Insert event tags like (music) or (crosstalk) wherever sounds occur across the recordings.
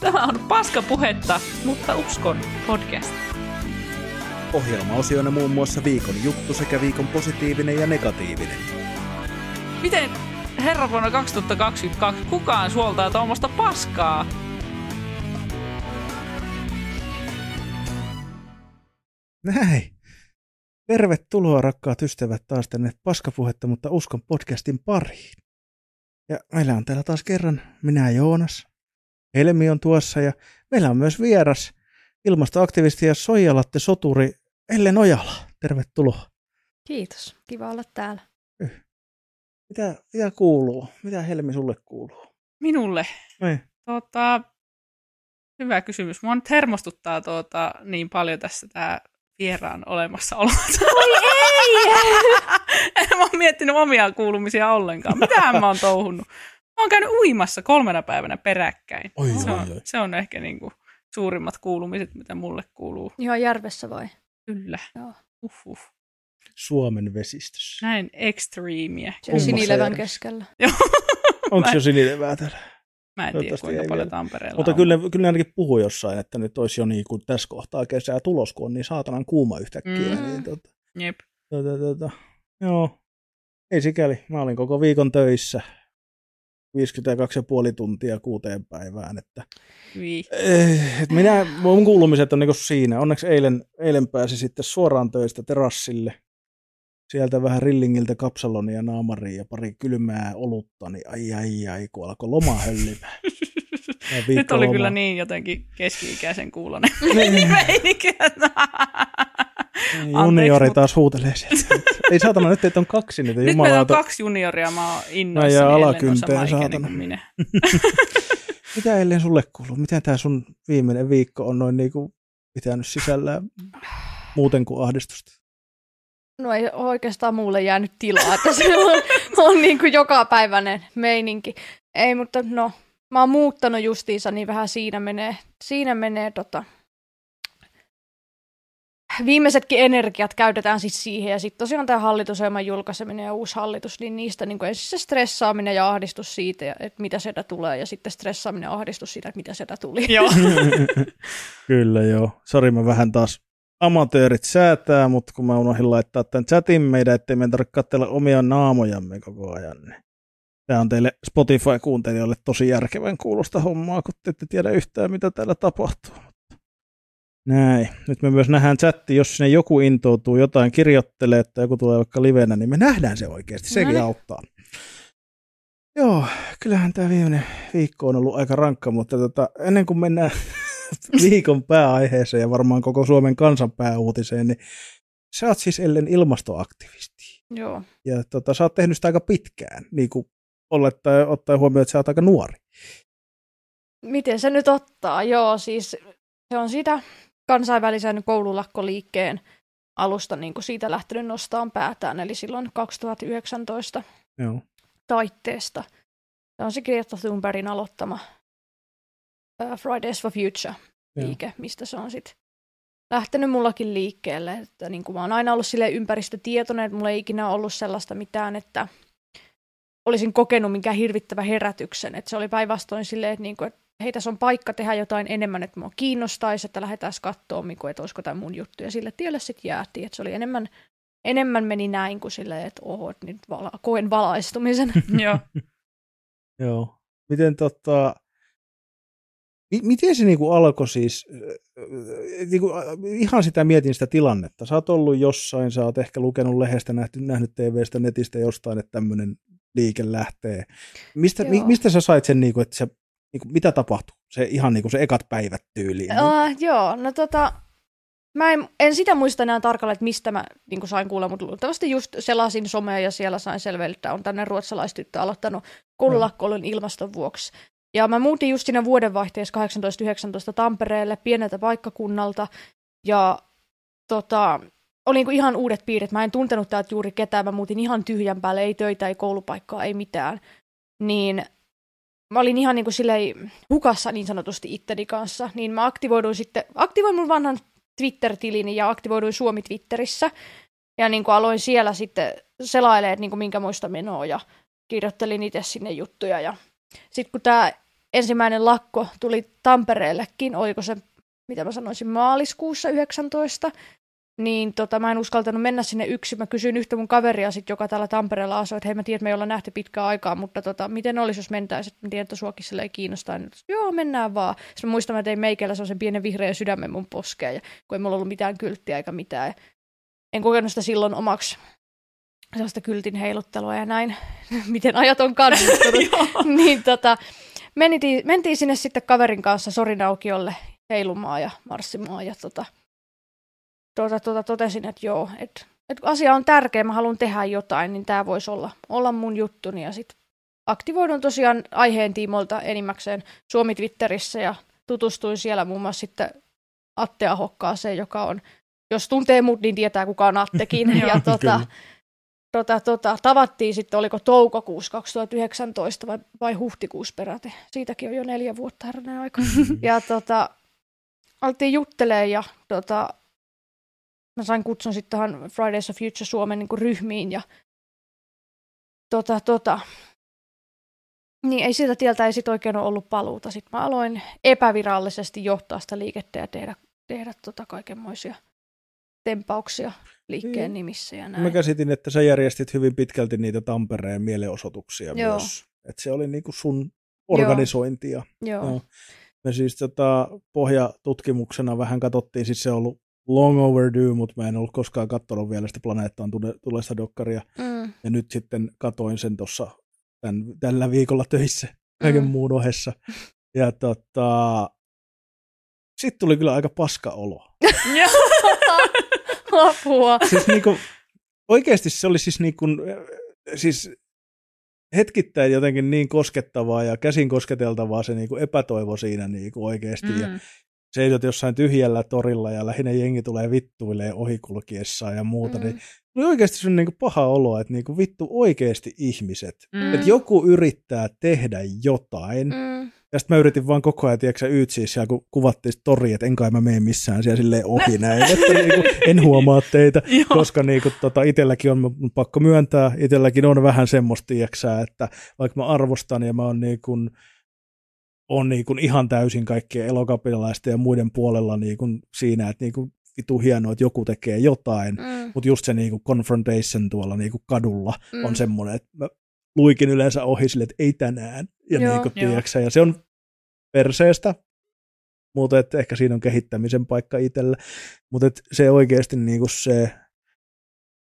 Tämä on paskapuhetta, mutta uskon podcast. Ohjelmaosioina muun muassa viikon juttu sekä viikon positiivinen ja negatiivinen. Miten herra vuonna 2022 kukaan suoltaa tuommoista paskaa? Näin. Tervetuloa rakkaat ystävät taas tänne Paskapuhetta, mutta uskon podcastin pariin. Ja meillä on täällä taas kerran minä Joonas. Helmi on tuossa ja meillä on myös vieras ilmastoaktivisti ja soijalatte soturi Ellen Ojala. Tervetuloa. Kiitos, kiva olla täällä. Mitä, mitä kuuluu? Mitä Helmi sulle kuuluu? Minulle? Niin. Tota, hyvä kysymys. Mua nyt hermostuttaa tuota, niin paljon tässä tämä vieraan olemassaolo. Oi ei! (laughs) en mä oon miettinyt omia kuulumisia ollenkaan. Mitähän mä oon touhunnut? Mä oon käynyt uimassa kolmena päivänä peräkkäin. Oi, se, oi, on, oi. se on ehkä niinku suurimmat kuulumiset, mitä mulle kuuluu. Joo, järvessä vai? Kyllä. Joo. Uff. Suomen vesistössä. Näin. Se on Kummassa sinilevän keskellä. Joo. (laughs) Onko Mä- jo sinilevää täällä? Mä en tiedä, kuinka paljon vielä. Tampereella Mutta on. kyllä, kyllä ainakin puhui jossain, että nyt olisi jo niin kuin tässä kohtaa kesää tulos, kun on niin saatanan kuuma yhtäkkiä. Mm. Niin, tota, Jep. tota, tota, joo, ei sikäli. Mä olin koko viikon töissä. 52,5 tuntia kuuteen päivään. Että, Vii. eh, et minä, mun kuulumiset on niinku siinä. Onneksi eilen, eilen pääsi sitten suoraan töistä terassille. Sieltä vähän rillingiltä kapsalonia naamariin ja pari kylmää olutta, niin ai ai ai, kun alkoi loma höllimään. (laughs) Nyt oli lomaa. kyllä niin jotenkin keski-ikäisen kuulonen Niin. (laughs) meininki. Juniori taas huutelee sieltä. (laughs) Ei saatana, nyt teitä on kaksi niitä. Nyt meillä on kaksi junioria, mä oon Mä innoissani, jään ellen ole alakynteen, saatana. minä. (laughs) Mitä Ellen sulle kuuluu? Miten tämä sun viimeinen viikko on noin niinku pitänyt sisällään muuten kuin ahdistusta? No ei oikeastaan muulle jäänyt tilaa, että se on, on niin kuin jokapäiväinen meininki. Ei, mutta no, mä oon muuttanut justiinsa, niin vähän siinä menee, siinä menee tota, viimeisetkin energiat käytetään siis siihen, ja sitten tosiaan tämä hallitusohjelman julkaiseminen ja uusi hallitus, niin niistä niin ensin se stressaaminen ja ahdistus siitä, ja- että mitä sieltä tulee, ja sitten stressaaminen ja ahdistus siitä, että mitä sieltä tuli. Joo. (laughs) Kyllä joo. Sori, mä vähän taas amatöörit säätää, mutta kun mä unohdin laittaa tämän chatin meidän, ettei meidän tarvitse katsella omia naamojamme koko ajan. Niin. Tämä on teille Spotify-kuuntelijoille tosi järkevän kuulosta hommaa, kun te ette tiedä yhtään, mitä täällä tapahtuu. Näin. Nyt me myös nähdään chatti, jos sinne joku intoutuu jotain kirjoittelee, että joku tulee vaikka livenä, niin me nähdään se oikeasti. Sekin Noniin. auttaa. Joo, kyllähän tämä viimeinen viikko on ollut aika rankka, mutta tota, ennen kuin mennään (laughs) viikon pääaiheeseen ja varmaan koko Suomen kansan pääuutiseen, niin sä oot siis Ellen ilmastoaktivisti. Joo. Ja tota, sä oot tehnyt sitä aika pitkään, niin kuin olettaen, ottaen huomioon, että sä oot aika nuori. Miten se nyt ottaa? Joo, siis se on siitä kansainvälisen koululakkoliikkeen alusta niin kuin siitä lähtenyt nostamaan päätään, eli silloin 2019 Joo. taitteesta. Se on se Greta Thunbergin aloittama uh, Fridays for Future Joo. liike, mistä se on sitten lähtenyt mullakin liikkeelle. Että niin kuin mä oon aina ollut sille ympäristötietoinen, että mulla ei ikinä ollut sellaista mitään, että olisin kokenut minkään hirvittävä herätyksen. Että se oli päinvastoin silleen, että, niin kuin, että hei, tässä on paikka tehdä jotain enemmän, että mua kiinnostaisi, että lähdetään katsoa, niin että olisiko tämä mun juttu. Ja sille tielle sitten jäätiin. Että se oli enemmän, enemmän meni näin kuin silleen, että oho, että nyt vala, koen valaistumisen. (laughs) Joo. Joo. Miten tota, mi- miten se niinku alkoi siis, niinku, ihan sitä mietin sitä tilannetta. Sä oot ollut jossain, sä oot ehkä lukenut lehdestä, nähty, nähnyt TVstä, netistä jostain, että tämmöinen liike lähtee. Mistä, mi, mistä sä sait sen, niinku, että se, niinku, mitä tapahtui? Se ihan niinku se ekat päivät tyyliin. Uh, joo, no tota, mä en, en sitä muista enää tarkalleen, että mistä mä niin sain kuulla, mutta luultavasti just selasin somea ja siellä sain selville, että on tänne ruotsalaistyttö aloittanut koululakkoilun ilmaston vuoksi. Ja mä muutin just siinä vuodenvaihteessa 18-19 Tampereelle pieneltä paikkakunnalta ja tota, oli niinku ihan uudet piirit. Mä en tuntenut täältä juuri ketään, mä muutin ihan tyhjän päälle, ei töitä, ei koulupaikkaa, ei mitään. Niin mä olin ihan niin kuin silleen hukassa niin sanotusti itteni kanssa, niin mä aktivoiduin sitten, aktivoin mun vanhan Twitter-tilini ja aktivoiduin Suomi Twitterissä. Ja niin kuin aloin siellä sitten selailemaan niin kuin minkä muista menoa ja kirjoittelin itse sinne juttuja. Ja sitten kun tämä ensimmäinen lakko tuli Tampereellekin, oliko se, mitä mä sanoisin, maaliskuussa 19, niin tota, mä en uskaltanut mennä sinne yksin. Mä kysyin yhtä mun kaveria, sit, joka täällä Tampereella asui, että hei mä tiedän, että me ei olla nähty pitkää aikaa, mutta tota, miten olisi, jos mentäisiin, mä tiedän, että suokissa ei kiinnostaa. Niin, Joo, mennään vaan. Sitten mä muistan, että mä tein meikällä sellaisen pienen vihreän sydämen mun poskeen, ja kun ei mulla ollut mitään kylttiä eikä mitään. Ja en kokenut sitä silloin omaksi sellaista kyltin heiluttelua ja näin, (laughs) miten ajat on kannattanut. (laughs) niin tota, mentiin, mentiin sinne sitten kaverin kanssa Sorinaukiolle heilumaan ja marssimaan ja tota, tota, tota, totesin, että joo, että et asia on tärkeä, mä haluan tehdä jotain, niin tämä voisi olla, olla mun juttuni. Ja sitten aktivoidun tosiaan aiheen tiimoilta enimmäkseen Suomi Twitterissä ja tutustuin siellä muun muassa sitten Atte Ahokkaaseen, joka on, jos tuntee mut, niin tietää kuka on Attekin. (laughs) ja tota, tota, tota, tavattiin sitten, oliko toukokuussa 2019 vai, vai huhtikuussa peräti. Siitäkin on jo neljä vuotta herranen aika. (laughs) ja tota, alettiin juttelemaan ja tota, mä sain kutsun sitten tähän Fridays of Future Suomen niin ryhmiin ja tota, tota, niin ei siltä tieltä ei sit oikein ole ollut paluuta. Sitten mä aloin epävirallisesti johtaa sitä liikettä ja tehdä, tehdä tota kaikenmoisia tempauksia liikkeen mm. nimissä ja näin. Mä käsitin, että sä järjestit hyvin pitkälti niitä Tampereen mielenosoituksia Joo. myös. Että se oli niinku sun organisointia. Joo. Joo. Me siis tota, pohjatutkimuksena vähän katsottiin, siis se on ollut long overdue, mutta mä en ollut koskaan katsonut vielä sitä planeettaan tulesta dokkaria. Mm. Ja nyt sitten katoin sen tuossa tällä viikolla töissä kaiken mm. muun ohessa. Ja tota, sitten tuli kyllä aika paska olo. (laughs) Apua. siis niinku, oikeasti se oli siis, niinku, siis hetkittäin jotenkin niin koskettavaa ja käsin kosketeltavaa se niinku epätoivo siinä niinku oikeasti. Mm. Ja seisot jossain tyhjällä torilla ja lähinnä jengi tulee vittuilee ohikulkiessa ja muuta, niin mm. niin oli oikeasti sun niinku paha olo, että niinku vittu oikeasti ihmiset, mm. että joku yrittää tehdä jotain, mm. ja sitten mä yritin vaan koko ajan, tiedätkö yytsiä siellä, kun kuvattiin tori, että en kai mä mene missään siellä silleen ohi näin, että niinku, en huomaa teitä, (laughs) koska niinku, tota, itselläkin on pakko myöntää, itselläkin on vähän semmoista, tiedätkö, että vaikka mä arvostan ja mä oon niinku, on niin kuin ihan täysin kaikkien elokapilaisten ja muiden puolella niin kuin siinä, että niin kuin vitu hienoa, että joku tekee jotain, mm. mutta just se niin kuin confrontation tuolla niin kuin kadulla mm. on semmoinen, että mä luikin yleensä ohi sille, että ei tänään, ja, Joo, niin kuin, tiiäksä, ja se on perseestä, mutta että ehkä siinä on kehittämisen paikka itsellä, mutta että se oikeasti niin kuin se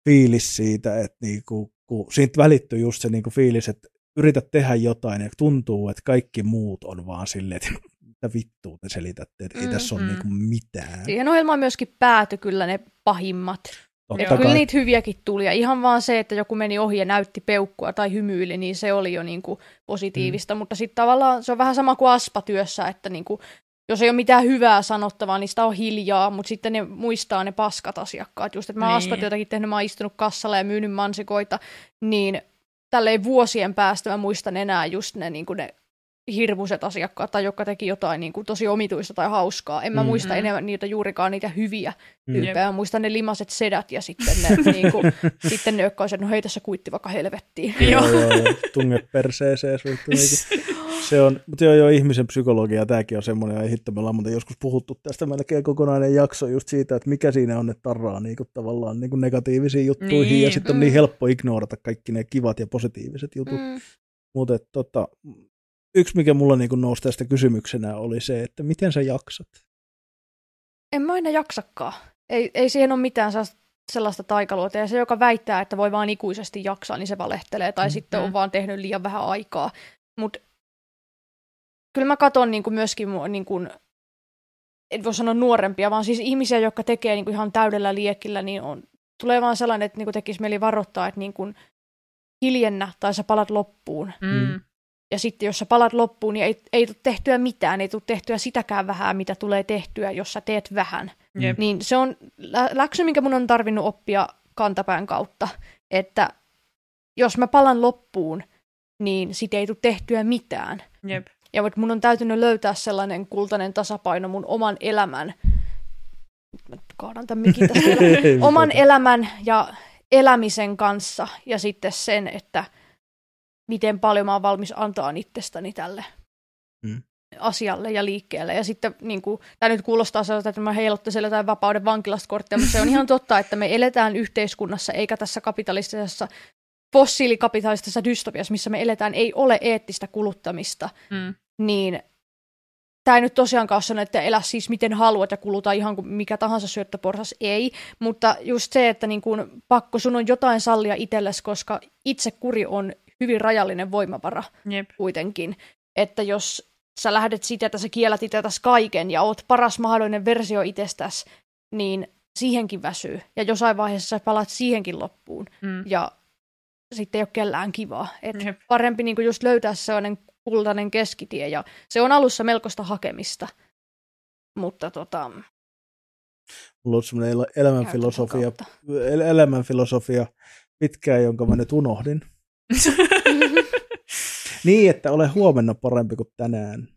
fiilis siitä, että niin kuin, kun siitä välittyy just se niin kuin fiilis, että yrität tehdä jotain ja tuntuu, että kaikki muut on vaan silleen, että mitä vittua te selitätte, että ei mm-hmm. tässä ole niinku mitään. Siihen ohjelmaan myöskin pääty kyllä ne pahimmat. Totta kyllä niitä hyviäkin tuli, ja ihan vaan se, että joku meni ohi ja näytti peukkua tai hymyili, niin se oli jo niinku positiivista, mm. mutta sitten tavallaan se on vähän sama kuin aspatyössä, että niinku, jos ei ole mitään hyvää sanottavaa, niin sitä on hiljaa, mutta sitten ne muistaa ne paskat asiakkaat. Just, että mä niin. aspatyötäkin tehnyt, mä oon istunut kassalla ja myynyt mansikoita, niin tälleen vuosien päästä mä muistan enää just ne, niin kuin ne hirmuiset asiakkaat tai jotka teki jotain niin kuin tosi omituista tai hauskaa. En mä mm. muista enää niitä juurikaan niitä hyviä mm. tyyppejä. Mä muistan ne limaset sedät ja sitten ne, (laughs) niin kuin, sitten ne jotka no hei tässä kuitti vaikka helvettiin. Joo, joo, (laughs) joo. tunge perseeseen. Se on, (laughs) mutta joo, joo, ihmisen psykologia, tämäkin on semmoinen, hitto, me ollaan muuten joskus puhuttu tästä melkein kokonainen jakso just siitä, että mikä siinä on, että tarraa niin kuin, tavallaan niin kuin negatiivisiin juttuihin, niin, ja sitten mm. on niin helppo ignorata kaikki ne kivat ja positiiviset jutut. Mm. Mutta tota, yksi, mikä mulla niin nousi tästä kysymyksenä, oli se, että miten sä jaksat? En mä aina jaksakaan. Ei, ei siihen ole mitään sellaista taikaluota. Ja se, joka väittää, että voi vaan ikuisesti jaksaa, niin se valehtelee. Tai mm-hmm. sitten on vaan tehnyt liian vähän aikaa. Mutta kyllä mä katson niin kuin myöskin niin kuin, en voi sanoa nuorempia, vaan siis ihmisiä, jotka tekee niin kuin ihan täydellä liekillä, niin on, tulee vaan sellainen, että niin kuin tekisi mieli varoittaa, että niin kuin hiljennä tai sä palat loppuun. Mm. Ja sitten jos sä palat loppuun, niin ei, ei tule tehtyä mitään, ei tule tehtyä sitäkään vähän, mitä tulee tehtyä, jos sä teet vähän. Mm. Niin se on läksy, minkä mun on tarvinnut oppia kantapään kautta, että jos mä palan loppuun, niin sit ei tule tehtyä mitään. Jep. Ja mun on täytynyt löytää sellainen kultainen tasapaino mun oman elämän, mä kaadan tämän mikin tästä (laughs) oman elämän ja elämisen kanssa ja sitten sen, että miten paljon mä oon valmis antaa itsestäni tälle Mm. asialle ja liikkeelle. Ja sitten, niin kuin, tämä nyt kuulostaa sellaiselta, että mä heiluttaisin jotain vapauden vankilasta korttia, mutta se on ihan totta, että me eletään yhteiskunnassa, eikä tässä kapitalistisessa fossiilikapitalistisessa dystopiassa, missä me eletään, ei ole eettistä kuluttamista, Mm. niin tämä ei nyt tosiaankaan ole että elä siis miten haluat ja kuluta ihan kuin mikä tahansa syöttöporsas, ei. Mutta just se, että niin kuin pakko sun on jotain sallia itsellesi, koska itse kuri on hyvin rajallinen voimavara Jep. kuitenkin. Että jos sä lähdet siitä, että sä kiellät itseltäsi kaiken ja oot paras mahdollinen versio itsestäsi, niin siihenkin väsyy. Ja jossain vaiheessa sä palaat siihenkin loppuun. Mm. Ja sitten ei ole kellään kivaa. Et Jep. parempi niinku just löytää sellainen kultainen keskitie. Ja se on alussa melkoista hakemista. Mutta tota, Mulla on semmoinen el- elämänfilosofia, elämänfilosofia pitkään, jonka mä nyt unohdin. (laughs) Niin, että ole huomenna parempi kuin tänään.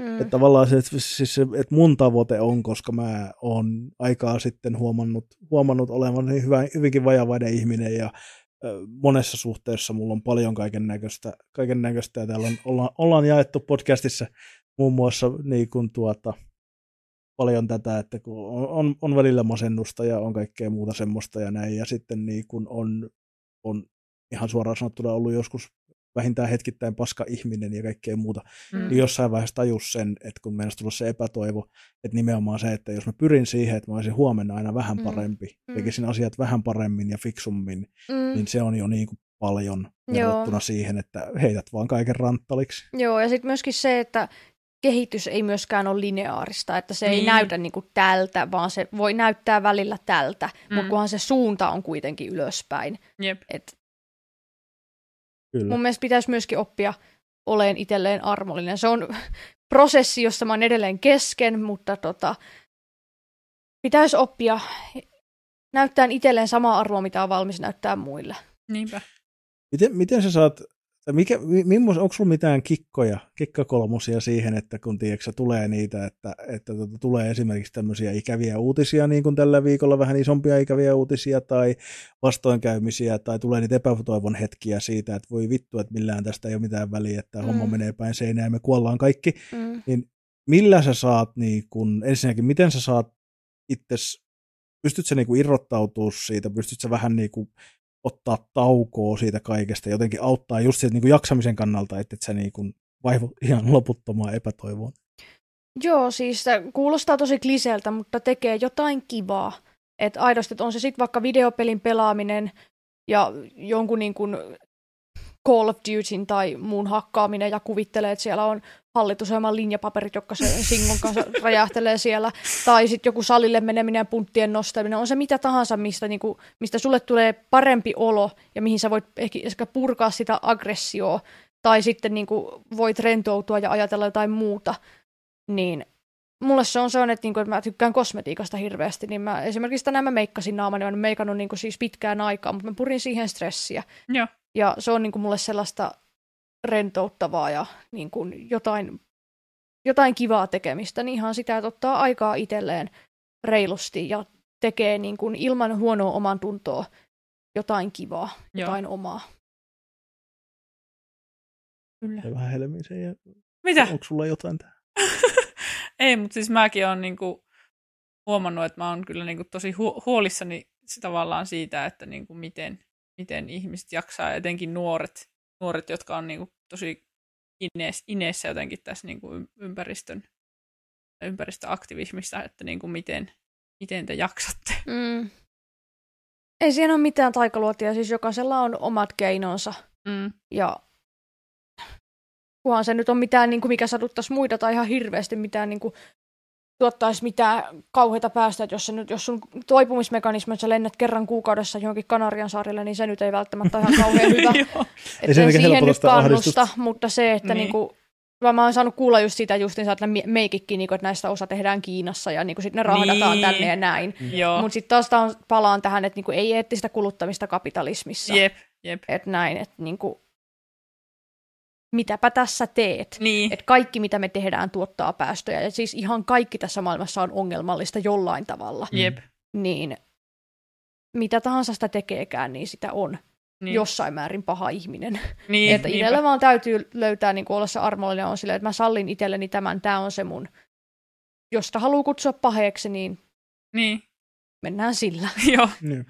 Mm. Että tavallaan se, että, siis se, että mun tavoite on, koska mä oon aikaa sitten huomannut, huomannut olevan niin hyvä, hyvinkin vajavainen ihminen ja monessa suhteessa mulla on paljon kaiken näköistä, kaiken näköistä ja täällä on, ollaan, ollaan jaettu podcastissa muun muassa niin kuin tuota, paljon tätä, että kun on, on, on välillä masennusta ja on kaikkea muuta semmoista ja näin ja sitten niin kuin on, on ihan suoraan sanottuna ollut joskus vähintään hetkittäin paska ihminen ja kaikkea muuta Mm. niin jossain vaiheessa tajus sen, että kun meidän tulla se epätoivo, että nimenomaan se, että jos mä pyrin siihen, että mä olisin huomenna aina vähän Mm. parempi, Mm. tekisin asiat vähän paremmin ja fiksummin, Mm. niin se on jo niin kuin paljon verrattuna siihen, että heität vaan kaiken ranttaliksi. Joo, ja sitten myöskin se, että kehitys ei myöskään ole lineaarista, että se niin. ei Niin. näytä niinku tältä, vaan se voi näyttää välillä tältä. Mm. mutta kunhan se suunta on kuitenkin ylöspäin. Jep. Et Kyllä. mun mielestä pitäisi myöskin oppia oleen itselleen armollinen. Se on (laughs) prosessi, jossa mä oon edelleen kesken, mutta tota, pitäisi oppia näyttää itselleen samaa arvoa, mitä on valmis näyttää muille. Niinpä. Miten, miten sä saat, mikä, mi- mimmos, onko sulla mitään kikkoja, kikkakolmosia siihen, että kun tiedätkö, tulee niitä, että, että tuota, tulee esimerkiksi tämmöisiä ikäviä uutisia, niin kuin tällä viikolla vähän isompia ikäviä uutisia tai vastoinkäymisiä, tai tulee niitä epätoivon hetkiä siitä, että voi vittu, että millään tästä ei ole mitään väliä, että Mm. homma menee päin seinään ja me kuollaan kaikki. Mm. Niin millä sä saat, niin kun, ensinnäkin, miten sä saat itses, pystyt sä niin kuin irrottautua siitä, pystyt sä vähän niin kuin ottaa taukoa siitä kaikesta, jotenkin auttaa just siitä niin kuin jaksamisen kannalta, että et sä niin kuin vaivu ihan loputtomaan epätoivoon. Joo, siis kuulostaa tosi kliseeltä, mutta tekee jotain kivaa. Että aidosti, että on se sitten vaikka videopelin pelaaminen ja jonkun niin kuin Call of Dutyn tai muun hakkaaminen ja kuvittelee, että siellä on hallitusohjelman linjapaperit, jotka se singon kanssa räjähtelee siellä. Tai sitten joku salille meneminen ja punttien nostaminen. On se mitä tahansa, mistä, niin kuin, mistä sulle tulee parempi olo ja mihin sä voit ehkä purkaa sitä aggressioa. Tai sitten niin kuin, voit rentoutua ja ajatella jotain muuta niin mulle se on sellainen, että, niinku, että mä tykkään kosmetiikasta hirveästi, niin mä esimerkiksi tänään mä meikkasin naamani, mä en meikannut niinku siis pitkään aikaa, mutta mä purin siihen stressiä. Joo. Ja se on niinku mulle sellaista rentouttavaa ja niinku jotain, jotain kivaa tekemistä, niin ihan sitä, että ottaa aikaa itselleen reilusti ja tekee niinku ilman huonoa oman tuntoa jotain kivaa, Joo. jotain omaa. Kyllä. Ja vähän helmisen. Ja... Mitä? Onko sulla jotain tähän? (laughs) Ei, mutta siis mäkin olen niinku huomannut, että mä oon kyllä niinku tosi hu- huolissani tavallaan siitä, että niinku miten, miten ihmiset jaksaa, etenkin nuoret, nuoret jotka on niinku tosi inees, ineessä jotenkin tässä niinku ym- ympäristön, ympäristöaktivismissa, että niinku miten, miten te jaksatte. Mm. Ei siinä ole mitään taikaluotia, siis jokaisella on omat keinonsa. Mm. Ja kunhan se nyt on mitään, niin kuin mikä saduttaisi muita tai ihan hirveästi mitään niin kuin, tuottaisi mitään kauheita päästöjä, jos, se nyt, jos sun toipumismekanismi, että sä lennät kerran kuukaudessa johonkin Kanarian saarille, niin se nyt ei välttämättä ihan kauhean (laughs) hyvä. Että se en siihen nyt kannusta, mutta se, että Niin. niin. niinku, vaan mä oon saanut kuulla just sitä justiinsa, että me- meikikki, niinku, että näistä osa tehdään Kiinassa ja niinku, sitten ne rahdataan Niin. tänne ja näin. Joo. Mutta sitten taas taas palaan tähän, että niinku, ei eettistä kuluttamista kapitalismissa. Jep, jep. Että näin, että niinku, mitäpä tässä teet. Niin. Että kaikki, mitä me tehdään, tuottaa päästöjä. Ja siis ihan kaikki tässä maailmassa on ongelmallista jollain tavalla. Jep. Niin mitä tahansa sitä tekeekään, niin sitä on. niin. jossain määrin paha ihminen. Niin, että itsellä vaan täytyy löytää niin olla se armollinen on silleen, että mä sallin itselleni tämän, tämä on se mun, josta haluaa kutsua paheeksi, niin, niin. mennään sillä. (laughs) Joo. Niin.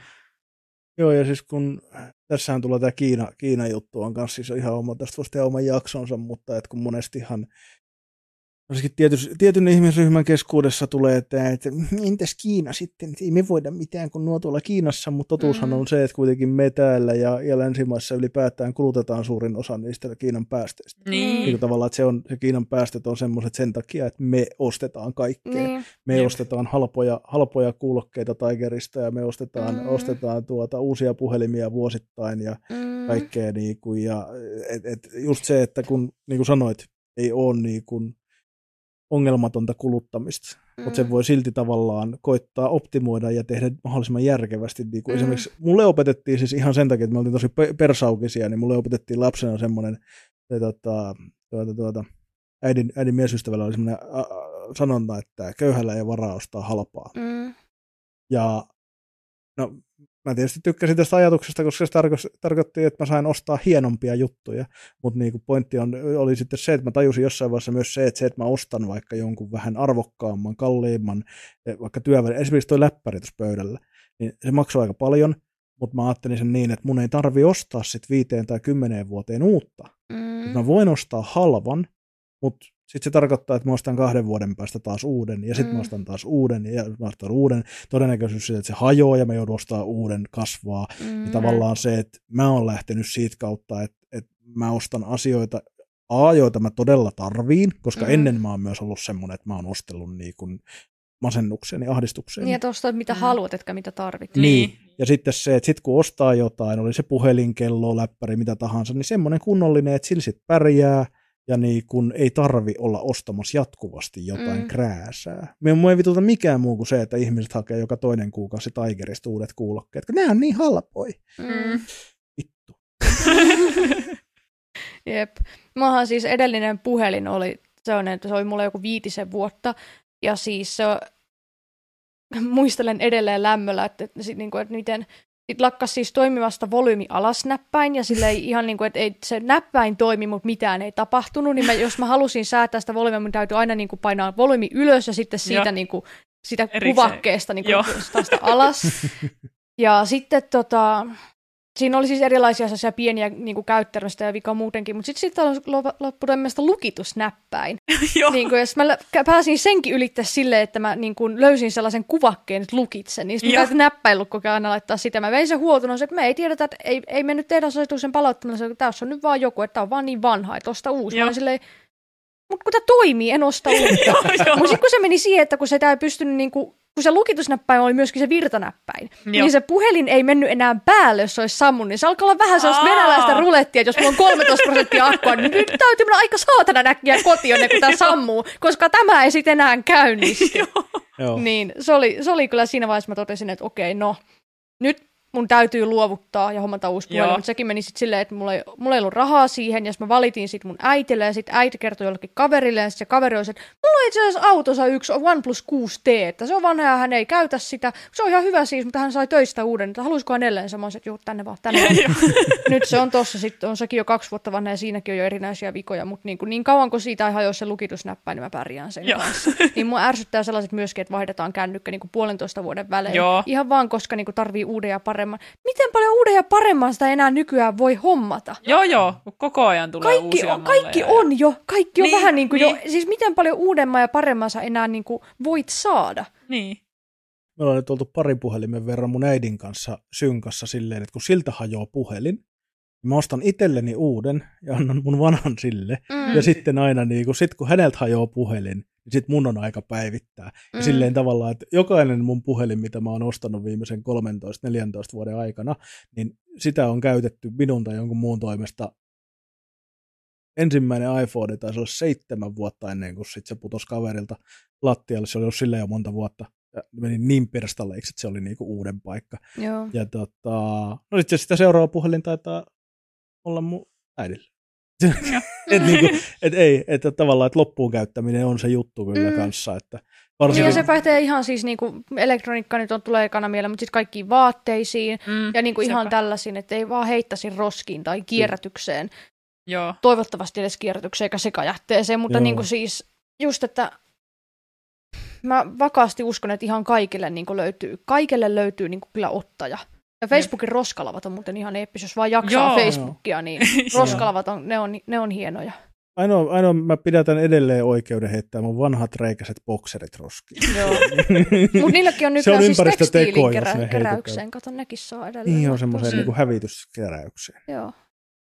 Joo, ja siis kun tässähän tulee tämä Kiina, Kiina juttu on kanssa siis ihan oma, tästä voisi tehdä oman jaksonsa, mutta että kun monestihan Varsinkin tietyn, tietyn ihmisryhmän keskuudessa tulee, että, että entäs Kiina sitten, ei me voida mitään, kun nuo tuolla Kiinassa, mutta totuushan mm. on se, että kuitenkin me täällä ja, ja länsimaissa ylipäätään kulutetaan suurin osa niistä Kiinan päästöistä. Niin. niin tavallaan, että se, on, se Kiinan päästöt on semmoiset sen takia, että me ostetaan kaikkea. Niin. Me Jep. ostetaan halpoja, halpoja kuulokkeita Tigerista ja me ostetaan, mm. ostetaan tuota, uusia puhelimia vuosittain ja mm. kaikkea. Niin kuin, ja, et, et just se, että kun niin kuin sanoit, ei ole niin kuin, ongelmatonta kuluttamista, mm. mutta sen voi silti tavallaan koittaa optimoida ja tehdä mahdollisimman järkevästi. Niin kuin mm. Esimerkiksi mulle opetettiin siis ihan sen takia, että me oltiin tosi persaukisia, niin mulle opetettiin lapsena semmoinen, tuota, tuota, tuota, äidin, äidin miesystävällä oli semmoinen sanonta, että köyhällä ei varaa ostaa halpaa. Mm. Ja no, mä tietysti tykkäsin tästä ajatuksesta, koska se tarko- tarkoitti, että mä sain ostaa hienompia juttuja, mutta niin pointti on, oli sitten se, että mä tajusin jossain vaiheessa myös se, että se, että mä ostan vaikka jonkun vähän arvokkaamman, kalliimman, e, vaikka työväline, esimerkiksi toi läppäri tuossa pöydällä, niin se maksoi aika paljon, mutta mä ajattelin sen niin, että mun ei tarvi ostaa sitten viiteen tai kymmeneen vuoteen uutta. Mm. Mä voin ostaa halvan, mutta sitten se tarkoittaa, että mä ostan kahden vuoden päästä taas uuden, ja sitten mm. mä ostan taas uuden, ja mä ostan uuden. Todennäköisyys siitä, että se hajoaa, ja mä joudun ostamaan uuden, kasvaa. Mm. Ja tavallaan se, että mä oon lähtenyt siitä kautta, että, että mä ostan asioita, A, joita mä todella tarviin, koska mm. ennen mä oon myös ollut semmoinen, että mä oon ostellut niin kuin masennukseen ja ahdistukseen. Niin, että ostaa mitä mm. haluat, etkä mitä tarvit. Niin. niin. Ja sitten se, että sit kun ostaa jotain, oli se puhelinkello, läppäri, mitä tahansa, niin semmoinen kunnollinen, että sillä sitten pärjää – ja niin kun ei tarvi olla ostamassa jatkuvasti jotain mm. krääsää. Me ei vituta mikään muu kuin se, että ihmiset hakee joka toinen kuukausi Tigerista uudet kuulokkeet, kun nämä on niin halpoi. Mm. Vittu. (laughs) Jep. Muahan siis edellinen puhelin oli sellainen, että se oli mulle joku viitisen vuotta, ja siis se (laughs) muistelen edelleen lämmöllä, että, että, että, että miten sitten lakkas siis toimimasta volyymi alasnäppäin, ja sille ei (laughs) ihan niin kuin, että ei, se näppäin toimi, mutta mitään ei tapahtunut, niin mä, jos mä halusin säätää sitä volyymia, mun täytyy aina niin kuin painaa volyymi ylös ja sitten siitä niin kuin, sitä Erikseen. kuvakkeesta niin kuin, alas. (laughs) Ja sitten tota, Siinä oli siis erilaisia sellaisia pieniä niin kuin käyttämistä ja vika muutenkin, mutta sitten sit on loppu tämmöistä lukitusnäppäin. (laughs) niin kuin, jos mä pääsin senkin ylittää silleen, että mä niin kuin, löysin sellaisen kuvakkeen, että lukitsen, niin sitten mä näppäillyt ajan laittaa sitä. Mä vein sen huoltuna, että me ei tiedetä, että ei, ei me nyt tehdä asetuksen palauttamalla, että tässä on nyt vaan joku, että tämä on vaan niin vanha, että osta uusi. Mä silleen, mutta kun tämä toimii, en osta (laughs) uutta. Mutta sitten kun se meni siihen, että kun se ei pystynyt niinku kun se lukitusnäppäin oli myöskin se virtanäppäin, Joo. niin se puhelin ei mennyt enää päälle, jos se olisi sammunut. Niin se alkaa olla vähän sellaista venäläistä rulettia, että jos mulla on 13 prosenttia akkua, niin nyt täytyy mennä aika saatana näkkiä kotiin, kun tämä (laughs) sammuu, koska tämä ei sitten enää käynnisty. Joo. Niin se oli, se oli kyllä siinä vaiheessa, mä totesin, että okei, no nyt mun täytyy luovuttaa ja hommata uusi puhelin, mutta sekin meni sitten silleen, että mulla ei, mulla ei ollut rahaa siihen, ja mä valitin sitten mun äitille, ja sitten äiti kertoi jollekin kaverille, ja sitten se kaveri oli, että mulla on itse asiassa autossa yksi OnePlus 6T, että se on vanha ja hän ei käytä sitä, se on ihan hyvä siis, mutta hän sai töistä uuden, että haluaisiko hän edelleen semmoisen, että juu, tänne vaan, tänne (laughs) vaan. (laughs) Nyt se on tossa, sitten on sekin jo kaksi vuotta vanha, ja siinäkin on jo erinäisiä vikoja, mutta niin, kuin, niin kauan kuin siitä ei hajoa se lukitusnäppäin, niin mä pärjään sen Joo. kanssa. (laughs) Niin mua ärsyttää sellaiset myöskin, että vaihdetaan kännykkä niin kuin puolentoista vuoden välein. Joo. Ihan vaan, koska niin kuin tarvii uuden ja paremman. Miten paljon uuden ja paremman sitä enää nykyään voi hommata. Joo, joo, koko ajan tulee kaikki uusia on, Kaikki ja... on jo, kaikki on niin, vähän niin kuin niin. jo, siis miten paljon uudemman ja paremman sä enää niin kuin voit saada. Niin. Me ollaan nyt oltu parin puhelimen verran mun äidin kanssa synkassa silleen, että kun siltä hajoaa puhelin, mä ostan itselleni uuden ja annan mun vanhan sille. Mm. Ja sitten aina, niin kun, sit kun häneltä hajoaa puhelin, niin sit mun on aika päivittää. Ja mm. silleen tavallaan, että jokainen mun puhelin, mitä mä oon ostanut viimeisen 13-14 vuoden aikana, niin sitä on käytetty minun tai jonkun muun toimesta ensimmäinen iPhone taisi olla seitsemän vuotta ennen kuin sit se putosi kaverilta lattialle. Se oli ollut silleen jo monta vuotta. Ja meni niin pirstaleiksi, että se oli niinku uuden paikka. Joo. Ja tota, no sitten sitä seuraava puhelin taitaa olla mun äidillä et (laughs) niinku, et ei, että tavallaan että loppuun käyttäminen on se juttu kyllä mm. kanssa, että Niin ja Varsinkin, se pätee ihan siis niinku, elektroniikka nyt on, tulee ekana mieleen, mutta sitten kaikkiin vaatteisiin Mm, ja niinku ihan tällaisiin, että ei vaan heittäisi roskiin tai kierrätykseen. Joo. Toivottavasti edes kierrätykseen eikä sekajätteeseen, mutta Joo. niinku siis just, että mä vakaasti uskon, että ihan kaikille niinku löytyy, kaikille löytyy niinku kyllä ottaja. Ja Facebookin roskalavat on muuten ihan eeppis, jos vaan jaksaa Joo. Facebookia, niin (laughs) roskalavat on, ne on, ne on hienoja. ainoa, ainoa, mä pidätän edelleen oikeuden heittää mun vanhat reikäiset bokserit roskiin. (laughs) Joo. Mutta niilläkin on Se on nykyään siis ympäristöteko, tekstiilin jos kerä, ne heitetään. keräykseen. Kato, nekin saa edelleen. niin on semmoiseen niin hävityskeräykseen. Joo.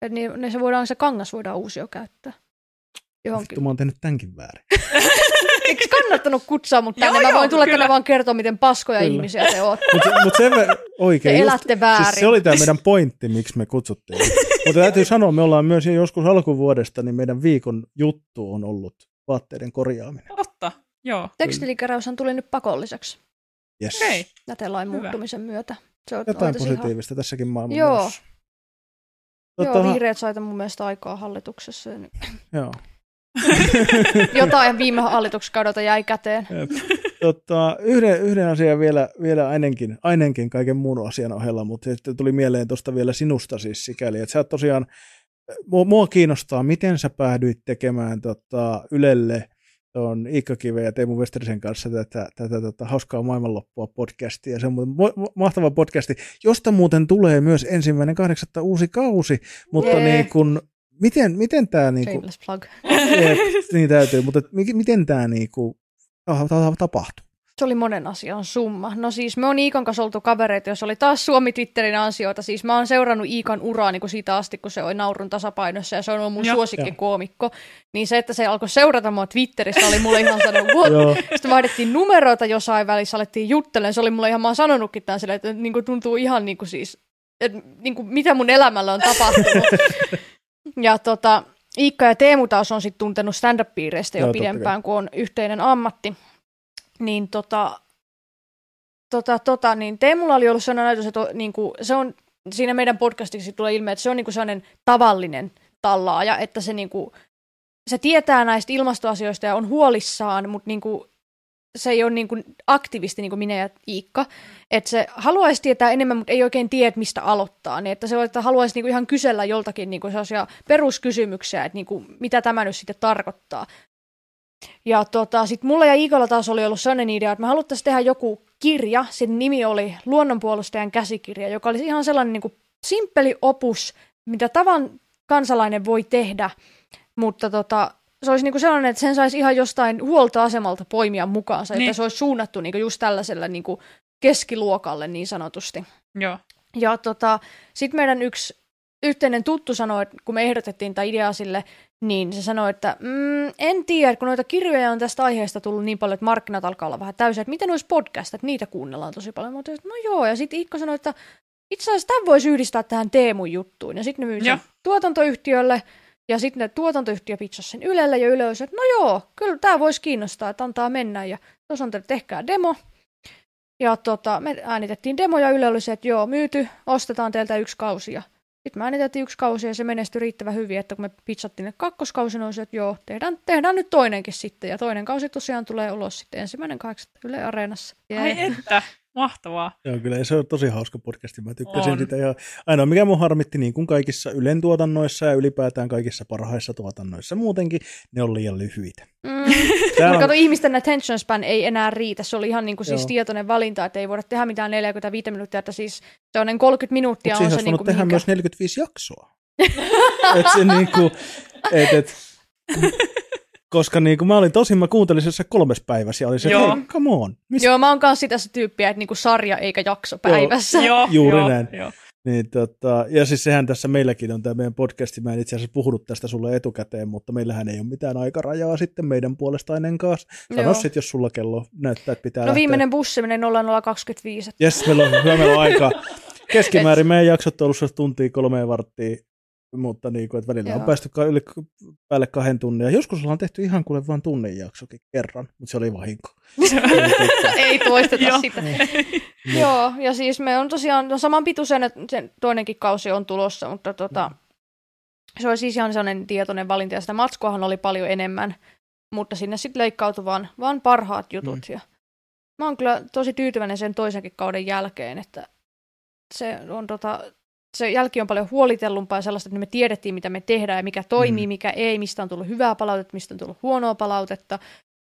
Et niin, ne se, voidaan, se kangas voidaan uusia käyttää. Johonkin. Vittu, mä oon tehnyt tämänkin väärin. (laughs) Eikö kannattanut kutsua mut tänne? Joo, Mä joo, voin tulla kyllä. tänne vaan kertoa, miten paskoja Kyllä. ihmisiä te ootte. Mutta mut sen ver- Te oikein, just, elätte väärin. siis se oli tämä meidän pointti, miksi me kutsuttiin. Mutta täytyy sanoa, me ollaan myös joskus alkuvuodesta, niin meidän viikon juttu on ollut vaatteiden korjaaminen. Totta, joo. Tekstiilikeräyshän tuli nyt pakolliseksi Yes. Okei. jätelain Hyvä. muuttumisen myötä. Se on Jotain tosi ihan- positiivista tässäkin maailman Joo. menossa. Joo, Tota, vihreät saita mun mielestä aikaa hallituksessa. joo. (laughs) Jotain viime hallituskaudelta jäi käteen. Tota, yhden, yhden asian vielä, vielä ainakin, ainakin kaiken muun asian ohella, mutta sitten tuli mieleen tuosta vielä sinusta siis sikäli, että sä oot tosiaan, mua, mua kiinnostaa, miten sä päädyit tekemään tota, Ylelle tuon Iikka Kiven ja Teemu Westerisen kanssa tätä, tätä tota, hauskaa maailmanloppua podcastia. Se on mo- mahtava podcasti, josta muuten tulee myös ensimmäinen kahdeksatta uusi kausi, mutta Jee. niin kun, miten, miten tämä niin kun, Shameless plug. Jep, (laughs) niin täytyy, mutta miten tämä niinku, ta- ta- tapahtuu? Se oli monen asian summa. No siis me on Iikan kanssa oltu kavereita, jos oli taas Suomi Twitterin ansioita. Siis mä oon seurannut Iikan uraa niin kuin siitä asti, kun se oli naurun tasapainossa ja se on ollut mun suosikkikoomikko. Niin se, että se alkoi seurata mua Twitterissä, oli mulle ihan sanonut, what? Sitten vaihdettiin numeroita jossain välissä, alettiin juttelemaan. Se oli mulle ihan, mä oon sanonutkin tämän silleen, että niin kuin tuntuu ihan niin kuin siis, että niin kuin mitä mun elämällä on tapahtunut. (laughs) ja tota, Iikka ja Teemu taas on sitten tuntenut stand-up-piireistä jo totta pidempään, kun on yhteinen ammatti. Niin tota, tota, tota, niin Teemulla oli ollut sellainen ajatus, että niin kuin, se on, siinä meidän podcastissa tulee ilme, että se on niin kuin sellainen tavallinen tallaaja, että se, niin kuin, se tietää näistä ilmastoasioista ja on huolissaan, mutta niin kuin, se ei ole niin kuin aktivisti niin kuin minä ja Iikka, että se haluaisi tietää enemmän, mutta ei oikein tiedä, mistä aloittaa, niin että se että haluaisi niin kuin ihan kysellä joltakin niin kuin sellaisia peruskysymyksiä, että niin kuin, mitä tämä nyt sitten tarkoittaa. Ja tota, sitten mulla ja Iikalla taas oli ollut sellainen idea, että me haluttaisiin tehdä joku kirja, sen nimi oli Luonnonpuolustajan käsikirja, joka olisi ihan sellainen niin kuin simppeli opus, mitä tavan kansalainen voi tehdä, mutta tota, se olisi niinku sellainen, että sen saisi ihan jostain huoltoasemalta poimia mukaansa, niin. Että se olisi suunnattu niinku just tällaiselle niinku keskiluokalle niin sanotusti. Joo. Ja tota, sitten meidän yksi yhteinen tuttu sanoi, että kun me ehdotettiin tätä ideaa sille, niin se sanoi, että mm, en tiedä, kun noita kirjoja on tästä aiheesta tullut niin paljon, että markkinat alkaa olla vähän täysiä, että miten olisi podcast, että niitä kuunnellaan tosi paljon. Mutta no joo, ja sitten Iikka sanoi, että itse asiassa tämän voisi yhdistää tähän Teemun juttuun. Ja sitten ne myi sen tuotantoyhtiölle, ja sitten ne tuotantoyhtiö pitsasi sen Ylelle, ja Yle olisi, että no joo, kyllä tämä voisi kiinnostaa, että antaa mennä. Ja tuossa on teille, tehkää demo. Ja tota, me äänitettiin demo, ja Yle oli se, että joo, myyty, ostetaan teiltä yksi kausi. Ja sitten me äänitettiin yksi kausi, ja se menestyi riittävän hyvin, että kun me pitsattiin ne kakkoskausi, niin että joo, tehdään, tehdään nyt toinenkin sitten. Ja toinen kausi tosiaan tulee ulos sitten ensimmäinen kahdeksatta Yle Areenassa. Ai Jee. että, mahtavaa. Joo, kyllä se on tosi hauska podcasti. Mä tykkäsin On. sitä. Ja ainoa mikä mun harmitti, niin kuin kaikissa Ylen tuotannoissa ja ylipäätään kaikissa parhaissa tuotannoissa muutenkin, ne on liian lyhyitä. Mm. (laughs) Tää Mutta on, kato, ihmisten attention span ei enää riitä. Se oli ihan niin kuin siis Joo. tietoinen valinta, että ei voida tehdä mitään 45 minuuttia, että siis sellainen 30 minuuttia mutta on (laughs) se niin kuin tehdä mihinkä... myös 45 jaksoa. et se niinku, et, et, (laughs) koska niinku mä olin tosi, mä kuuntelin sen se kolmes päivässä ja oli se, Joo. hei, come on. Mistä? Joo, mä oon kanssa sitä se tyyppiä, että niinku sarja eikä jakso päivässä. Joo, (laughs) Juuri joo, näin. Joo. Niin, tota, ja siis sehän tässä meilläkin on tämä meidän podcasti, mä en itse asiassa puhunut tästä sulle etukäteen, mutta meillähän ei ole mitään aikarajaa sitten meidän puolesta ennen kanssa. Sano Joo. sitten, jos sulla kello näyttää, että pitää No lähteä. viimeinen bussi menee 0025. Jes, meillä on, hyvä, meillä on aikaa. (laughs) Keskimäärin meidän jaksot on ollut tuntia kolmeen varttia, mutta niin kuin, että välillä on Joo. päästy ka- yli, päälle kahden tunnin. Ja joskus ollaan tehty ihan kuule vain tunnin jaksokin kerran, mutta se oli vahinko. (laughs) Niin, ei toisteta Joo. sitä. (laughs) Joo, ja siis me on tosiaan no saman pituisen, että sen toinenkin kausi on tulossa, mutta tota, se oli siis ihan sellainen tietoinen valinta, ja sitä matskoahan oli paljon enemmän. mutta sinne sitten leikkautuu vaan, vaan parhaat jutut. Mm. Ja mä oon kyllä tosi tyytyväinen sen toisenkin kauden jälkeen, että se on tota, se jälki on paljon huolitellumpaa ja sellaista, että me tiedettiin, mitä me tehdään ja mikä toimii, mm. mikä ei, mistä on tullut hyvää palautetta, mistä on tullut huonoa palautetta.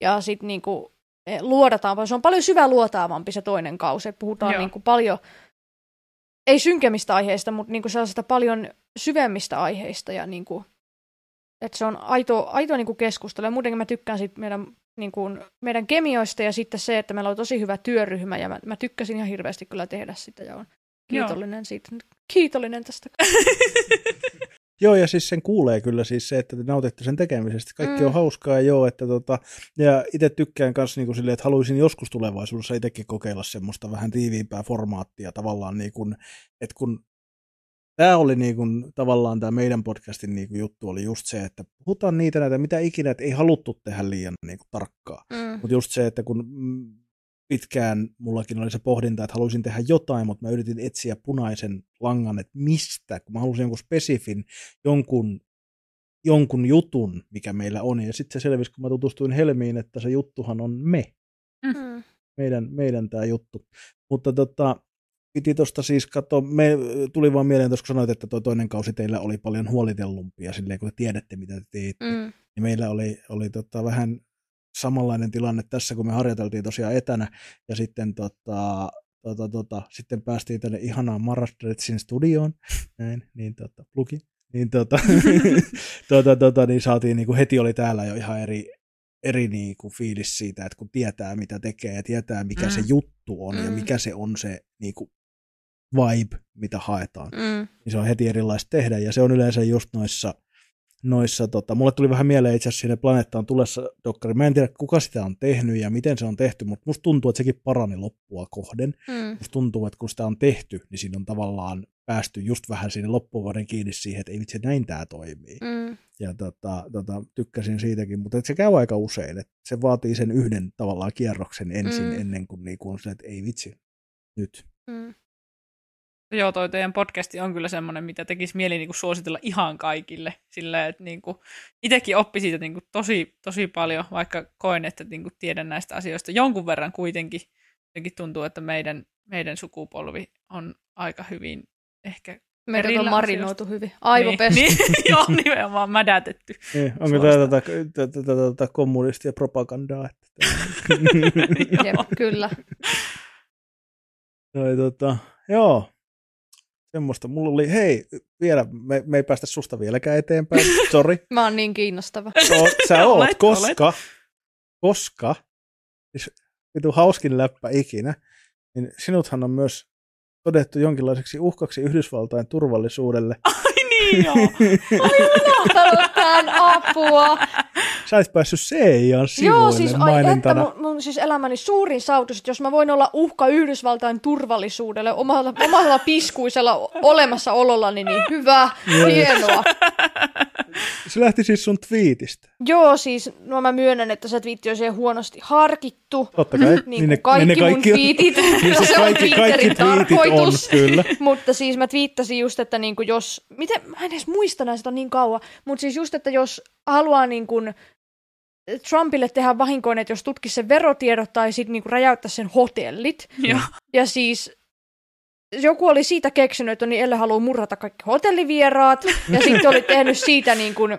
Ja sitten niinku, e, luodataan, se on paljon syvä luotaavampi se toinen kausi. Puhutaan niinku paljon, ei synkemmistä aiheista, mutta niinku sellaisista paljon syvemmistä aiheista ja niinku, että se on aito, aito niinku keskustelu. Ja muutenkin mä tykkään sit meidän, niinku, meidän kemioista ja sitten se, että meillä on tosi hyvä työryhmä ja mä, mä tykkäsin ihan hirveästi kyllä tehdä sitä ja on kiitollinen Joo. siitä. Kiitollinen tästä. (laughs) Joo, ja siis sen kuulee kyllä siis se, että te nautitte sen tekemisestä. Kaikki mm. on hauskaa ja joo, että tota, ja itse tykkään myös niin silleen, että haluaisin joskus tulevaisuudessa itsekin kokeilla semmoista vähän tiiviimpää formaattia tavallaan niin kuin, että kun tämä oli niin kuin, tavallaan tämä meidän podcastin niin kuin juttu oli just se, että puhutaan niitä näitä, mitä ikinä, että ei haluttu tehdä liian niin kuin, tarkkaa. Mm. Mutta just se, että kun mm, pitkään mullakin oli se pohdinta, että haluaisin tehdä jotain, mutta mä yritin etsiä punaisen langan, että mistä, kun mä halusin jonkun spesifin, jonkun, jonkun jutun, mikä meillä on. Ja sitten se selvisi, kun mä tutustuin Helmiin, että se juttuhan on me. Mm-hmm. Meidän, meidän tämä juttu. Mutta tota, piti tuosta siis katsoa, me tuli vaan mieleen tuossa, kun sanoit, että tuo toinen kausi teillä oli paljon huolitellumpia, silleen kun te tiedätte, mitä te teette. Mm. Niin meillä oli, oli tota, vähän samanlainen tilanne tässä, kun me harjoiteltiin tosiaan etänä, ja sitten, tota, tota, tota, sitten päästiin tänne ihanaan Marastretsin studioon, (laughs) näin, niin tota, plugi, niin, tota, (laughs) tota, tota, niin saatiin, niin kuin heti oli täällä jo ihan eri, eri niin kuin fiilis siitä, että kun tietää mitä tekee ja tietää mikä mm. se juttu on mm. ja mikä se on se niin kuin vibe, mitä haetaan, mm. niin se on heti erilaista tehdä ja se on yleensä just noissa noissa, tota, mulle tuli vähän mieleen itse asiassa siinä Planeetta on tulessa dokkari. Mä en tiedä, kuka sitä on tehnyt ja miten se on tehty, mutta musta tuntuu, että sekin parani loppua kohden. Mm. Musta tuntuu, että kun sitä on tehty, niin siinä on tavallaan päästy just vähän sinne loppuvuoden kiinni siihen, että ei vitsi, näin tämä toimii. Mm. Ja tota, tota, tykkäsin siitäkin, mutta se käy aika usein, että se vaatii sen yhden tavallaan kierroksen ensin, mm. ennen kuin, niin kuin on se, että ei vitsi, nyt. Mm. Joo, toi teidän podcasti on kyllä semmoinen, mitä tekisi mieli niin kuin suositella ihan kaikille. Sillä, että niin kuin, itsekin oppi siitä niin kuin tosi, tosi paljon, vaikka koen, että niin kuin tiedän näistä asioista jonkun verran kuitenkin. Jotenkin tuntuu, että meidän, meidän sukupolvi on aika hyvin ehkä Meidät on marinoitu asioista. hyvin. Aivopestä. Niin, (laughs) niin, joo, nimenomaan mädätetty. Niin, onko tämä tätä, tätä, tätä, tätä kommunistia propagandaa? Että (laughs) Jep, kyllä. Toi, tota, joo, Semmoista. Mulla oli, hei, vielä, me, me ei päästä susta vieläkään eteenpäin, (laughs) sorry. Mä oon niin kiinnostava. (laughs) So, sä oot, olet, koska, olet. koska, siis vitu hauskin läppä ikinä, niin sinuthan on myös todettu jonkinlaiseksi uhkaksi Yhdysvaltain turvallisuudelle. Ai niin joo. (laughs) Olin unohtanut tämän apua. Sä olis päässyt CIAn sivuille Joo, siis, ai, että mun, mun, siis elämäni suurin saavutus, että jos mä voin olla uhka Yhdysvaltain turvallisuudelle omalla, omalla piskuisella olemassaolollani, niin hyvä, hienoa. Se lähti siis sun twiitistä. Joo, siis no mä myönnän, että se twiitti on siihen huonosti harkittu. Totta kai. Niin, niin ne, kaikki, ne kaikki mun twiitit. niin siis (laughs) se kaikki, on kaikki twiitit on, kyllä. (laughs) mutta siis mä twiittasin just, että niin kuin jos, miten, mä en edes muista näistä niin kauan, mutta siis just, että jos haluaa niin kuin Trumpille tehdä vahinkoin, että jos tutkisi sen verotiedot tai sitten niinku räjäyttäisi sen hotellit. Ja. ja siis joku oli siitä keksinyt, että niin Elle haluaa murrata kaikki hotellivieraat, (laughs) ja sitten oli tehnyt siitä niin kuin,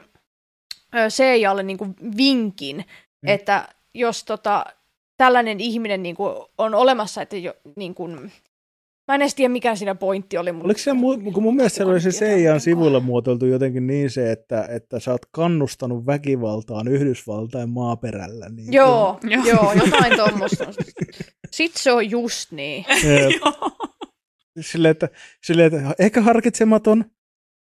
CIAlle niin kuin vinkin, mm. että jos tota, tällainen ihminen niin kuin on olemassa, että jo, niin kuin, Mä en edes tiedä, mikä siinä pointti oli. Mutta... Oliko se, kun mun mielestä se oli se Seijan sivuilla muotoiltu jotenkin niin se, että, että sä oot kannustanut väkivaltaan Yhdysvaltain maaperällä. Niin joo, (laughs) kun... joo, jotain tuommoista. Sitten se on just niin. (laughs) Silleen, että, silleen, että ehkä harkitsematon,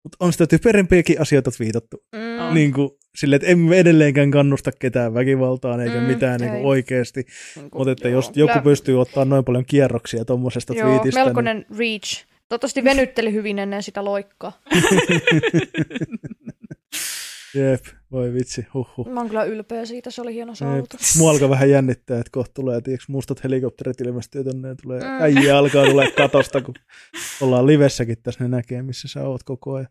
mutta on sitä typerimpiäkin asioita viitattu. Mm. Niin kuin, sille, että emme edelleenkään kannusta ketään väkivaltaan eikä mm, mitään niin kuin oikeasti. Niin mutta että jos joku Lä... pystyy ottaa noin paljon kierroksia tuommoisesta twiitistä. melkoinen niin... reach. Toivottavasti venytteli hyvin ennen sitä loikkaa. (laughs) Jep, voi vitsi, huhhuh. Mä oon kyllä ylpeä siitä, se oli hieno saavutus. Mua alkaa vähän jännittää, että kohta tulee, tiiäks, mustat helikopterit ilmestyy tonne ja tulee, mm. äijä alkaa tulee katosta, kun ollaan livessäkin tässä, ne näkee, missä sä oot koko ajan.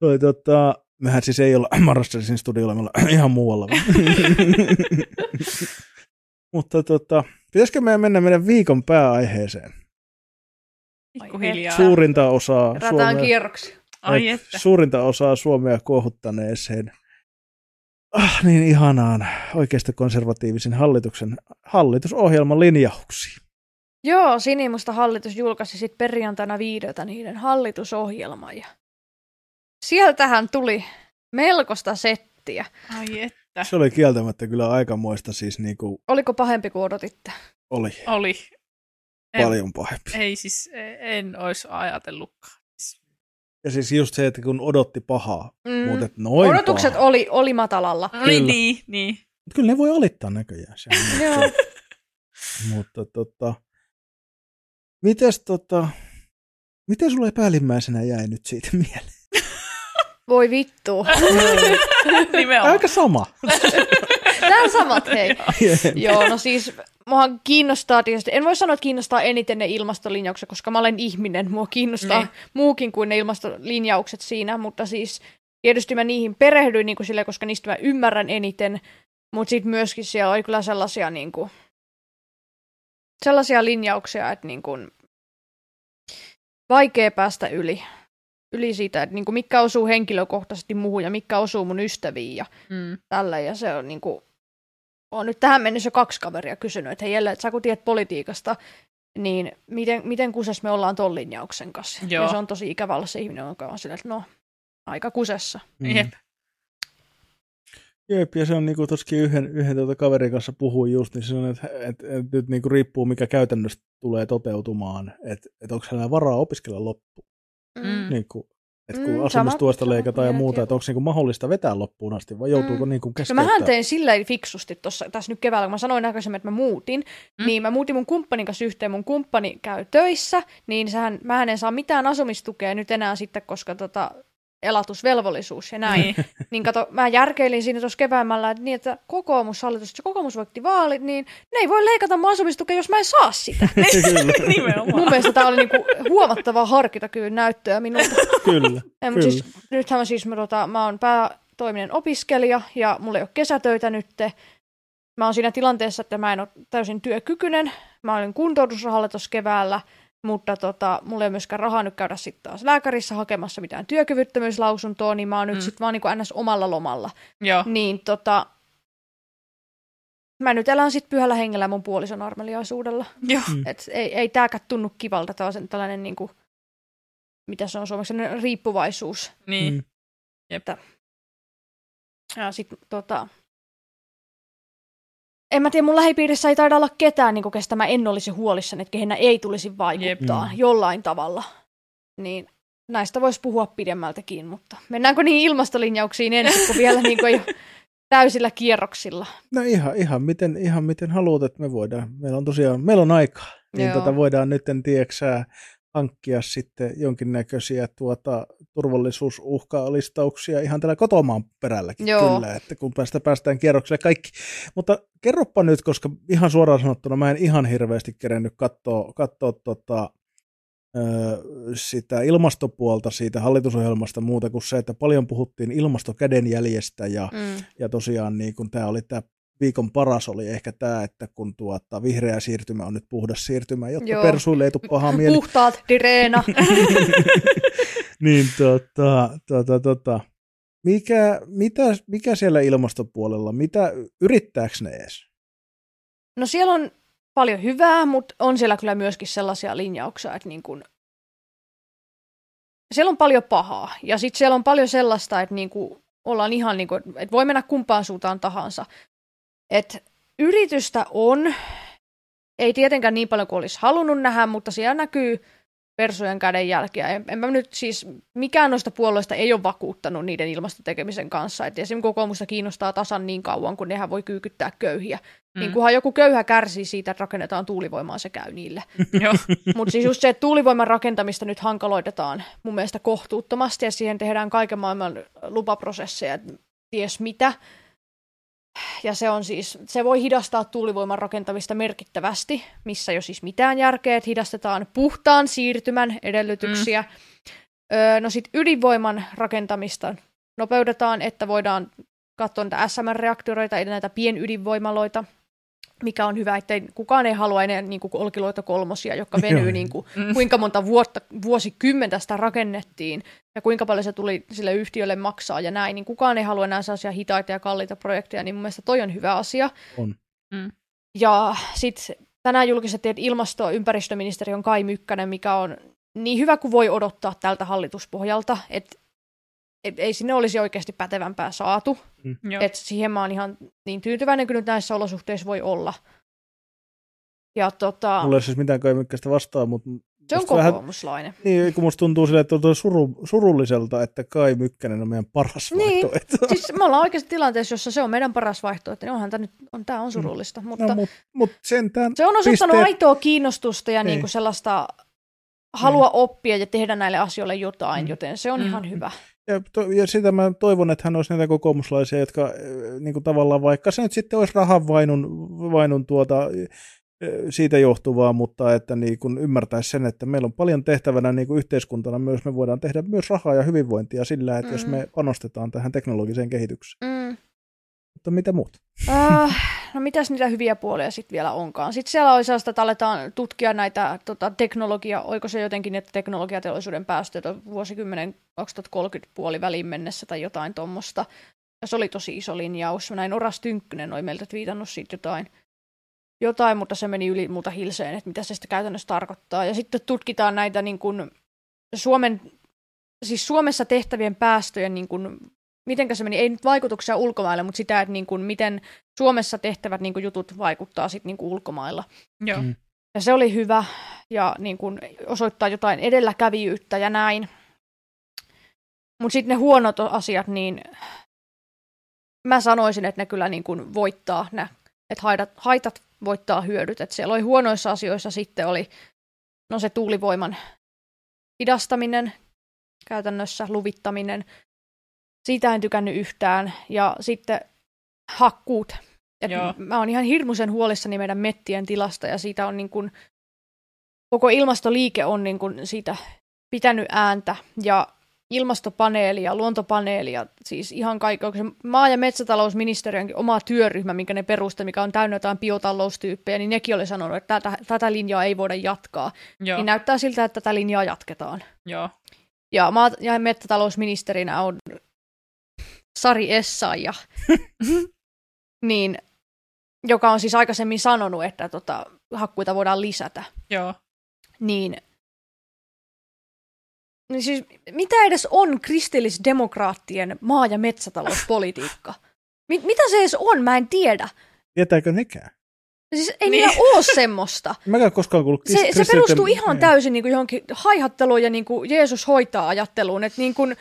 Toi, tota, mehän siis ei olla (clears throat) Marrasterin studiolla, me ollaan (clears throat) ihan muualla. (laughs) Mutta tota, pitäisikö meidän mennä meidän viikon pääaiheeseen? Pikkuhiljaa. Suurinta osaa Rataan Suomea, kierroksi. Ai että. suurinta osaa Suomea kuohuttaneeseen ah, niin ihanaan oikeasta konservatiivisen hallituksen hallitusohjelman linjauksiin. Joo, Sinimusta hallitus julkaisi sitten perjantaina viideltä niiden hallitusohjelman. Ja sieltähän tuli melkoista settiä. Ai että. Se oli kieltämättä kyllä aikamoista, siis niin kuin Oliko pahempi kuin odotitte? oli Oli. En, paljon pahempi. Ei siis, en olisi ajatellutkaan. Ja siis just se, että kun odotti pahaa, Mm. mutta et noin Odotukset pahaa. oli, oli matalalla. Oli Kyllä. niin, niin. Mut Kyllä ne voi alittaa näköjään. (laughs) Joo. se. mutta tota, mites tota, miten sulle päällimmäisenä jäi nyt siitä mieleen? Voi vittu. (laughs) Nimenomaan. Aika sama. Nämä samat, hei. Joo, no siis mua kiinnostaa tietysti, en voi sanoa, että kiinnostaa eniten ne ilmastolinjaukset, koska mä olen ihminen, mua kiinnostaa Niin. muukin kuin ne ilmastolinjaukset siinä, mutta siis tietysti mä niihin perehdyin niin kuin sille, koska niistä mä ymmärrän eniten, mutta sitten myöskin siellä oli kyllä sellaisia niin kuin, sellaisia linjauksia, että niin kuin, vaikea päästä yli, yli siitä, että niin kuin, mikä osuu henkilökohtaisesti muuhun ja mikä osuu mun ystäviin ja Mm. tällä ja se on niinku, on nyt tähän mennessä jo kaksi kaveria kysynyt, että hei Jelle, että sä kun tiedät politiikasta, niin miten, miten kusessa me ollaan ton linjauksen kanssa. Joo. Ja se on tosi ikävä olla se ihminen, joka on sillä, että no, aika kusessa. Mm. Jep. Jep, ja se on niinku toskin yhden, yhden tuota kaverin kanssa puhuin just, niin se on, että et, et, nyt niinku riippuu mikä käytännössä tulee toteutumaan, että et onko hänellä varaa opiskella loppuun. Mm. Niinku, että Mm, kun sama- asumistuesta sama leikataan ja kuin muuta, että onko niinku mahdollista vetää loppuun asti vai joutuuko Mm. niinku No keskeyttää? mähän tein silleen fiksusti tossa, tässä nyt keväällä, kun mä sanoin aikaisemmin, että mä muutin, Mm. mm. niin mä muutin mun kumppanin kanssa yhteen. Mun kumppani käy töissä, niin sehän, mä en saa mitään asumistukea nyt enää sitten, koska tota, elatusvelvollisuus ja näin. Niin. (laughs) Niin kato, mä järkeilin siinä tuossa keväämällä, että, niin, että kokoomus, hallitus, että kokoomus voitti vaalit, niin ne ei voi leikata mun asumistukea, jos mä en saa sitä. (laughs) Kyllä, Mun mielestä tämä oli niinku huomattavaa harkintakyvyn näyttöä minulta. kyllä. (laughs) Ei, mut Kyllä. siis, nythän mä siis, mä, tota, mä oon päätoiminen opiskelija ja mulla ei ole kesätöitä nyt. Mä oon siinä tilanteessa, että mä en ole täysin työkykyinen. Mä olin kuntoutusrahalla tuossa keväällä, mutta tota, mulla ei myöskään rahaa nyt käydä sitten taas lääkärissä hakemassa mitään työkyvyttömyyslausuntoa, niin mä oon nyt Mm. mm. sitten vaan niin kuin ns. omalla lomalla. Joo. Niin tota, mä nyt elän sitten pyhällä hengellä mun puolison armeliaisuudella. Joo. Mm. Et ei, ei tääkään tunnu kivalta, tämä on sen tällainen niinku, mitä se on suomeksi, riippuvaisuus. Niin. Mm. Ja sit tota, en mä tiedä, mun lähipiirissä ei taida olla ketään, niin kestä mä en olisi huolissani, että kehenä ei tulisi vaikuttaa Jep. Mm. jollain tavalla. Niin näistä voisi puhua pidemmältäkin, mutta mennäänkö niihin ilmastolinjauksiin ensin, kun vielä niin ei ole (laughs) täysillä kierroksilla. No ihan, ihan, miten, ihan miten haluat, että me voidaan. Meillä on tosiaan, meillä on aikaa. Niin Joo. tota voidaan nyt, tieksää, hankkia sitten jonkinnäköisiä tuota, turvallisuusuhkalistauksia ihan tällä kotomaan perälläkin Joo. kyllä, että kun päästä, päästään kierrokselle kaikki. Mutta kerropa nyt, koska ihan suoraan sanottuna mä en ihan hirveästi kerennyt katsoa, katsoa tota, sitä ilmastopuolta siitä hallitusohjelmasta muuta kuin se, että paljon puhuttiin ilmastokädenjäljestä ja Mm. ja tosiaan niin kun tämä oli tämä viikon paras oli ehkä tämä, että kun tuota, vihreä siirtymä on nyt puhdas siirtymä, jotta Joo. persuille ei tule pahaa mieli. Puhtaat, direena. (laughs) niin tota, tota, tota, mikä, mitä, mikä siellä ilmastopuolella, mitä, yrittääkö ne edes? No siellä on paljon hyvää, mutta on siellä kyllä myöskin sellaisia linjauksia, että niin kuin, siellä on paljon pahaa. Ja sitten siellä on paljon sellaista, että niin kuin ollaan ihan niin kuin, että voi mennä kumpaan suuntaan tahansa. Et yritystä on, ei tietenkään niin paljon kuin olisi halunnut nähdä, mutta siellä näkyy persujen kädenjälkiä. En, en mä nyt siis, mikään noista puolueista ei ole vakuuttanut niiden ilmastotekemisen kanssa. Et esimerkiksi kokoomusta kiinnostaa tasan niin kauan, kun nehän voi kyykyttää köyhiä. Mm. Niin kunhan joku köyhä kärsii siitä, että rakennetaan tuulivoimaa, se käy niille. (laughs) Mutta siis just se, että tuulivoiman rakentamista nyt hankaloitetaan mun mielestä kohtuuttomasti ja siihen tehdään kaiken maailman lupaprosesseja, että ties mitä. Ja se on siis, se voi hidastaa tuulivoiman rakentamista merkittävästi, missä jo siis mitään järkeä, että hidastetaan puhtaan siirtymän edellytyksiä. Mm. Öö, no sitten ydinvoiman rakentamista nopeutetaan, että voidaan katsoa näitä SMR-reaktoreita, eli näitä pienydinvoimaloita, mikä on hyvä, että kukaan ei halua enää niin kuin Olkiluoto kolmosia, jotka venyy niin kuin, Mm. kuinka monta vuotta, vuosikymmentä sitä rakennettiin ja kuinka paljon se tuli sille yhtiölle maksaa ja näin, niin kukaan ei halua enää sellaisia hitaita ja kalliita projekteja, niin mun mielestä toi on hyvä asia. On. Mm. Ja sitten tänään julkistettiin, että ilmasto- ja ympäristöministeri on Kai Mykkänen, mikä on niin hyvä kuin voi odottaa tältä hallituspohjalta, että et ei sinne olisi oikeasti pätevämpää saatu. Joo. Et siihen mä oon ihan niin tyytyväinen kuin nyt näissä olosuhteissa voi olla. Ja tota, Mulla ei ole siis mitään kaimykkäistä vastaan, mutta se on musta vähän- kokoomuslainen. niin, kun musta tuntuu sille, että on suru, surulliselta, että Kai Mykkänen on meidän paras Niin. vaihtoehto. Siis me ollaan oikeasti tilanteessa, jossa se on meidän paras vaihtoehto. Niin onhan tämä nyt on, tää on surullista, mutta No, mutta mut sentään se on osoittanut pisteet- aitoa kiinnostusta ja Niin. niinku sellaista halua oppia ja tehdä näille asioille jotain, Mm. joten se on Mm. ihan hyvä. Ja, to, ja sitä mä toivon, että hän olisi näitä kokoomuslaisia, jotka niin kuin tavallaan, vaikka se nyt sitten olisi rahanvainun vainun tuota, eh, siitä johtuvaa, mutta että niin kuin ymmärtäisi sen, että meillä on paljon tehtävänä niin kuin yhteiskuntana myös, me voidaan tehdä myös rahaa ja hyvinvointia sillä, että mm. jos me panostetaan tähän teknologiseen kehitykseen. Mm. Mutta mitä muut? Äh, no mitäs niitä hyviä puolia sitten vielä onkaan? Sitten siellä oli sellaista, että aletaan tutkia näitä tota, teknologia, oiko se jotenkin, että teknologiateollisuuden päästöt on vuosikymmenen 2030 puoliväliin mennessä tai jotain tuommoista. Ja se oli tosi iso linjaus. Mä näin Oras Tynkkynen oli meiltä viitannut siitä jotain, jotain, mutta se meni yli muuta hilseen, että mitä se sitten käytännössä tarkoittaa. Ja sitten tutkitaan näitä niin kuin, Suomen, siis Suomessa tehtävien päästöjen niin kuin, mitenkä se meni, ei nyt vaikutuksia ulkomaille, mutta sitä, että niin kuin, miten Suomessa tehtävät niin kuin, jutut vaikuttaa sit, niin kuin, ulkomailla. Joo. Mm. Ja se oli hyvä ja niin kuin, osoittaa jotain edelläkävijyyttä ja näin. Mutta sitten ne huonot asiat, niin mä sanoisin, että ne kyllä niin kuin, voittaa, ne, että haitat, haitat voittaa hyödyt. Et siellä oli huonoissa asioissa sitten oli no se tuulivoiman hidastaminen, käytännössä luvittaminen, siitä en tykännyt yhtään. Ja sitten hakkuut. Et Joo. mä oon ihan hirmuisen huolissani meidän mettien tilasta ja siitä on niin kuin, koko ilmastoliike on niin kuin siitä pitänyt ääntä ja ilmastopaneeli ja luontopaneeli ja siis ihan kaikki, onko se maa- ja metsätalousministeriönkin oma työryhmä, minkä ne perusti, mikä on täynnä jotain biotaloustyyppejä, niin nekin oli sanonut, että tätä, tätä linjaa ei voida jatkaa. Joo. Niin näyttää siltä, että tätä linjaa jatketaan. Joo. Ja maa- ja metsätalousministerinä on Sari Essaija, (laughs) niin, joka on siis aikaisemmin sanonut, että tota, hakkuita voidaan lisätä. Joo. Niin, niin siis, mitä edes on kristillisdemokraattien maa- ja metsätalouspolitiikka? Mi- mitä se edes on? Mä en tiedä. Tietääkö nekään? Siis ei Niin. niillä ole semmoista. (laughs) Mä en koskaan kuullut Se, se perustuu ihan Niin. täysin niin kuin johonkin haihatteluun ja niin kuin Jeesus hoitaa ajatteluun, että niin kuin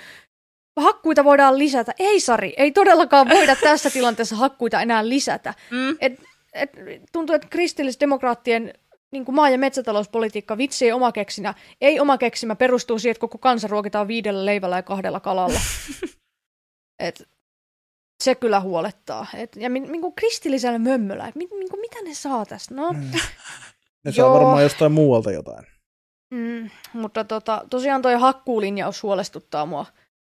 hakkuita voidaan lisätä. Ei Sari, ei todellakaan voida tässä tilanteessa hakkuita enää lisätä. Mm. Et, et, tuntuu, että kristillisdemokraattien niin kuin maa- ja metsätalouspolitiikka vitsi ei oma keksinä. Ei oma keksimä perustuu siihen, että koko kansa ruokitaan viidellä leivällä ja kahdella kalalla. (laughs) Et, se kyllä huolettaa. Et, ja min, niin kuin kristillisellä mömmöllä, mit, niin kuin, mitä ne saa tästä? No, Mm. Ne saa Joo. varmaan jostain muualta jotain. Mm, mutta tota, tosiaan toi hakkuulinjaus huolestuttaa mua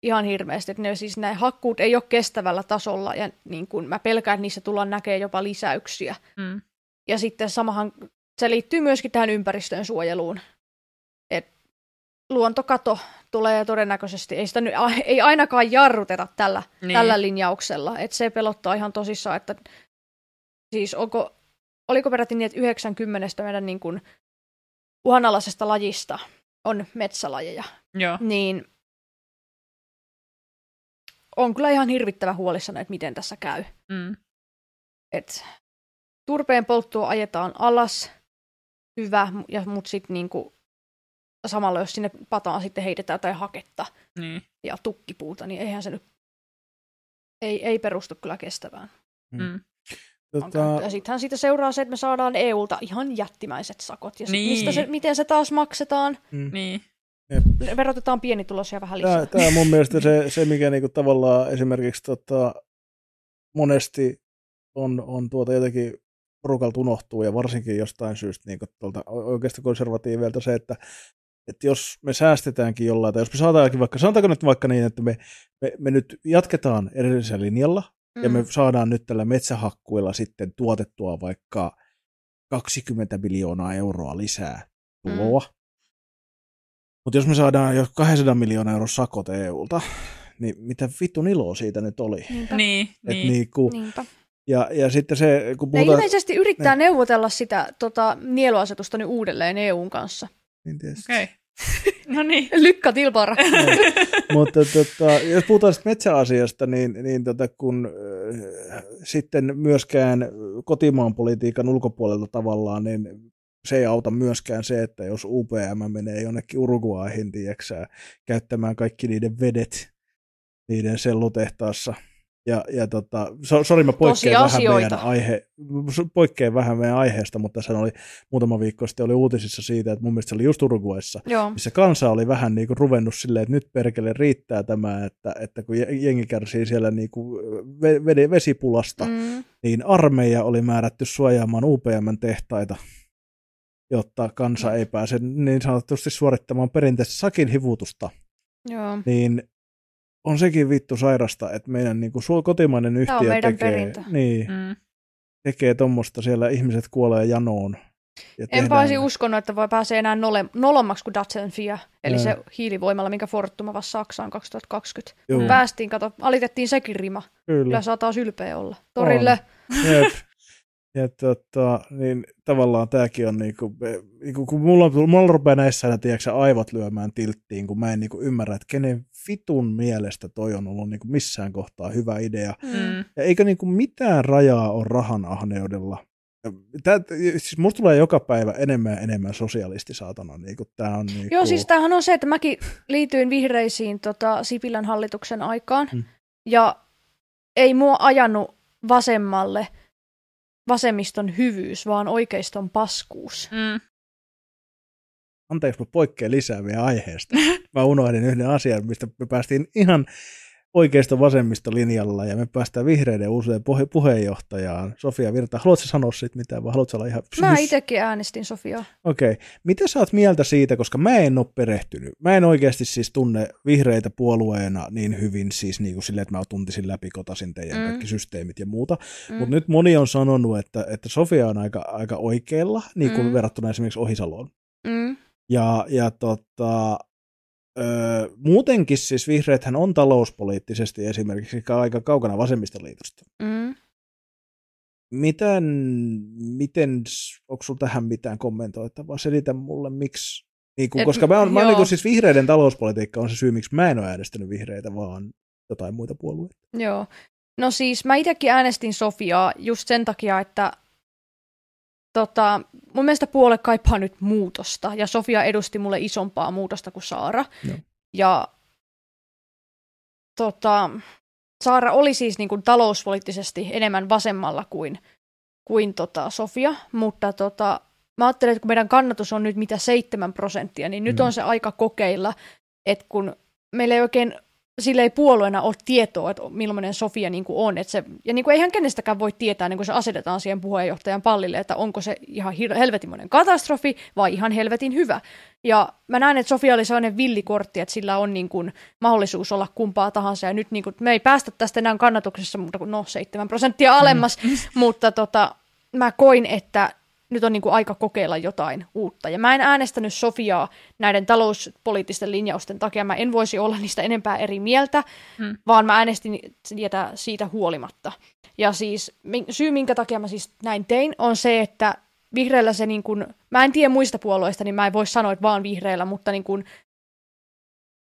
ihan hirveästi. Että ne, siis nämä hakkuut ei ole kestävällä tasolla ja niin kun mä pelkään, että niissä tullaan näkemään jopa lisäyksiä. Mm. Ja sitten samahan se liittyy myöskin tähän ympäristön suojeluun. Et luontokato tulee todennäköisesti, ei sitä nyt, ei ainakaan jarruteta tällä, niin. tällä linjauksella. Et se pelottaa ihan tosissaan, että siis onko, oliko peräti niin, että 90 meidän niin kuin uhanalaisesta lajista on metsälajeja, Joo. niin on kyllä ihan hirvittävä huolissani, että miten tässä käy. Mm. Et turpeen polttoa ajetaan alas, hyvä, ja, mutta sitten niinku, samalla jos sinne pataan sitten heitetään jotain haketta Niin. ja tukkipuuta, niin eihän se nyt, ei, ei perustu kyllä kestävään. Mm. Tota, Ja sittenhän siitä seuraa se, että me saadaan EUlta ihan jättimäiset sakot. Ja sit Niin. mistä se, miten se taas maksetaan? mm. Niin. Verotetaan pienituloisia vähän lisää. Tämä, tämä on mun mielestä se, se mikä niinku tavallaan esimerkiksi tota, monesti on, on tuota jotenkin porukalta unohtuu ja varsinkin jostain syystä niin tuolta oikeasta konservatiiveilta se, että että jos me säästetäänkin jollain, tai jos me saadaankin vaikka, sanotaanko nyt vaikka niin, että me, me, me nyt jatketaan edellisellä linjalla, mm. ja me saadaan nyt tällä metsähakkuilla sitten tuotettua vaikka 20 miljoonaa euroa lisää tuloa. Mm. Mutta jos me saadaan jo 200 miljoonaa euroa sakot EUlta, niin mitä vitun iloa siitä nyt oli. Niinpä. Niin, Et niin. niinku, Niinpä. ja, ja sitten se, kun Ne puhutaan... ilmeisesti yrittää neuvotella sitä tota, nieluasetusta nyt uudelleen EUn kanssa. Niin tietysti. Okei. Okay. (laughs) No niin. (laughs) Lykkä tilpara. Mutta tota, jos puhutaan sitten metsäasiasta, niin, niin tota, kun äh, sitten myöskään kotimaan politiikan ulkopuolelta tavallaan, niin se ei auta myöskään se, että jos UPM menee jonnekin Uruguayhin, tiiäksää, käyttämään kaikki niiden vedet niiden sellutehtaassa. Ja, ja tota, so, sori mä poikkean vähän, meidän aihe, poikkean vähän meidän aiheesta, mutta tässä oli muutama viikko sitten oli uutisissa siitä, että mun mielestä se oli just Uruguayssa, Joo. missä kansa oli vähän niin kuin ruvennut silleen, että nyt perkele riittää tämä, että, että kun jengi kärsii siellä niin kuin vesipulasta. Mm. niin armeija oli määrätty suojaamaan UPM-tehtaita, jotta kansa ei pääse niin sanotusti suorittamaan perinteistä sakin hivutusta. Joo. Niin on sekin vittu sairasta, että meidän niin kuin kotimainen on yhtiö meidän tekee, perintö. niin, Mm. tekee tuommoista, siellä ihmiset kuolee janoon. Ja Enpä tehdään- olisi uskonut, että voi pääsee enää nole, nolommaksi kuin Datsenfia, eli Joo. se hiilivoimalla, minkä Fortum avasi Saksaan 2020. Joo, Mm. Päästiin, kato, alitettiin sekin rima. kyllä. Kyllä saa taas ylpeä olla. Torille. Jep. (laughs) Ja tota, niin tavallaan tämäkin on niinku, niinku kun mulla, mulla rupeaa näissä tiedätkö, aivot lyömään tilttiin, kun mä en niinku ymmärrä, että kenen vitun mielestä toi on ollut niinku missään kohtaa hyvä idea. Mm. Ja eikö niinku mitään rajaa ole rahan ahneudella. Tää, siis musta tulee joka päivä enemmän ja enemmän sosialisti saatana. Niinku, tää on niinku, Joo, siis tämähän on se, että mäkin liityin vihreisiin tota, Sipilän hallituksen aikaan, Mm. ja ei mua ajanut vasemmalle vasemmiston hyvyys, vaan oikeiston paskuus. Mm. anteeksi, mä poikkean lisää vielä aiheesta. Mä unohdin yhden asian, mistä me päästiin ihan oikeista vasemmista linjalla ja me päästään vihreiden uuteen puhe- puheenjohtajaan. Sofia Virta, haluatko sanoa siitä mitään vai haluatko olla ihan... Mä itsekin äänestin Sofiaa. Okei. Okay. Mitä sä oot mieltä siitä, koska mä en ole perehtynyt. Mä en oikeasti siis tunne vihreitä puolueena niin hyvin siis niin kuin silleen, että mä tuntisin läpi, kotasin teidän Mm. kaikki systeemit ja muuta. Mm. Mutta nyt moni on sanonut, että, että Sofia on aika, aika oikealla, niin kuin mm. verrattuna esimerkiksi Ohisaloon. Mm. Ja, ja tota, öö, muutenkin siis vihreäthän on talouspoliittisesti esimerkiksi aika kaukana vasemmistoliitosta. Mm. Miten, miten onko sulla tähän mitään kommentoitavaa? Selitä mulle, miksi. Niin kuin, Et- koska mä oon, mä niin siis vihreiden talouspolitiikka on se syy, miksi mä en ole äänestänyt vihreitä, vaan jotain muita puolueita. Joo. No siis mä itsekin äänestin Sofiaa just sen takia, että tota, mun mielestä puole kaipaa nyt muutosta, ja Sofia edusti mulle isompaa muutosta kuin Saara. Joo. Ja tota, Saara oli siis niin kuin talouspoliittisesti enemmän vasemmalla kuin, kuin tota Sofia, mutta tota, mä ajattelen, että kun meidän kannatus on nyt mitä 7 prosenttia, niin nyt Mm. on se aika kokeilla, että kun meillä ei oikein sillä ei puolueena ole tietoa, että millainen Sofia niin kuin on. Että se, ja niin kuin eihän kenestäkään voi tietää, niin kuin se asetetaan siihen puheenjohtajan pallille, että onko se ihan helvetimoinen katastrofi vai ihan helvetin hyvä. Ja mä näen, että Sofia oli sellainen villikortti, että sillä on niin kuin mahdollisuus olla kumpaa tahansa. Ja nyt niin kuin, me ei päästä tästä enää kannatuksessa kuin no 7 prosenttia alemmas, mm. mutta tota, mä koin, että nyt on niin kuin aika kokeilla jotain uutta. Ja mä en äänestänyt Sofiaa näiden talouspoliittisten linjausten takia. Mä en voisi olla niistä enempää eri mieltä, Hmm. vaan mä äänestin niitä siitä huolimatta. Ja siis syy, minkä takia mä siis näin tein, on se, että vihreillä se niin kuin, mä en tiedä muista puolueista, niin mä en voi sanoa, että vaan vihreillä, mutta niin kuin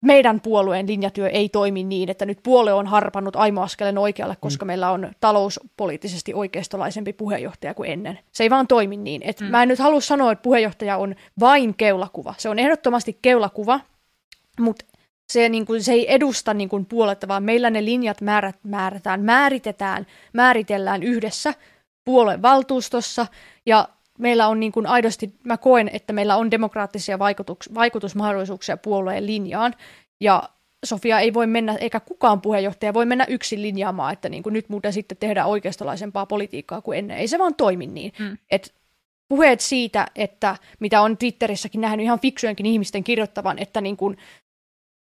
meidän puolueen linjatyö ei toimi niin, että nyt puolue on harpannut aimoaskelen oikealle, koska mm. meillä on talouspoliittisesti oikeistolaisempi puheenjohtaja kuin ennen. Se ei vaan toimi niin. Et mm. Mä en nyt halua sanoa, että puheenjohtaja on vain keulakuva. Se on ehdottomasti keulakuva, mutta se, niin kuin, se ei edusta niin kuin puoletta, vaan meillä ne linjat määrät, määrätään, määritetään, määritellään yhdessä puolueen valtuustossa ja meillä on niin kuin aidosti, mä koen, että meillä on demokraattisia vaikutus, vaikutusmahdollisuuksia puolueen linjaan ja Sofia ei voi mennä, eikä kukaan puheenjohtaja voi mennä yksin linjaamaan, että niin kuin nyt muuten sitten tehdään oikeistolaisempaa politiikkaa kuin ennen. Ei se vaan toimi niin. Mm. Et puheet siitä, että mitä on Twitterissäkin nähnyt ihan fiksujenkin ihmisten kirjoittavan, että niin kuin,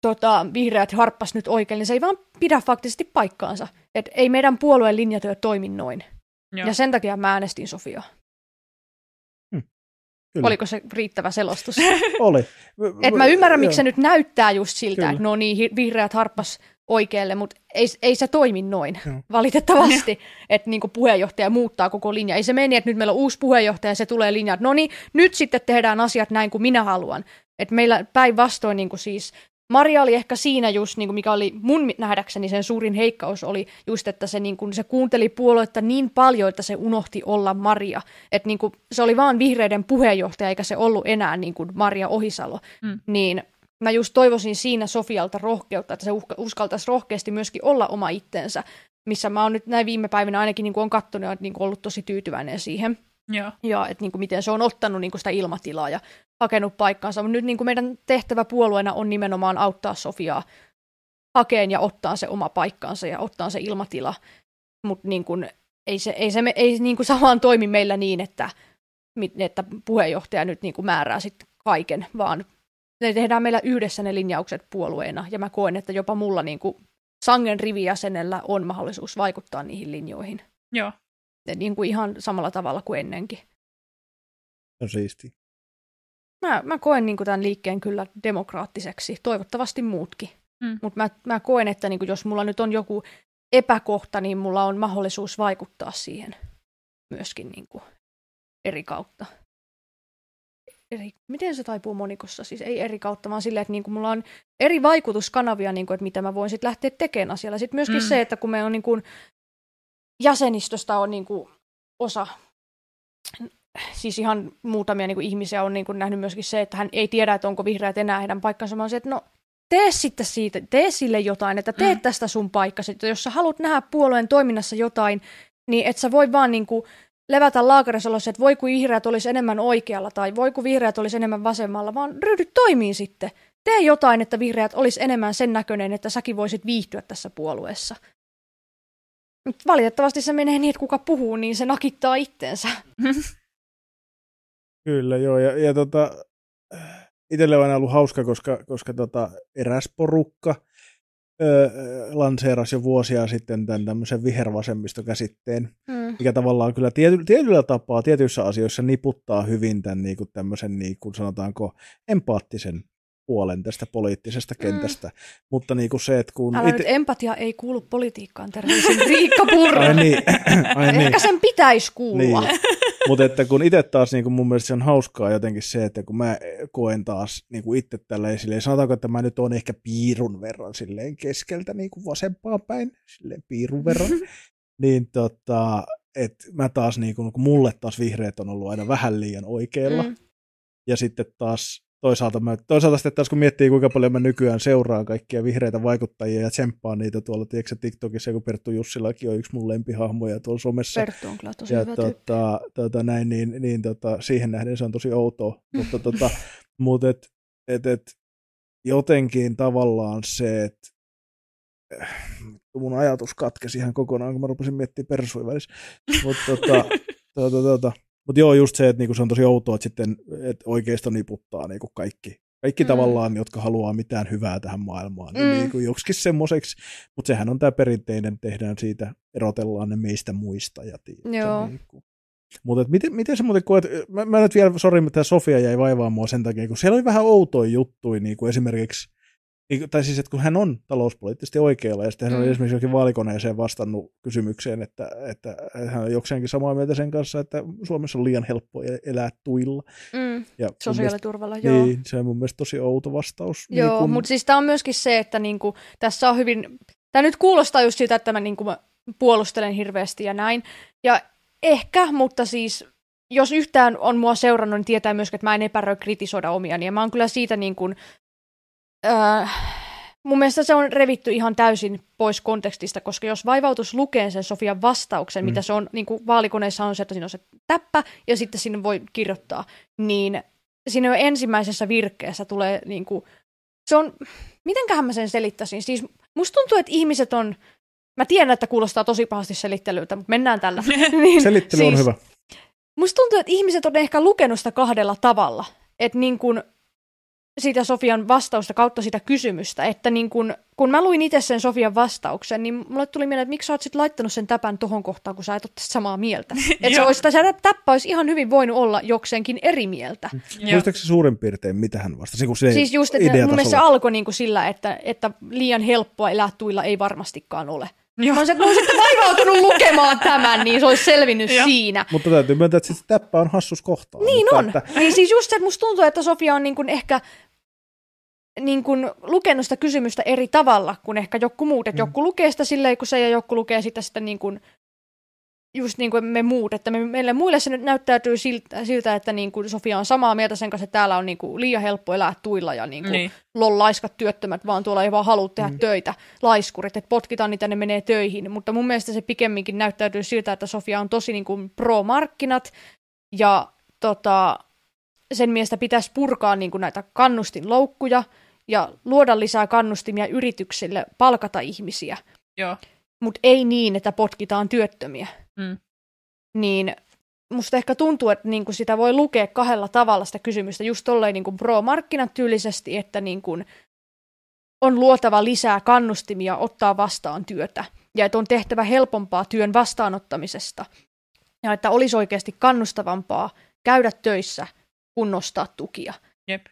tota, vihreät harppas nyt oikein, niin se ei vaan pidä faktisesti paikkaansa. Et ei meidän puolueen linjatyö toimi noin. Joo. Ja sen takia mä äänestin Sofiaa. Kyllä. Oliko se riittävä selostus? (laughs) Oli. Et mä ymmärrän, miksi se nyt näyttää just siltä, Kyllä. että no niin, vihreät harppas oikealle, mutta ei, ei se toimi noin, Joo. valitettavasti, että niin puheenjohtaja muuttaa koko linja. Ei se mene, että nyt meillä on uusi puheenjohtaja ja se tulee linja, että no niin, nyt sitten tehdään asiat näin kuin minä haluan. Että meillä päinvastoin niin kuin siis, Maria oli ehkä siinä just, niin kuin mikä oli mun nähdäkseni sen suurin heikkaus oli just, että se, niin kuin, se kuunteli puoluetta niin paljon, että se unohti olla Maria. Että niin kuin, se oli vaan vihreiden puheenjohtaja, eikä se ollut enää niin kuin Maria Ohisalo. Mm. Niin mä just toivoisin siinä Sofialta rohkeutta, että se uskaltaisi rohkeasti myöskin olla oma itsensä, missä mä oon nyt näin viime päivinä ainakin niin kuin on kattonut ja niin kuin ollut tosi tyytyväinen siihen. Joo. Ja että niin kuin miten se on ottanut niin kuin sitä ilmatilaa ja hakenut paikkaansa. Mutta nyt niin kuin meidän tehtävä puolueena on nimenomaan auttaa Sofiaa hakeen ja ottaa se oma paikkaansa ja ottaa se ilmatila. Mutta niin kuin, ei se, ei se me- ei niin kuin (laughs) samaan toimi meillä niin, että, että puheenjohtaja nyt niin kuin määrää sitten kaiken, vaan ne tehdään meillä yhdessä ne linjaukset puolueena. Ja mä koen, että jopa mulla niin kuin sangen rivijäsenellä on mahdollisuus vaikuttaa niihin linjoihin. Joo. Niin kuin ihan samalla tavalla kuin ennenkin. On siisti. Mä, mä koen niin kuin tämän liikkeen kyllä demokraattiseksi, toivottavasti muutkin. Mm. Mutta mä, mä koen, että niin kuin jos mulla nyt on joku epäkohta, niin mulla on mahdollisuus vaikuttaa siihen myöskin niin kuin eri kautta. Eri, miten se taipuu monikossa? Siis ei eri kautta, vaan silleen, että niin kuin mulla on eri vaikutuskanavia, niin kuin, että mitä mä voin sitten lähteä tekemään asialla. Sitten myöskin mm. se, että kun me on niin kuin, jäsenistöstä on niin kuin osa siis ihan muutamia niin kuin ihmisiä on niin kuin nähnyt myöskin se, että hän ei tiedä, että onko vihreät enää heidän paikkansa, vaan se, että no tee sitten siitä, tee sille jotain, että tee Mm. tästä sun paikkasi. Että jos sä haluat nähdä puolueen toiminnassa jotain, niin et sä voi vaan niin kuin levätä laakarissa olossa, että voi kun vihreät olisi enemmän oikealla tai voi kun vihreät olisi enemmän vasemmalla, vaan ryhdy toimiin sitten. Tee jotain, että vihreät olisi enemmän sen näköinen, että säkin voisit viihtyä tässä puolueessa. Valitettavasti se menee niin, että kuka puhuu, niin se nakittaa itsensä. (laughs) Kyllä, joo. Ja, ja tota, itselle on aina ollut hauska, koska, koska tota, eräs porukka ö, lanseerasi jo vuosia sitten tämän tämmöisen vihervasemmistokäsitteen, Mm. mikä tavallaan kyllä tiety, tietyllä tapaa tietyissä asioissa niputtaa hyvin tämän niin kuin tämmöisen, niin kuin sanotaanko, empaattisen puolen tästä poliittisesta kentästä. Mm. Mutta niin kuin se, että kun... Älä ite- nyt empatia ei kuulu politiikkaan, terveisin Riikka Purra. Ai niin, (laughs) ai niin. Ehkä sen pitäisi kuulua. Niin. Mutta että kun itse taas niin kun mun mielestä se on hauskaa jotenkin se, että kun mä koen taas niin kuin itse tälleen silleen, sanotaanko, että mä nyt on ehkä piirun verran silleen keskeltä niin kuin vasempaan päin, silleen piirun verran, (laughs) niin tota, että mä taas niin kuin, kun mulle taas vihreät on ollut aina vähän liian oikealla, mm. Mm. ja sitten taas toisaalta, mä, toisaalta sitten taas kun miettii, kuinka paljon mä nykyään seuraan kaikkia vihreitä vaikuttajia ja tsemppaan niitä tuolla, tiedätkö, TikTokissa, kun Perttu Jussilakin on yksi mun lempihahmoja tuolla somessa, Perttu on kyllä tosi ja hyvä tota, tota, näin, niin, niin tota, siihen nähden se on tosi outoa, mutta tota, (laughs) mut et, et, et, jotenkin tavallaan se, että mun ajatus katkesi ihan kokonaan, kun mä rupesin miettimään persuja välissä, mutta (laughs) tota, tota, tota, mut joo, just se, että niinku se on tosi outoa, että sitten et oikeisto niputtaa niinku kaikki, kaikki mm. Tavallaan, jotka haluaa mitään hyvää tähän maailmaan, niin Mm. niinku joksikin semmoiseksi, mutta sehän on tämä perinteinen, tehdään siitä, erotellaan ne meistä muista. Ja tiedätkö, Joo. Niinku. Mutta miten, miten sä muuten koet, mä, mä nyt vielä, sori, mutta tämä Sofia jäi vaivaamaan mua sen takia, kun siellä oli vähän outoja juttuja, niin kuin esimerkiksi, tai siis, että kun hän on talouspoliittisesti oikealla, ja sitten hän oli Mm. esimerkiksi jokin vaalikoneeseen vastannut kysymykseen, että, että hän on jokseenkin samaa mieltä sen kanssa, että Suomessa on liian helppo e- elää tuilla. Mm. Ja mun mielestä, Sosiaaliturvalla, joo. niin, se on mun mielestä tosi outo vastaus. Joo, niin kun, mutta siis tämä on myöskin se, että niinku, tässä on hyvin, tämä nyt kuulostaa just siltä, että mä niinku mä puolustelen hirveästi ja näin. Ja ehkä, mutta siis jos yhtään on mua seurannut, niin tietää myöskin, että mä en epäröi kritisoida omiani. Ja mä oon kyllä siitä niin kuin, äh, mun mielestä se on revitty ihan täysin pois kontekstista, koska jos vaivautus lukee sen Sofian vastauksen, Mm. mitä se on, niin kuin vaalikoneissa on se, että siinä on se täppä ja sitten sinne voi kirjoittaa, niin siinä jo ensimmäisessä virkkeessä tulee niin kuin, se on, mitenköhän mä sen selittäisin? Siis musta tuntuu, että ihmiset on, mä tiedän, että kuulostaa tosi pahasti selittelyltä, mutta mennään tällä. (laughs) niin, Selittely on hyvä. musta tuntuu, että ihmiset on ehkä lukenut sitä kahdella tavalla. Että niin kun siitä Sofian vastausta kautta sitä kysymystä, että niin kun, kun mä luin itse sen Sofian vastauksen, niin mulle tuli mieleen, että miksi sä oot sit laittanut sen täpän tohon kohtaan, kun sä et ole samaa mieltä. (laughs) että se, olisi, se täppä olisi ihan hyvin voinut olla jokseenkin eri mieltä. Joo. Muistatko se suurin piirtein, mitä hän vastasi? Kun se Siis just, että mun mielestä se alkoi niin kuin sillä, että, että liian helppoa elää tuilla ei varmastikaan ole. Joo. Mä olisin, että mä olisin vaivautunut lukemaan tämän, niin se olisi selvinnyt Joo. siinä. Mutta täytyy myöntää, että se täppä on hassus kohtaa. Niin mutta on. Että, Niin siis just se, että musta tuntuu, että Sofia on niin kuin ehkä niin kuin lukenut sitä kysymystä eri tavalla kuin ehkä joku muut. Että Mm. joku lukee sitä silleen, kun se ja joku lukee sitä, sitä niin kuin, just niin kuin me muut. Että me, meille muille se nyt näyttäytyy siltä, siltä että niin kuin Sofia on samaa mieltä sen kanssa, että täällä on niin kuin liian helppo elää tuilla ja niin kuin Niin. lol laiskat työttömät, vaan tuolla ei vaan halua tehdä Mm. töitä, laiskurit, että potkitaan niitä, ne menee töihin. Mutta mun mielestä se pikemminkin näyttäytyy siltä, että Sofia on tosi niin kuin pro-markkinat ja tota, sen mielestä pitäisi purkaa niin kuin näitä kannustinloukkuja ja luoda lisää kannustimia yrityksille palkata ihmisiä, Joo. mutta ei niin, että potkitaan työttömiä. Mm. Niin musta ehkä tuntuu, että niin kuin sitä voi lukea kahdella tavalla sitä kysymystä, just tolleen niin kuin pro-markkinat tyylisesti, että niin kuin on luotava lisää kannustimia ottaa vastaan työtä ja että on tehtävä helpompaa työn vastaanottamisesta ja että olisi oikeasti kannustavampaa käydä töissä kuin nostaa tukia. Jep.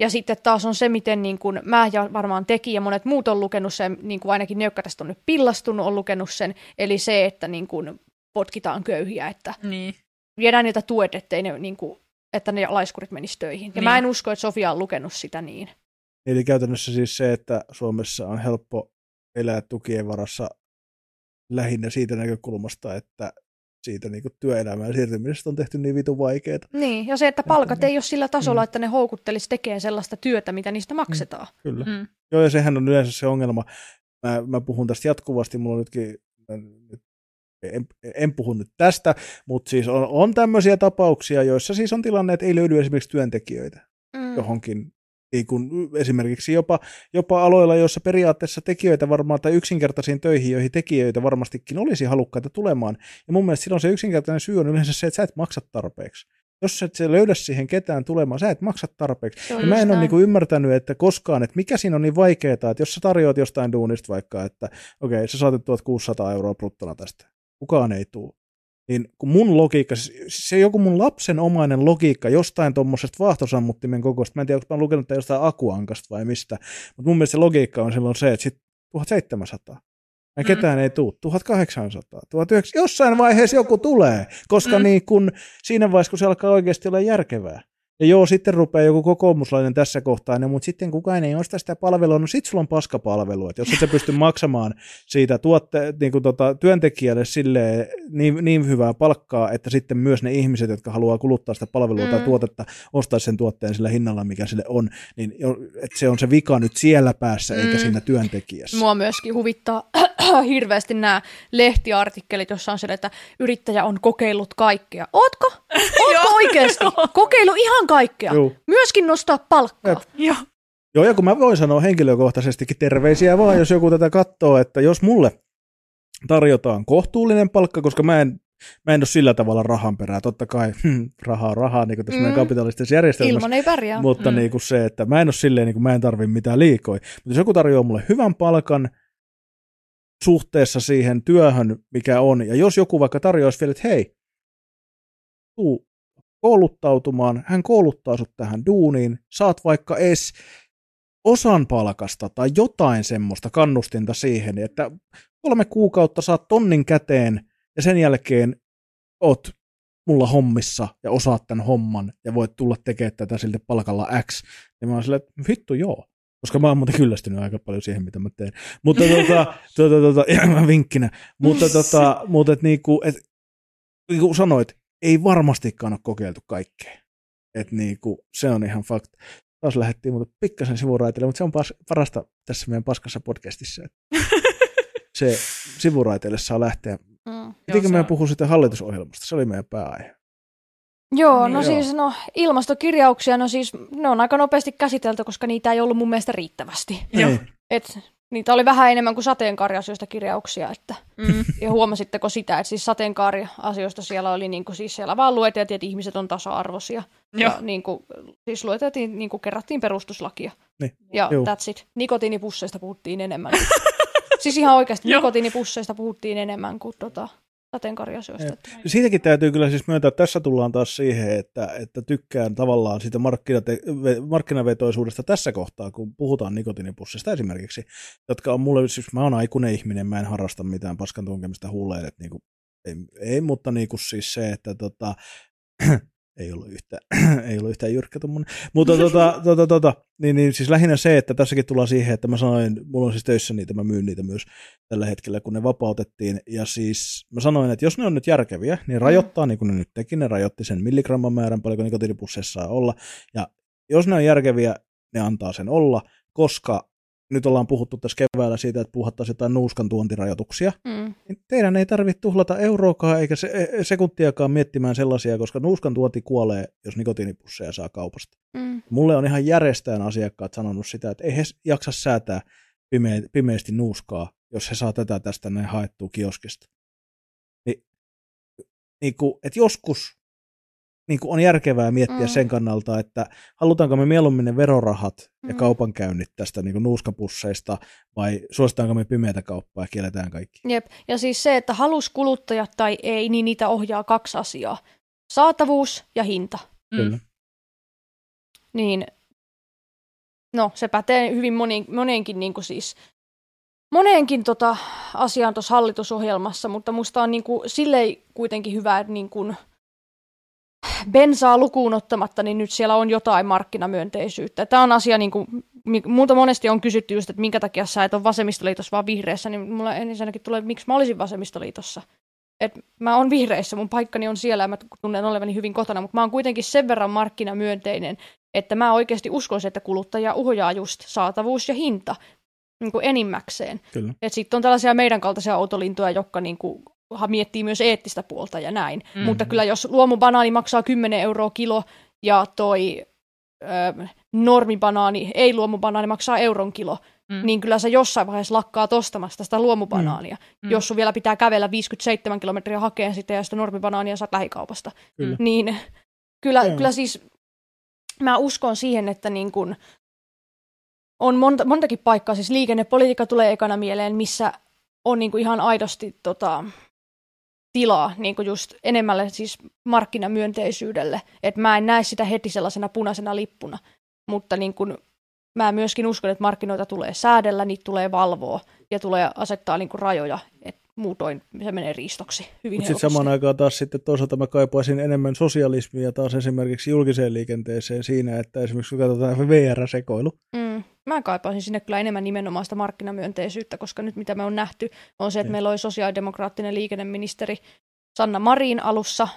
Ja sitten taas on se, miten niin kuin mä ja varmaan teki ja monet muut on lukenut sen, niin kuin ainakin ne, jotka tästä on nyt pillastunut, on lukenut sen, eli se, että niin kuin potkitaan köyhiä, että Niin. viedään niiltä tuet, ettei ne, niin kuin, että ne laiskurit menis töihin. Ja Niin. mä en usko, että Sofia on lukenut sitä niin. eli käytännössä siis se, että Suomessa on helppo elää tukien varassa lähinnä siitä näkökulmasta, että siitä niin työelämään siirtymisestä on tehty niin vitun vaikeaa. Niin, ja se, että palkat niin. ei ole sillä tasolla, Mm. että ne houkuttelisi tekemään sellaista työtä, mitä niistä maksetaan. Kyllä. Mm. Joo, ja sehän on yleensä se ongelma. Mä, mä puhun tästä jatkuvasti, mulla on nytkin, mä nyt, en, en puhu nyt tästä, mutta siis on, on tämmöisiä tapauksia, joissa siis on tilanne, että ei löydy esimerkiksi työntekijöitä Mm. johonkin. Niin kun esimerkiksi jopa, jopa aloilla, joissa periaatteessa tekijöitä varmaan, tai yksinkertaisiin töihin, joihin tekijöitä varmastikin olisi halukkaita tulemaan. Ja mun mielestä silloin se yksinkertainen syy on yleensä se, että sä et maksa tarpeeksi. Jos et sä löydä siihen ketään tulemaan, sä et maksa tarpeeksi. Se Ja mä en ole niinku ymmärtänyt, että koskaan, että mikä siinä on niin vaikeaa, että jos sä tarjoat jostain duunista vaikka, että okei, okay, sä saatat 1600 euroa bruttona tästä, kukaan ei tuu. Niin kun mun logiikka, siis se joku mun lapsenomainen logiikka jostain tuommoisesta vaahtosammuttimen kokoista, mä en tiedä, onko mä lukenut tämän jostain akuankasta vai mistä, mutta mun mielestä se logiikka on silloin se, että sit 1700. Ja Mm. ketään ei tuu. 1800, 1900, jossain vaiheessa joku tulee, koska Mm. niin kun, siinä vaiheessa, kun se alkaa oikeasti olla järkevää. Ja joo, sitten rupeaa joku kokoomuslainen tässä kohtaa, no, mutta sitten kukaan ei osta sitä palvelua, no sit sulla on paskapalvelu, että jos et sä pysty (laughs) maksamaan siitä tuotte, niin kuin tota, työntekijälle sille niin, niin hyvää palkkaa, että sitten myös ne ihmiset, jotka haluaa kuluttaa sitä palvelua mm. tai tuotetta, ostaa sen tuotteen sillä hinnalla, mikä sille on, niin jo- että se on se vika nyt siellä päässä, eikä Mm. siinä työntekijässä. Mua myöskin huvittaa (clears throat) hirveästi nämä lehtiartikkelit, jossa on se, että yrittäjä on kokeillut kaikkea. Ootko? (laughs) Ootko oikeasti? (laughs) Kokeilu ihan kaikkea. Joo. Myöskin nostaa palkkaa. Jep. Joo. Joo, ja kun mä voin sanoa henkilökohtaisestikin terveisiä vaan, jos joku tätä katsoo, että jos mulle tarjotaan kohtuullinen palkka, koska mä en, mä en ole sillä tavalla rahan perää, totta kai hmm, rahaa rahaa, niin kuin tässä mm. Mm. meidän kapitalistisessa järjestelmässä, Ilman ei pärjää. mutta Mm. niin kuin se, että mä en ole silleen, niin kuin mä en tarvi mitään liikoja. Mutta jos joku tarjoaa mulle hyvän palkan suhteessa siihen työhön, mikä on, ja jos joku vaikka tarjoaisi vielä, että hei, tuu kouluttautumaan, hän kouluttaa sut tähän duuniin, saat vaikka edes osan palkasta tai jotain semmoista kannustinta siihen, että kolme kuukautta saat tonnin käteen ja sen jälkeen oot mulla hommissa ja osaat tämän homman ja voit tulla tekemään tätä siltä palkalla X. Ja mä oon silleen, että vittu joo. Koska mä oon muuten kyllästynyt aika paljon siihen, mitä mä teen. Mutta tota, (laughs) tota, tota, ihan vinkkinä. Mutta, (laughs) tota, mutta et niinku, et, niin kuin sanoit, ei varmastikaan ole kokeiltu kaikkea. Et niinku, se on ihan fakta. Taas lähdettiin mutta pikkasen sivuraiteille, mutta se on pas, parasta tässä meidän paskassa podcastissa. että (laughs) Se sivuraiteille saa lähteä. Mm. Pitikö meidän puhua sitten hallitusohjelmasta? Se oli meidän pääaihe. Joo, Niin, no joo. siis no, ilmastokirjauksia, no siis ne on aika nopeasti käsitelty, koska niitä ei ollut mun mielestä riittävästi. Joo. Ei. Et niitä oli vähän enemmän kuin sateenkaariasioista kirjauksia, että Mm. ja huomasitteko sitä, että siis sateenkaariasioista siellä oli niin kuin, siis siellä vaan lueteltiin, että ihmiset on tasa-arvoisia. Joo. Ja niin kuin, siis lueteltiin, niin kuin kerrattiin perustuslakia. Niin. Ja Juu. that's it. Nikotiinipusseista puhuttiin enemmän. (laughs) siis ihan oikeasti nikotiinipusseista puhuttiin enemmän kuin tota, sateenkaariasioista. Jep. Siitäkin täytyy kyllä siis myöntää, että tässä tullaan taas siihen, että, että tykkään tavallaan siitä markkinate- markkinavetoisuudesta tässä kohtaa, kun puhutaan nikotiinipussista esimerkiksi, jotka on mulle, siis mä oon aikuinen ihminen, mä en harrasta mitään paskan tunkemista huuleen, että niinku, ei, ei, mutta niinku siis se, että tota, ei ollut yhtään, (clears throat) ei ollut yhtään jyrkkä tommonen. Mutta tota, tota, tota, niin, niin, siis lähinnä se, että tässäkin tullaan siihen, että mä sanoin, mulla on siis töissä niitä, mä myyn niitä myös tällä hetkellä, kun ne vapautettiin. Ja siis mä sanoin, että jos ne on nyt järkeviä, niin rajoittaa, niin kuin ne nyt teki, ne rajoitti sen milligramman määrän, paljonko nikotiinipusseissa saa olla. Ja jos ne on järkeviä, ne antaa sen olla, koska nyt ollaan puhuttu tässä keväällä siitä, että puhuttaisiin jotain nuuskan tuontirajoituksia, Mm. niin teidän ei tarvitse tuhlata euroakaan eikä se, e, sekuntiakaan miettimään sellaisia, koska nuuskan tuonti kuolee, jos nikotiinipusseja saa kaupasta. Mm. Mulle on ihan järjestään asiakkaat sanonut sitä, että ei he jaksa säätää pime- pimeästi nuuskaa, jos he saa tätä tästä näin haettua kioskista. Ni, niin kuin, että joskus niin kuin on järkevää miettiä Mm. sen kannalta, että halutaanko me mieluummin ne verorahat ja Mm. kaupankäynnit tästä niin kuin nuuskapusseista vai suositaanko me pimeätä kauppaa ja kielletään kaikki. Jep. Ja siis se, että halus kuluttajat tai ei, niin niitä ohjaa kaksi asiaa. Saatavuus ja hinta. Mm. Kyllä. Niin, no se pätee hyvin moni, moneenkin niin kuin siis, moneenkin tota asiaan tuossa hallitusohjelmassa, mutta musta on niin kuin, silleen kuitenkin hyvä, että niin kuin, bensaa lukuun ottamatta, niin nyt siellä on jotain markkinamyönteisyyttä. Tämä on asia, niin kuin, multa monesti on kysytty just, että minkä takia sä et ole vasemmistoliitossa vaan vihreässä, niin mulla ensinnäkin tulee, että miksi mä olisin vasemmistoliitossa. Et mä oon vihreissä, mun paikkani on siellä ja mä tunnen olevani hyvin kotona, mutta mä oon kuitenkin sen verran markkinamyönteinen, että mä oikeasti uskoisin, että kuluttaja uhjaa just saatavuus ja hinta niin kuin enimmäkseen. Kyllä. Et sitten on tällaisia meidän kaltaisia autolintuja, jotka niin kuin, miettii myös eettistä puolta ja näin. Mm. Mm. Mutta kyllä jos luomubanaani maksaa 10 euroa kilo ja toi ö, normibanaani, ei luomubanaani maksaa euron kilo, Mm. mm. niin kyllä sä jossain vaiheessa lakkaa ostamasta sitä luomubanaania. Mm. Mm. Jos sun vielä pitää kävellä 57 kilometriä hakeen sitä ja sitä normibanaania saat lähikaupasta. Kyllä. Niin kyllä, Joo. kyllä siis mä uskon siihen, että niin kun on monta, montakin paikkaa, siis liikennepolitiikka tulee ekana mieleen, missä on niin kuin ihan aidosti tota, tilaa niin kuin just enemmälle siis markkinamyönteisyydelle. Et mä en näe sitä heti sellaisena punaisena lippuna, mutta niin kuin, mä myöskin uskon, että markkinoita tulee säädellä, niitä tulee valvoa ja tulee asettaa niin kuin rajoja, että muutoin se menee riistoksi hyvin Mutta sitten samaan aikaan taas sitten toisaalta mä kaipaisin enemmän sosialismia taas esimerkiksi julkiseen liikenteeseen siinä, että esimerkiksi kun katsotaan VR-sekoilu, Mm. Mä kaipaisin sinne kyllä enemmän nimenomaan sitä markkinamyönteisyyttä, koska nyt mitä me on nähty, on se, että Niin. meillä oli sosiaalidemokraattinen liikenneministeri Sanna Marin alussa,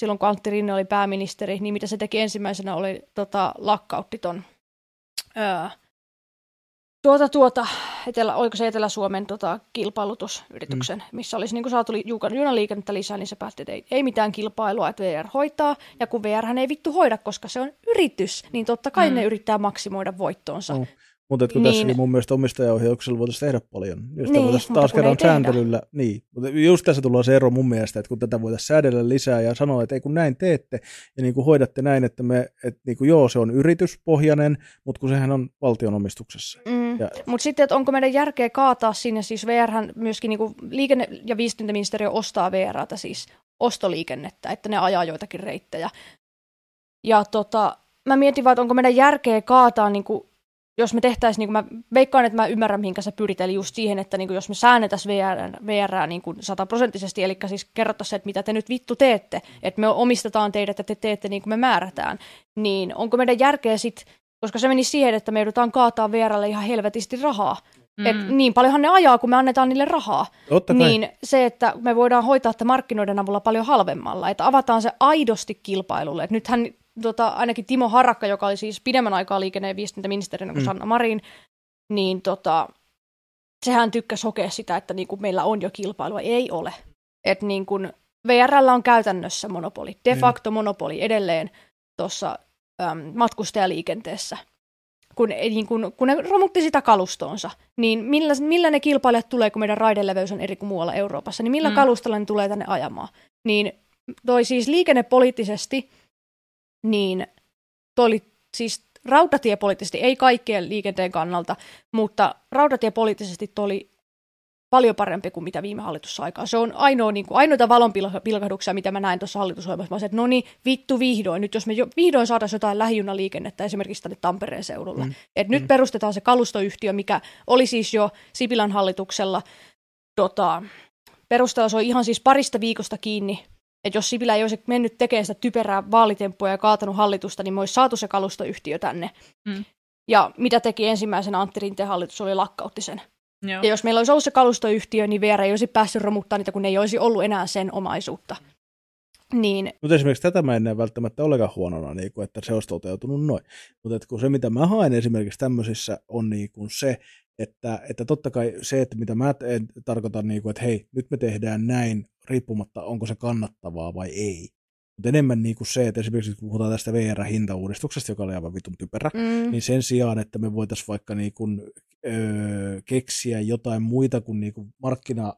silloin kun Antti Rinne oli pääministeri, niin mitä se teki ensimmäisenä oli tota, lakkautti ton, ää, tuota, tuota, etelä, oliko se Etelä-Suomen tota, kilpailutusyrityksen, mm. missä olisi niin kuin saatu junaliikennettä lisää, niin se päätti, että ei, ei mitään kilpailua, että VR hoitaa, ja kun VR hän ei vittu hoida, koska se on yritys, niin totta kai Mm. ne yrittää maksimoida voittoonsa. No, mutta kun Niin. tässäkin mun mielestä omistajaohjauksella voitaisiin tehdä paljon. Jos Niin, voitaisiin taas kerran tehdä. sääntelyllä, niin, mutta just tässä tulee se ero mun mielestä, että kun tätä voitaisiin säädellä lisää ja sanoa, että ei kun näin teette ja niin kuin hoidatte näin, että, me, että niin kuin joo, se on yrityspohjainen, mutta kun sehän on valtion omistuksessa. Mm. Ja- Mutta sitten, että onko meidän järkeä kaataa sinne, siis VR myöskin niin liikenne- ja viestintäministeriö ostaa VRtä siis ostoliikennettä, että ne ajaa joitakin reittejä. Ja tota, mä mietin vaan, että onko meidän järkeä kaataa, niin kuin, jos me tehtäisiin, niin kuin mä veikkaan, että mä ymmärrän, mihinkä sä pyrit, eli just siihen, että niin kuin, jos me säännetäisiin VR, VR niin kuin sataprosenttisesti, eli siis kerrottaisiin, että mitä te nyt vittu teette, että me omistetaan teidät ja te teette niin kuin me määrätään, niin onko meidän järkeä sitten koska se meni siihen, että me joudutaan kaataa VRlle ihan helvetisti rahaa. Mm. Et niin paljonhan ne ajaa, kun me annetaan niille rahaa. Totta kai. Niin se, että me voidaan hoitaa että markkinoiden avulla paljon halvemmalla, että avataan se aidosti kilpailulle. Et nythän tota, ainakin Timo Harakka, joka oli siis pidemmän aikaa liikenne- ja viestintäministerinä kuin Mm. Sanna Marin, niin tota, sehän tykkäsi hokea sitä, että niin kuin meillä on jo kilpailua. Ei ole. Että niin kuin VRllä on käytännössä monopoli, de Niin. facto monopoli edelleen tuossa matkustajaliikenteessä. kun, niin kun, kun ne romutti sitä kalustonsa, niin millä, millä ne kilpailijat tulee, kun meidän raideleveys on eri kuin muualla Euroopassa, niin millä mm. kalustolla ne tulee tänne ajamaan? Niin toi siis liikennepoliittisesti, niin toi oli siis rautatiepoliittisesti, ei kaikkien liikenteen kannalta, mutta rautatiepoliittisesti toi oli paljon parempi kuin mitä viime hallitus aikaa. Se on ainoa, niin kuin, ainoita valonpilkahduksia, mitä mä näin tuossa hallitusohjelmassa. Mä sanoin, että no niin, vittu vihdoin. Nyt jos me jo, vihdoin saataisiin jotain lähijunaliikennettä esimerkiksi tänne Tampereen seudulle. Mm. Et mm. nyt perustetaan se kalustoyhtiö, mikä oli siis jo Sipilän hallituksella. Tota, perusteella se on ihan siis parista viikosta kiinni. Että jos Sipilä ei olisi mennyt tekemään sitä typerää vaalitemppua ja kaatanut hallitusta, niin me olisi saatu se kalustoyhtiö tänne. Mm. Ja mitä teki ensimmäisenä Antti Rinteen hallitus, oli lakkautti sen. Joo. Ja jos meillä olisi ollut se kalustoyhtiö, niin VR ei olisi päässyt romuttaa niitä, kun ne ei olisi ollut enää sen omaisuutta. Niin. Mutta esimerkiksi tätä mä en näe välttämättä olekaan huonona, niin kuin, että se olisi toteutunut noin. Mutta kun se, mitä mä haen esimerkiksi tämmöisissä, on niin kuin se, että, että totta kai se, että mitä mä en tarkoita, niin kuin, että hei, nyt me tehdään näin, riippumatta onko se kannattavaa vai ei. Mutta enemmän niin kuin se, että esimerkiksi kun puhutaan tästä VR-hintauudistuksesta, joka oli aivan vitun typerä, mm. niin sen sijaan, että me voitaisiin vaikka niin kuin, öö, keksiä jotain muita kuin, niin kuin markkina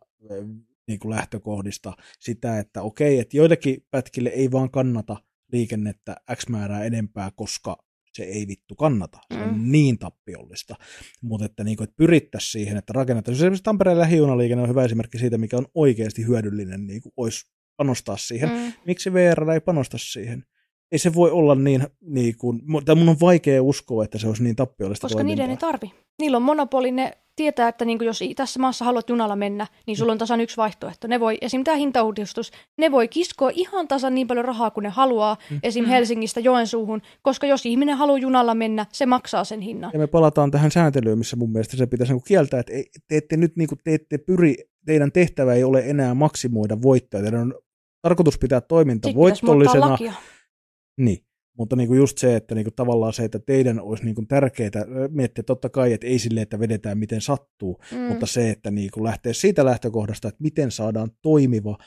niin kuin lähtökohdista sitä, että okei, että joillekin pätkille ei vaan kannata liikennettä X määrää enempää, koska se ei vittu kannata. Se on mm. niin tappiollista. Mutta että, niin kuin, että pyrittäisiin siihen, että rakennettaisiin. Esimerkiksi Tampereen lähijunaliikenne on hyvä esimerkki siitä, mikä on oikeasti hyödyllinen, niin kuin olisi panostaa siihen. Mm. Miksi VR ei panosta siihen? Ei se voi olla niin, niin kuin, tai mun on vaikea uskoa, että se olisi niin tappiollista Koska toimintaa. niiden ei tarvi. Niillä on monopoli, ne tietää, että niin kuin jos tässä maassa haluat junalla mennä, niin sulla on tasan yksi vaihtoehto. Ne voi, esim. tämä hintauudistus, ne voi kiskoa ihan tasan niin paljon rahaa kuin ne haluaa, mm. esim. Mm. Helsingistä Joensuuhun, koska jos ihminen haluaa junalla mennä, se maksaa sen hinnan. Ja me palataan tähän sääntelyyn, missä mun mielestä se pitäisi niin kieltää, että te ette nyt niin kuin, te ette pyri, teidän tehtävä ei ole enää maksimoida voittoja, teidän on tarkoitus pitää toiminta Sitten voittollisena. Niin, mutta niin kuin just se, että niin kuin tavallaan se, että teidän olisi niin kuin tärkeää miettiä totta kai, että ei sille, että vedetään miten sattuu, mm. mutta se, että niin kuin lähtee siitä lähtökohdasta, että miten saadaan toimiva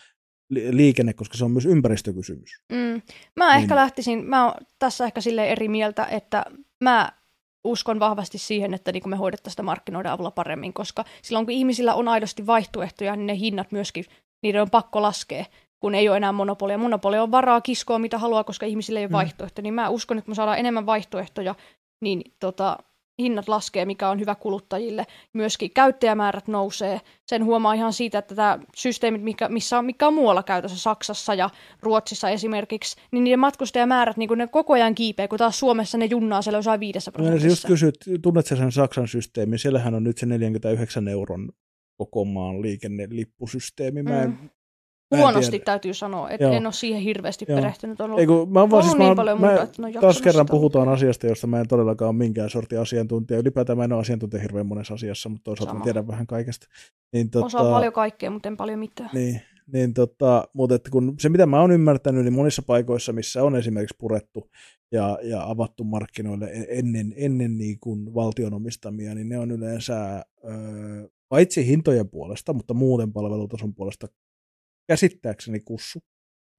liikenne, koska se on myös ympäristökysymys. Mm. Mä niin. ehkä lähtisin, mä oon tässä ehkä sille eri mieltä, että mä uskon vahvasti siihen, että niin me hoidettaisiin sitä markkinoiden avulla paremmin, koska silloin kun ihmisillä on aidosti vaihtoehtoja, niin ne hinnat myöskin, niiden on pakko laskea kun ei ole enää monopolia. Monopoli on varaa kiskoa mitä haluaa, koska ihmisille ei ole mm. vaihtoehtoja. Niin mä uskon, että kun me saadaan enemmän vaihtoehtoja, niin tota, hinnat laskee, mikä on hyvä kuluttajille. Myöskin käyttäjämäärät nousee. Sen huomaa ihan siitä, että tämä systeemit, mikä, missä on, mikä on muualla käytössä, Saksassa ja Ruotsissa esimerkiksi, niin niiden matkustajamäärät niin ne koko ajan kiipeä, kun taas Suomessa ne junnaa siellä jossain viidessä prosentissa. No, just kysyt, tunnetko sen Saksan systeemin? Siellähän on nyt se 49 euron koko maan liikennelippusysteemi. Mä en mm. Huonosti täytyy sanoa, että en ole siihen hirveästi Joo. perehtynyt. On ollut, Eiku, mä vaan, siis, niin mä, paljon mä, muuta, että taas kerran puhutaan asiasta, josta mä en todellakaan ole minkään sortin asiantuntija. Ylipäätään mä en ole asiantuntija hirveän monessa asiassa, mutta toisaalta mä tiedän vähän kaikesta. Niin, tota, Osaan paljon kaikkea, mutta en paljon mitään. Niin, niin tota, mutta että kun se mitä mä oon ymmärtänyt, niin monissa paikoissa, missä on esimerkiksi purettu ja, ja avattu markkinoille e-, ennen, ennen niin kuin valtion omistamia, niin ne on yleensä öö, paitsi hintojen puolesta, mutta muuten palvelutason puolesta käsittääkseni kussu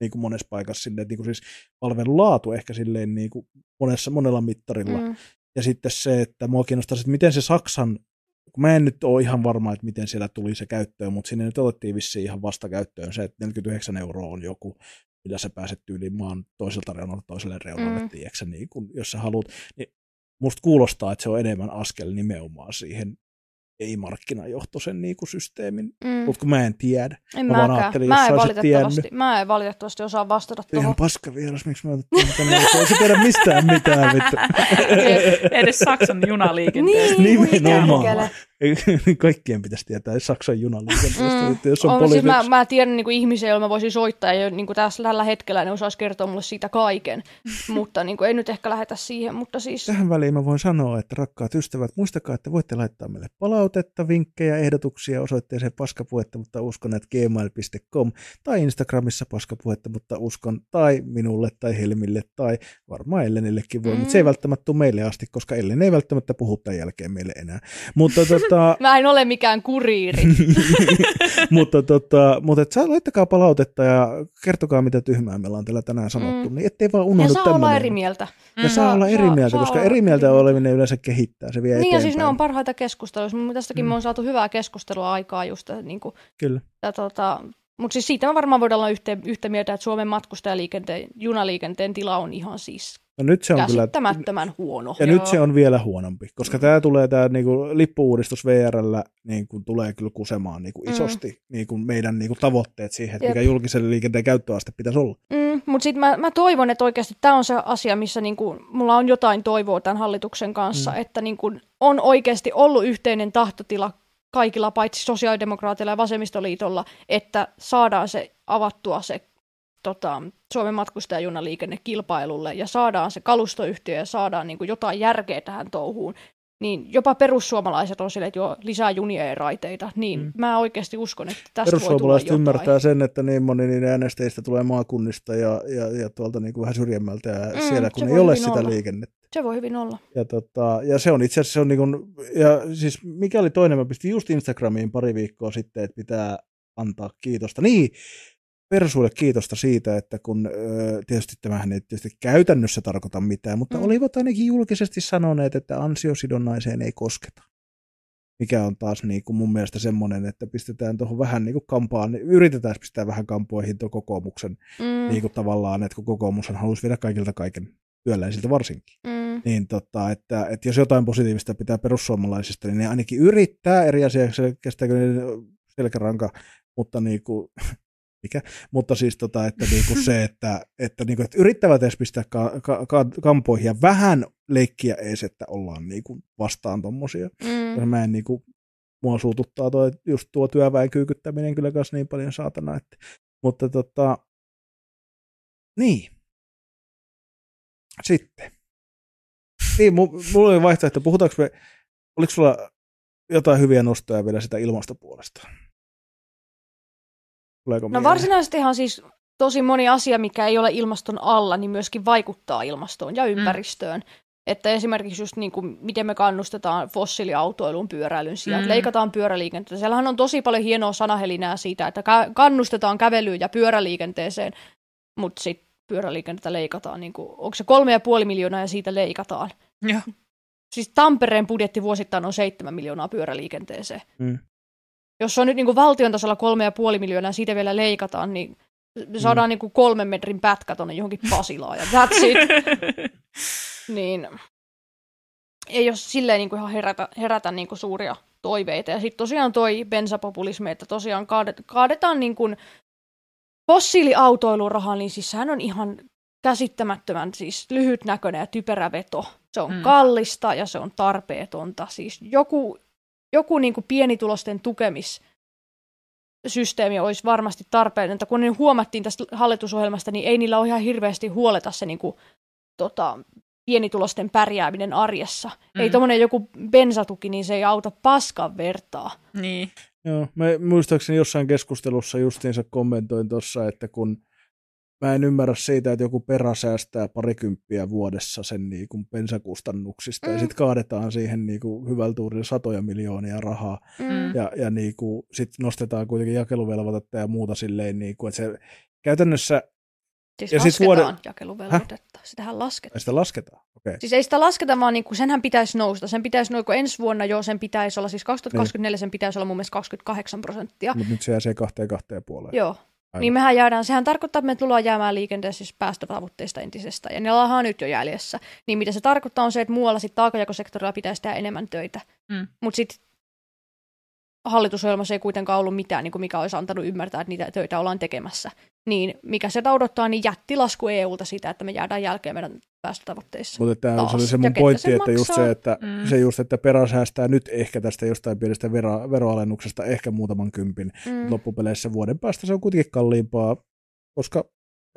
niin kuin monessa paikassa silleen, niin kuin siis palvelun laatu ehkä silleen niin kuin monessa, monella mittarilla. Mm. Ja sitten se, että mua kiinnostaa, että miten se Saksan, kun mä en nyt ole ihan varma, että miten siellä tuli se käyttöön, mutta sinne nyt otettiin vissiin ihan vasta käyttöön se, että 49 euroa on joku, millä sä pääset yli maan toiselta reunalta toiselle reunalle, mm. tiedätkö, niin kun, jos sä haluat. Niin musta kuulostaa, että se on enemmän askel nimenomaan siihen ei-markkinajohtoisen niin kuin systeemin, mm. mutta kun mä en tiedä. En mä, mä, ajattelin, mä, en valitettavasti, mä en valitettavasti osaa vastata tuohon. Ihan paska vieras, miksi mä otettiin tänne, ei se tiedä mistään mitään. (laughs) Vittu. Edes Saksan junaliikenteestä. Niin, Nimenomaan. (laughs) Kaikkien pitäisi tietää Saksan junaliikenteestä, (laughs) mm. jos on, on siis mä, mä tiedän niin kuin ihmisiä, joilla mä voisin soittaa, ja niin kuin tässä tällä hetkellä ne osaisi kertoa mulle siitä kaiken, (laughs) mutta niin kuin, ei nyt ehkä lähetä siihen, mutta siis... Tähän väliin mä voin sanoa, että rakkaat ystävät, muistakaa, että voitte laittaa meille palautetta, vinkkejä, ehdotuksia osoitteeseen paskapuhetta, mutta uskon, että gmail.com tai Instagramissa paskapuhetta, mutta uskon, tai minulle, tai Helmille, tai varmaan Ellenillekin voi, mm. mutta se ei välttämättä tule meille asti, koska Ellen ei välttämättä puhu tämän jälkeen meille enää. Mutta tota, tota, (laughs) Mä en ole mikään kuriiri. (laughs) mutta, tota, mutta et saa, laittakaa palautetta ja kertokaa, mitä tyhmää meillä on teillä tänään sanottu, Mm. niin ettei vaan ja unohdu saa olla tämmöinen. eri mieltä. Ja saa Saa- olla eri saa- mieltä, saa koska olla eri mieltä oleminen yleensä kehittää, se vie Niin eteenpäin. ja siis ne on parhaita keskusteluja. Tästäkin me on saatu hyvää keskustelua aikaa just, niin kuin, Kyllä. ja tota, mutta siis siitä me varmaan voidaan olla yhtä, yhtä mieltä, että Suomen matkustajaliikenteen, junaliikenteen tila on ihan siis No nyt se on kyllä, käsittämättömän huono. ja Joo. nyt se on vielä huonompi, koska tämä tulee tämä niinku, lippuuudistus VRllä niinku, tulee kyllä kusemaan niinku, Mm. isosti niinku, meidän niinku, tavoitteet siihen, että Jep. mikä julkisen liikenteen käyttöaste pitäisi olla. Mm, mutta sitten mä, mä toivon, että oikeasti tämä on se asia, missä niinku, mulla on jotain toivoa tämän hallituksen kanssa, Mm. mm. että niinku, on oikeasti ollut yhteinen tahtotila kaikilla, paitsi sosiaalidemokraatilla ja vasemmistoliitolla, että saadaan se avattua se tota, Suomen matkustajajunaliikenne kilpailulle ja saadaan se kalustoyhtiö ja saadaan niinku, jotain järkeä tähän touhuun. Niin jopa perussuomalaiset on silleen, että joo, lisää junia ja raiteita. Niin Mm. mä oikeasti uskon, että tästä voi tulla Perussuomalaiset jotain. ymmärtää sen, että niin moni niiden äänestäjistä tulee maakunnista ja, ja, ja tuolta niinku vähän syrjemmältä ja Mm, siellä, kun ei voi ole sitä olla. liikennettä. Se voi hyvin olla. Ja, tota, ja se on itse asiassa, se on niin kuin, ja siis mikä oli toinen, mä pistin just Instagramiin pari viikkoa sitten, että pitää antaa kiitosta. Niin, Persuille kiitosta siitä, että kun tietysti tämähän ei tietysti käytännössä tarkoita mitään, mutta Mm. olivat ainakin julkisesti sanoneet, että ansiosidonnaiseen ei kosketa. Mikä on taas niin kuin mun mielestä semmoinen, että pistetään tuohon vähän niin kuin kampaan, yritetään pistää vähän kampoihin tuon kokoomuksen Mm, niin kuin tavallaan, että kun kokoomushan halusi viedä kaikilta kaiken työläisiltä varsinkin mm. niin tota, että, että jos jotain positiivista pitää perussuomalaisista, niin ne ainakin yrittää eri asia, se kestääkö ne selkäranka, mutta niin kuin, mikä, mutta siis tota, että niin kuin (laughs) se, että, että, niin kuin, että yrittävät edes pistää ka, ka, ka, kampoihin ja vähän leikkiä edes, että ollaan niin kuin vastaan tommosia. Mm. Mä en niin kuin, mua suututtaa tuo, just tuo työväen kyykyttäminen kyllä kanssa niin paljon saatana, että, mutta tota, niin. Sitten. Niin, mu- mulla oli vaihtoehto, puhutaanko me, oliko sulla jotain hyviä nostoja vielä sitä ilmastopuolesta? Tuleeko No mieleen? varsinaisestihan siis tosi moni asia, mikä ei ole ilmaston alla, niin myöskin vaikuttaa ilmastoon ja ympäristöön. Mm. Että esimerkiksi just niin kuin, miten me kannustetaan fossiiliautoilun pyöräilyn sijaan, Mm. mm. leikataan pyöräliikennettä. Siellähän on tosi paljon hienoa sanahelinää siitä, että ka- kannustetaan kävelyyn ja pyöräliikenteeseen, mutta sitten pyöräliikennettä leikataan, niin kuin, onko se kolme ja puoli miljoonaa ja siitä leikataan. Joo. Siis Tampereen budjetti vuosittain on 7 miljoonaa pyöräliikenteeseen. Mm. Jos se on nyt niin kuin valtion tasolla kolme ja puoli miljoonaa siitä vielä leikataan, niin saadaan niin kuin kolmen metrin pätkä tuonne johonkin Pasilaan ja that's it. (laughs) niin ei ole silleen niin kuin ihan herätä, herätä niin kuin suuria toiveita. Ja sitten tosiaan toi bensapopulismi, että tosiaan kaadet, kaadetaan niin kuin fossiiliautoilurahaa, niin siis sehän on ihan käsittämättömän siis lyhytnäköinen ja typerä veto. Se on Mm. mm. kallista ja se on tarpeetonta. Siis joku, joku niin kuin pienitulosten tukemissysteemi olisi varmasti tarpeellinen, mutta kun ne huomattiin tästä hallitusohjelmasta, niin ei niillä ole ihan hirveästi huoleta se niin kuin, tota, pienitulosten pärjääminen arjessa. Mm. Ei Mm. tuommoinen joku bensatuki, niin se ei auta paskan vertaa. niin. Joo, mä muistaakseni jossain keskustelussa justiinsa kommentoin tuossa, että kun mä en ymmärrä siitä, että joku perä säästää parikymppiä vuodessa sen niin kuin bensakustannuksista mm. ja sitten kaadetaan siihen niin kuin hyvällä tuurilla satoja miljoonia rahaa Mm. ja, ja niin kuin, sit nostetaan kuitenkin jakeluvelvoitetta ja muuta silleen, niin kuin, että se käytännössä Siis Ja ja lasketaan vuoden- jakeluvelvoitetta. Sitähän lasketaan. sitä lasketaan. Okay. Siis ei sitä lasketa, vaan niin kuin senhän pitäisi nousta. Sen pitäisi kun ensi vuonna jo sen pitäisi olla, siis 2024 sen pitäisi olla mun mielestä 28 prosenttia. Mutta nyt se jää se kahteen kahteen puoleen. Joo. Aivan. Niin mehän jäädään, sehän tarkoittaa, että me tullaan jäämään liikenteessä siis päästötavoitteista entisestä, ja ne ollaan nyt jo jäljessä. Niin mitä se tarkoittaa on se, että muualla sitten taakanjakosektorilla pitäisi tehdä enemmän töitä. Mm. Mutta sitten hallitusohjelmassa ei kuitenkaan ollut mitään, niin kuin mikä olisi antanut ymmärtää, että niitä töitä ollaan tekemässä. Niin mikä se odottaa, niin jättilasku EUlta sitä, että me jäädään jälkeen meidän päästötavoitteissa. Mutta tämä oli se mun pointti, sen että just se, että, Mm. se just, että perä säästää nyt ehkä tästä jostain pienestä vero, veroalennuksesta ehkä muutaman kympin. Mm. Loppupeleissä vuoden päästä se on kuitenkin kalliimpaa, koska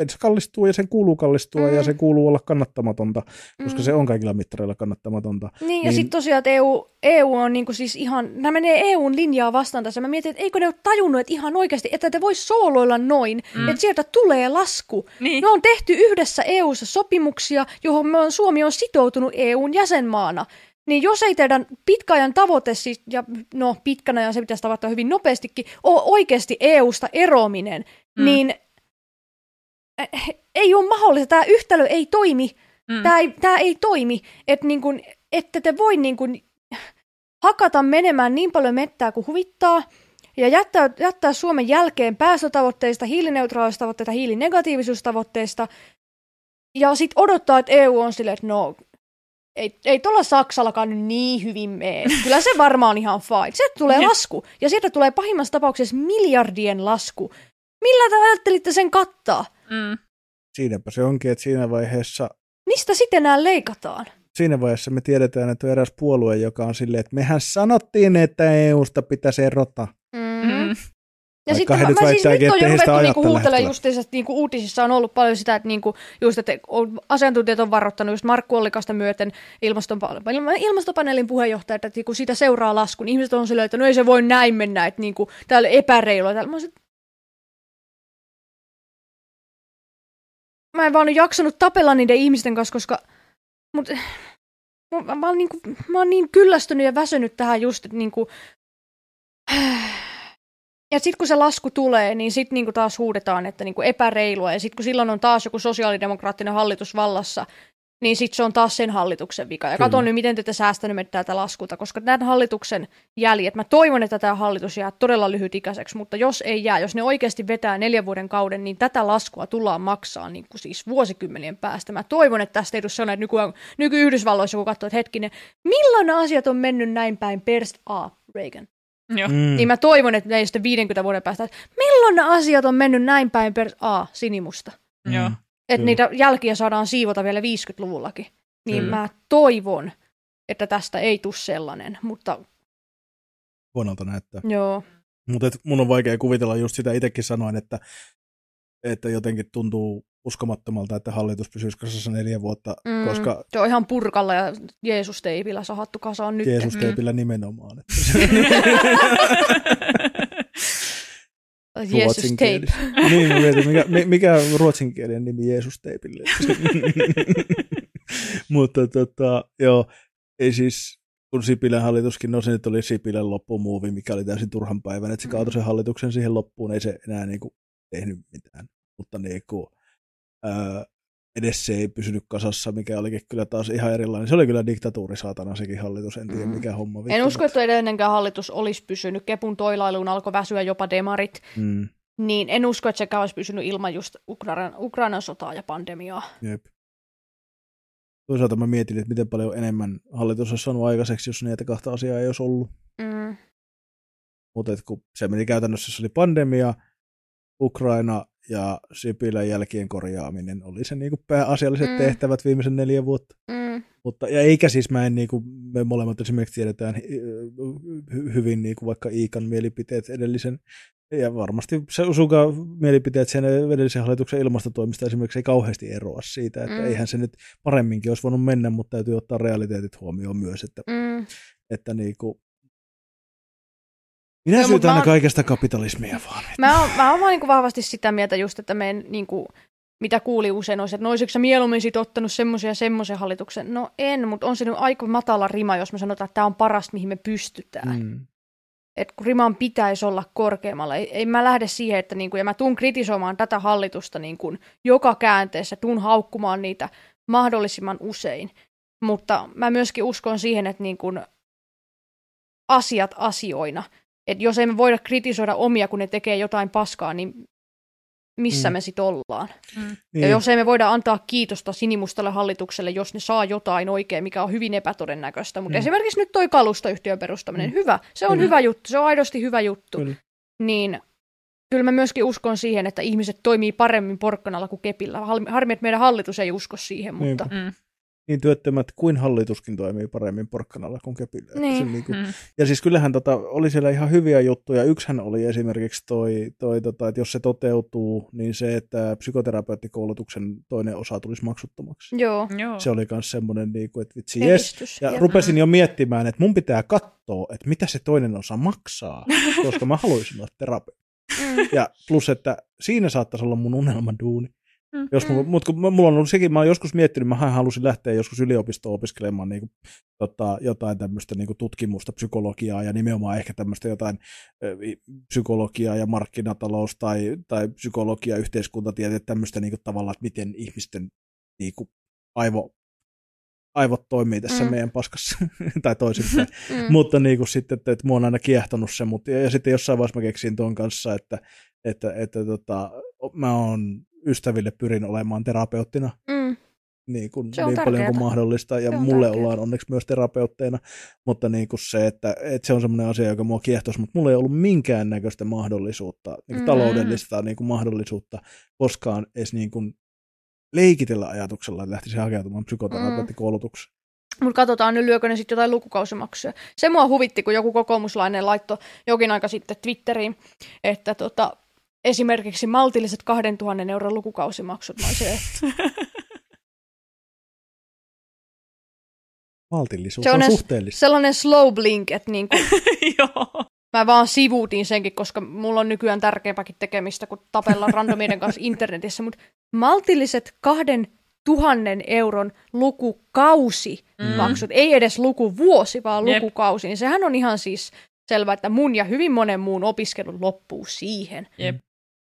se kallistuu ja sen kuuluu kallistua Mm. ja se kuuluu olla kannattamatonta, koska Mm. se on kaikilla mittareilla kannattamatonta. Niin, ja Niin- sitten tosiaan, että EU, EU on niinku siis ihan, nämä menee EUn linjaa vastaan tässä. Mä mietin, että eikö ne ole tajunnut, että ihan oikeasti, että te vois sooloilla noin, Mm. että sieltä tulee lasku. Niin. Me on tehty yhdessä EUssa sopimuksia, johon me on, Suomi on sitoutunut EUn jäsenmaana. niin jos ei teidän pitkäajan tavoite, siis, ja no pitkän ajan se pitäisi tavoittaa hyvin nopeastikin, ole oikeasti EU-sta eroaminen, mm. niin ei ole mahdollista, tämä yhtälö ei toimi, mm. tämä, ei, tämä ei toimi, että niin kun, ette te voi niin kun hakata menemään niin paljon mettää kuin huvittaa, ja jättää, jättää Suomen jälkeen päästötavoitteista, hiilineutraalisuustavoitteista, hiilinegatiivisuustavoitteista, ja sitten odottaa, että EU on silleen, että no, ei, ei tuolla Saksallakaan nyt niin hyvin mene. Kyllä se varmaan ihan fine. Se tulee lasku, ja siitä tulee pahimmassa tapauksessa miljardien lasku. Millä te ajattelitte sen kattaa? Mm. Siinäpä se onkin, että siinä vaiheessa... Mistä sitten nämä leikataan? Siinä vaiheessa me tiedetään, että on eräs puolue, joka on silleen, että mehän sanottiin, että EUsta pitäisi erota. Mm-hmm. Ja sitten mä, mä siis nyt on jo ruvettu niinku huutelemaan justiinsa, että niinku uutisissa on ollut paljon sitä, että niinku, just, että asiantuntijat on varoittanut just Markku Ollikasta myöten ilmastopaneelin puheenjohtaja, että niinku siitä seuraa laskun. Ihmiset on silleen, että no ei se voi näin mennä, että niinku, täällä epäreilua. Täällä. Mä, mä en vaan nyt jaksanut tapella niiden ihmisten kanssa, koska mut, mä, mä, oon niinku, mä oon niin kyllästynyt ja väsynyt tähän just, että niinku, (sighs) ja sitten kun se lasku tulee, niin sitten niinku taas huudetaan, että niinku epäreilua. Ja sitten kun silloin on taas joku sosiaalidemokraattinen hallitus vallassa, niin sitten se on taas sen hallituksen vika. Ja katson nyt, miten te säästänyt tätä laskuta, koska tämän hallituksen jäljet, mä toivon, että tämä hallitus jää todella lyhytikäiseksi, mutta jos ei jää, jos ne oikeasti vetää neljän vuoden kauden, niin tätä laskua tullaan maksaa niin kuin siis vuosikymmenien päästä. Mä toivon, että tästä ei tule sellainen, että nyky, nyky-Yhdysvalloissa, kun katsoo, että hetkinen, milloin asiat on mennyt näin päin perst A, Reagan. Joo. Mm. Niin mä toivon, että ne ei sitten 50 vuoden päästä, että milloin nämä asiat on mennyt näin päin per A, sinimusta. Mm. Että niitä jälkiä saadaan siivota vielä 50-luvullakin. Niin Kyllä. mä toivon, että tästä ei tule sellainen, mutta... Huonolta näyttää. Joo. Mutta mun on vaikea kuvitella just sitä itsekin sanoin, että, että jotenkin tuntuu uskomattomalta, että hallitus pysyisi kasassa neljä vuotta, mm, koska... Se on ihan purkalla ja Jeesus-teipillä sahattu kasaan nyt. Jeesus-teipillä mm. nimenomaan. (laughs) (laughs) Jeesus Tape. (laughs) niin, mä mietin, mikä, mikä ruotsinkielinen nimi Jeesus Teipille. (laughs) Mutta tota, joo, ei siis, kun Sipilän hallituskin, no se nyt oli Sipilän loppumuovi, mikä oli täysin turhan päivän, että se kaatoi sen hallituksen siihen loppuun, ei se enää niin kuin, tehnyt mitään. Mutta niin kuin, ää, edes se ei pysynyt kasassa, mikä olikin kyllä taas ihan erilainen. Se oli kyllä diktatuuri saatana sekin hallitus, en tiedä mm. mikä homma. Vittu, en usko, että edellinenkään hallitus olisi pysynyt. Kepun toilailuun alkoi väsyä jopa demarit. Mm. Niin en usko, että sekään olisi pysynyt ilman just Ukrainan, Ukrainan sotaa ja pandemiaa. Jep. Toisaalta mä mietin, että miten paljon enemmän hallitus olisi saanut aikaiseksi, jos näitä kahta asiaa ei olisi ollut. Mm. Mutta kun se meni käytännössä, se oli pandemia, Ukraina ja Sipilän jälkien korjaaminen oli se niin kuin pääasialliset mm. tehtävät viimeisen neljä vuotta. Mm. Mutta, ja eikä siis mä en, niin kuin, me molemmat esimerkiksi tiedetään hy, hyvin niin kuin vaikka Iikan mielipiteet edellisen, ja varmasti se Usuka mielipiteet sen edellisen hallituksen ilmastotoimista esimerkiksi ei kauheasti eroa siitä, että mm. eihän se nyt paremminkin olisi voinut mennä, mutta täytyy ottaa realiteetit huomioon myös, että, mm. että niin kuin, minä no, syytän aina on... kaikesta kapitalismia vaan. Mä oon, mä oon vaan niin vahvasti sitä mieltä just, että meidän niin kuin, mitä kuuli usein se, että no olisiko mieluummin sit ottanut semmoisen ja semmoisen hallituksen. No en, mutta on se nyt aika matala rima, jos me sanotaan, että tämä on parasta, mihin me pystytään. Mm. Et kun riman pitäisi olla korkeammalla. Ei, ei mä lähde siihen, että niinku, ja mä tuun kritisoimaan tätä hallitusta niinku, joka käänteessä, tuun haukkumaan niitä mahdollisimman usein. Mutta mä myöskin uskon siihen, että niinku, asiat asioina – että jos emme voida kritisoida omia, kun ne tekee jotain paskaa, niin missä mm. me sitten ollaan. Mm. Ja niin. jos emme voida antaa kiitosta sinimustalle hallitukselle, jos ne saa jotain oikein, mikä on hyvin epätodennäköistä. Mutta mm. esimerkiksi nyt toi kalustayhtiön perustaminen, mm. hyvä. Se on mm. hyvä juttu, se on aidosti hyvä juttu. Mm. Niin kyllä mä myöskin uskon siihen, että ihmiset toimii paremmin porkkanalla kuin kepillä. Harmi, että meidän hallitus ei usko siihen, niin. mutta... Mm niin työttömät kuin hallituskin toimii paremmin porkkanalla kuin kepillä. Niin. niin kuin, mm. Ja siis kyllähän tota, oli siellä ihan hyviä juttuja. Yksihän oli esimerkiksi toi, toi tota, että jos se toteutuu, niin se, että psykoterapeuttikoulutuksen toinen osa tulisi maksuttomaksi. Joo. Se oli myös semmoinen, niin kuin, että vitsi, yes. Ja, ja rupesin jo miettimään, että mun pitää katsoa, että mitä se toinen osa maksaa, koska mä haluaisin olla terapeutti. Mm. Ja plus, että siinä saattaisi olla mun unelman duuni. Mm. Jos mulla, mutta kun mulla on ollut sekin, mä oon joskus miettinyt, mä halusin lähteä joskus yliopistoon opiskelemaan niin kuin, tota, jotain tämmöistä niin kuin tutkimusta, psykologiaa ja nimenomaan ehkä tämmöistä jotain ö, psykologiaa ja markkinatalous tai, tai psykologia, yhteiskuntatieteet, tämmöistä niin kuin, tavallaan, että miten ihmisten niin kuin, aivo, aivot toimii tässä Mm. mm. meidän paskassa, (laughs) tai toisinpäin. (laughs) Mm. mutta niin kuin sitten, että, että mua on aina kiehtonut se, mutta ja, ja sitten jossain vaiheessa mä keksin tuon kanssa, että, että, että tota, mä oon ystäville pyrin olemaan terapeuttina Mm. niin, kuin, niin paljon kuin mahdollista, ja mulle tärkeätä. ollaan onneksi myös terapeutteina, mutta niin kuin se, että, että se on semmoinen asia, joka mua kiehtoisi, mutta mulla ei ollut minkäännäköistä mahdollisuutta, niin kuin Mm. taloudellista niin kuin mahdollisuutta koskaan edes niin kuin leikitellä ajatuksella, että lähtisi hakeutumaan psykoterapeuttikoulutukseen. Mutta katsotaan nyt, lyökö ne sitten jotain lukukausimaksuja. Se mua huvitti, kun joku kokoomuslainen laittoi jokin aika sitten Twitteriin, että tota, esimerkiksi maltilliset 2000 euron lukukausimaksut. Se, (laughs) Maltillisuus Se on on, suhteellista. sellainen slow blink, että niinku, (laughs) Joo. mä vaan sivuutin senkin, koska mulla on nykyään tärkeämpääkin tekemistä kuin tapella (laughs) randomien kanssa internetissä, mutta maltilliset kahden tuhannen euron lukukausi Mm. maksut, ei edes lukuvuosi, vaan Jep. lukukausi, niin sehän on ihan siis selvä, että mun ja hyvin monen muun opiskelu loppuu siihen. Jep.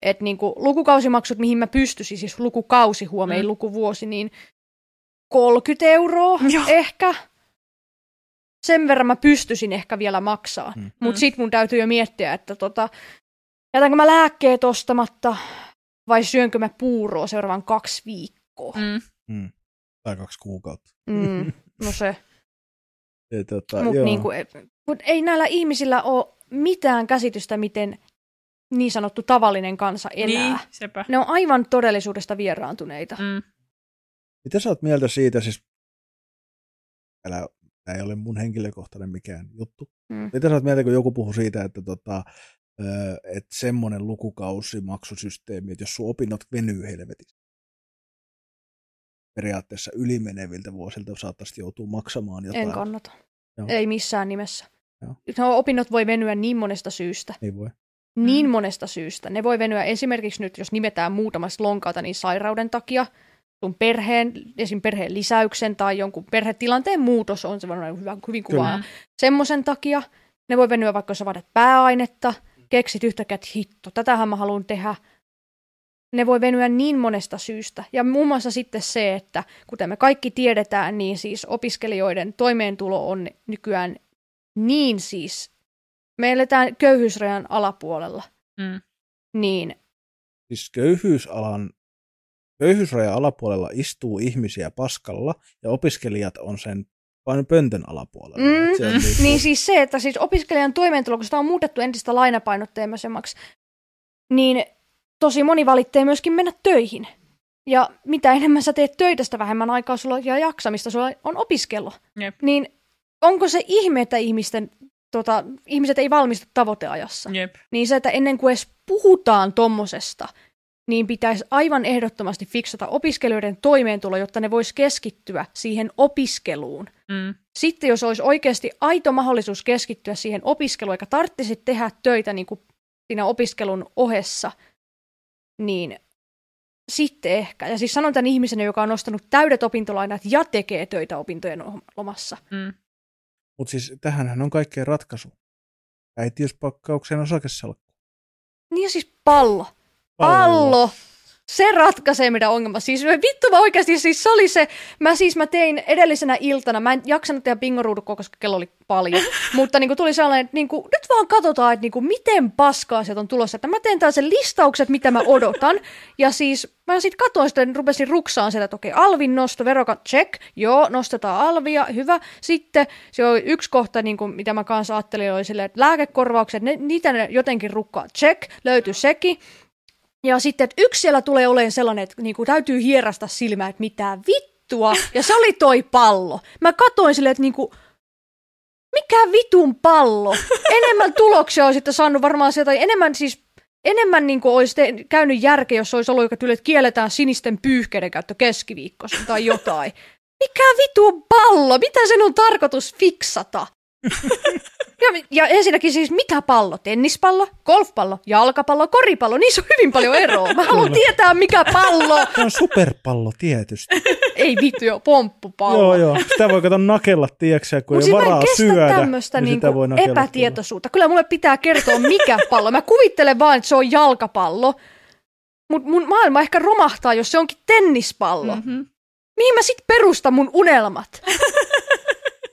Että niinku lukukausimaksut, mihin mä pystyisin, siis lukukausi huomioon, ei Mm. lukuvuosi, niin 30 euroa Joo. ehkä. Sen verran mä pystyisin ehkä vielä maksaa. Mm. Mutta Mm. sit mun täytyy jo miettiä, että tota, jätänkö mä lääkkeet ostamatta vai syönkö mä puuroa seuraavan kaksi viikkoa. Mm. Mm. Tai kaksi kuukautta. Mm. (laughs) No se. Ja, tota, Mutta niinku, mut ei näillä ihmisillä ole mitään käsitystä, miten niin sanottu tavallinen kansa elää. Niin, sepä. Ne on aivan todellisuudesta vieraantuneita. Mm. Mitä sä oot mieltä siitä, siis älä, tämä ei ole mun henkilökohtainen mikään juttu. Mm. Mitä sä oot mieltä, kun joku puhuu siitä, että, tota, että semmoinen lukukausimaksusysteemi, että jos sun opinnot venyy helvetissä, periaatteessa ylimeneviltä vuosilta saattaisi joutua maksamaan jotain. En kannata. Joo. Ei missään nimessä. Joo. No, opinnot voi venyä niin monesta syystä. Niin voi. Niin Mm. monesta syystä. Ne voi venyä esimerkiksi nyt, jos nimetään muutamasta lonkauta, niin sairauden takia, sun perheen, esim. perheen lisäyksen tai jonkun perhetilanteen muutos on se varmaan hyvä, hyvin kuvaa. Mm. Semmoisen takia ne voi venyä vaikka jos sä vaihdat pääainetta, keksit yhtäkkiä, että hitto, tätähän mä haluan tehdä. Ne voi venyä niin monesta syystä. Ja muun muassa sitten se, että kuten me kaikki tiedetään, niin siis opiskelijoiden toimeentulo on nykyään niin siis, me eletään köyhyysrajan alapuolella, Mm. niin Siis köyhyysalan, köyhyysrajan alapuolella istuu ihmisiä paskalla ja opiskelijat on sen vain pöntön alapuolella. Mm, se on mm. niinku- Niin siis se, että siis opiskelijan toimeentulo, kun sitä on muutettu entistä lainapainotteisemmaksi, niin tosi moni valitsee myöskin mennä töihin. Ja mitä enemmän sä teet töitä, sitä vähemmän aikaa sulla on ja jaksamista sulla on opiskella. Jep. Niin onko se ihme, että ihmisten, tota, ihmiset ei valmistu tavoiteajassa? Jep. Niin se, että ennen kuin edes puhutaan tommosesta, niin pitäisi aivan ehdottomasti fiksata opiskelijoiden toimeentulo, jotta ne vois keskittyä siihen opiskeluun. Mm. Sitten jos olisi oikeasti aito mahdollisuus keskittyä siihen opiskeluun, eikä tarvitsisi tehdä töitä niin kuin siinä opiskelun ohessa, niin sitten ehkä. Ja siis sanon tämän ihmisenä, joka on nostanut täydet opintolainat ja tekee töitä opintojen lomassa. Mm. Mutta siis tähänhän on kaikkeen ratkaisu. Äitiyspakkauksen osakesalkku. Niin ja siis pallo. Pallo. Se ratkaisee meidän ongelma. Siis vittu mä oikeasti, siis se oli se, mä siis mä tein edellisenä iltana, mä en jaksanut tehdä bingoruudukkoa, koska kello oli paljon, (laughs) mutta niin kuin tuli sellainen, että niin kuin, nyt vaan katsotaan, että niin kuin, miten paskaa sieltä on tulossa, että mä teen tällaisen listaukset, mitä mä odotan, ja siis mä sitten katsoin sitä, niin rupesin ruksaan sieltä, että okei, alvin nosto, verokat, check, joo, nostetaan alvia, hyvä, sitten se oli yksi kohta, niin kuin, mitä mä kanssa ajattelin, oli silleen, että lääkekorvaukset, ne, niitä ne jotenkin rukkaa, check, löytyi sekin, ja sitten, että yksi siellä tulee olemaan sellainen, että niinku, täytyy hierasta silmää, että mitä vittua. Ja se oli toi pallo. Mä katoin silleen, että niinku, mikä vitun pallo? Enemmän tuloksia olisi sitten saanut varmaan sieltä, enemmän siis enemmän niin kuin olisi te- käynyt järkeä, jos olisi ollut joka tyyli, että kielletään sinisten pyyhkeiden käyttö keskiviikkoisin tai jotain. Mikä vitun pallo? Mitä sen on tarkoitus fiksata? Ja, ja ensinnäkin siis mitä pallo? Tennispallo, golfpallo, jalkapallo, koripallo. Niissä on hyvin paljon eroa. Mä haluan tietää mikä pallo. (laughs) Se on superpallo tietysti. Ei vittu jo, pomppupallo. joo, joo. Sitä voi kato nakella, tiedätkö, kun Mutta ei siis ole mä en varaa kestä syödä. tämmöistä niin niinku sitä voi epätietoisuutta. Kyllä mulle pitää kertoa mikä pallo. Mä kuvittelen vaan, että se on jalkapallo. Mutta mun maailma ehkä romahtaa, jos se onkin tennispallo. Mm. Mm-hmm. Mihin mä sit perustan mun unelmat? (laughs)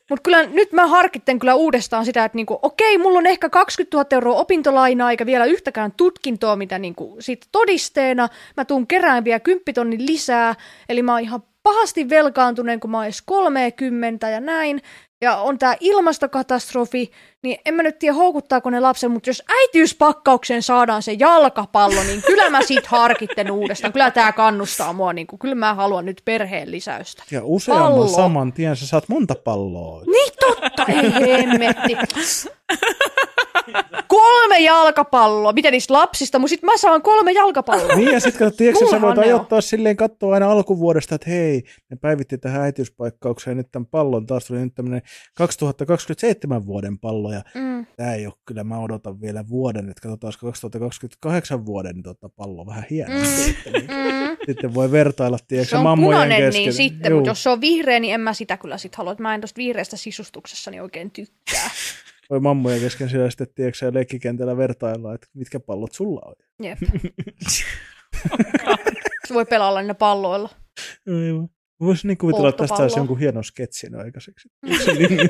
Mutta kyllä nyt mä harkitten kyllä uudestaan sitä, että niinku, okei, mulla on ehkä 20 000 euroa opintolainaa, eikä vielä yhtäkään tutkintoa, mitä niinku siitä todisteena. Mä tuun kerään vielä 10 tonnin lisää, eli mä oon ihan pahasti velkaantuneen, kun mä oon edes 30 ja näin. Ja on tää ilmastokatastrofi, niin en mä nyt tiedä houkuttaako ne lapsen, mutta jos äitiyspakkaukseen saadaan se jalkapallo, niin kyllä mä sit harkitten uudestaan. Kyllä tää kannustaa mua, niin kyllä mä haluan nyt perheen lisäystä. Ja useamman Pallo. saman tien sä saat monta palloa. Niin totta, ei hemmetti. Kolme jalkapalloa. Miten niistä lapsista? Mutta sit mä saan kolme jalkapalloa. Niin ja sitten tiedätkö, sä voit ajoittaa silleen katsoa aina alkuvuodesta, että hei, ne päivitti tähän äitiyspaikkaukseen nyt tämän pallon, taas tuli nyt tämmöinen 2027 vuoden pallo, ja Mm. tämä ei ole kyllä, mä odotan vielä vuoden, että katsotaan 2028 vuoden tota, pallo vähän hienosti, Mm. sitten, niin Mm. sitten voi vertailla, tiedätkö, Se on mammojen punainen kesken. niin sitten, mutta jos se on vihreä, niin en mä sitä kyllä sit halua. Mä en tosta vihreästä sisustuksessani oikein tykkää. (laughs) Voi mammojen kesken siellä sitten, tiedätkö, sä leikkikentällä vertailla, että mitkä pallot sulla on. Jep. Se (laughs) voi pelailla ne palloilla. Aivan. Voisin niin kuvitella, että tästä saisi jonkun hienon sketsin aikaiseksi.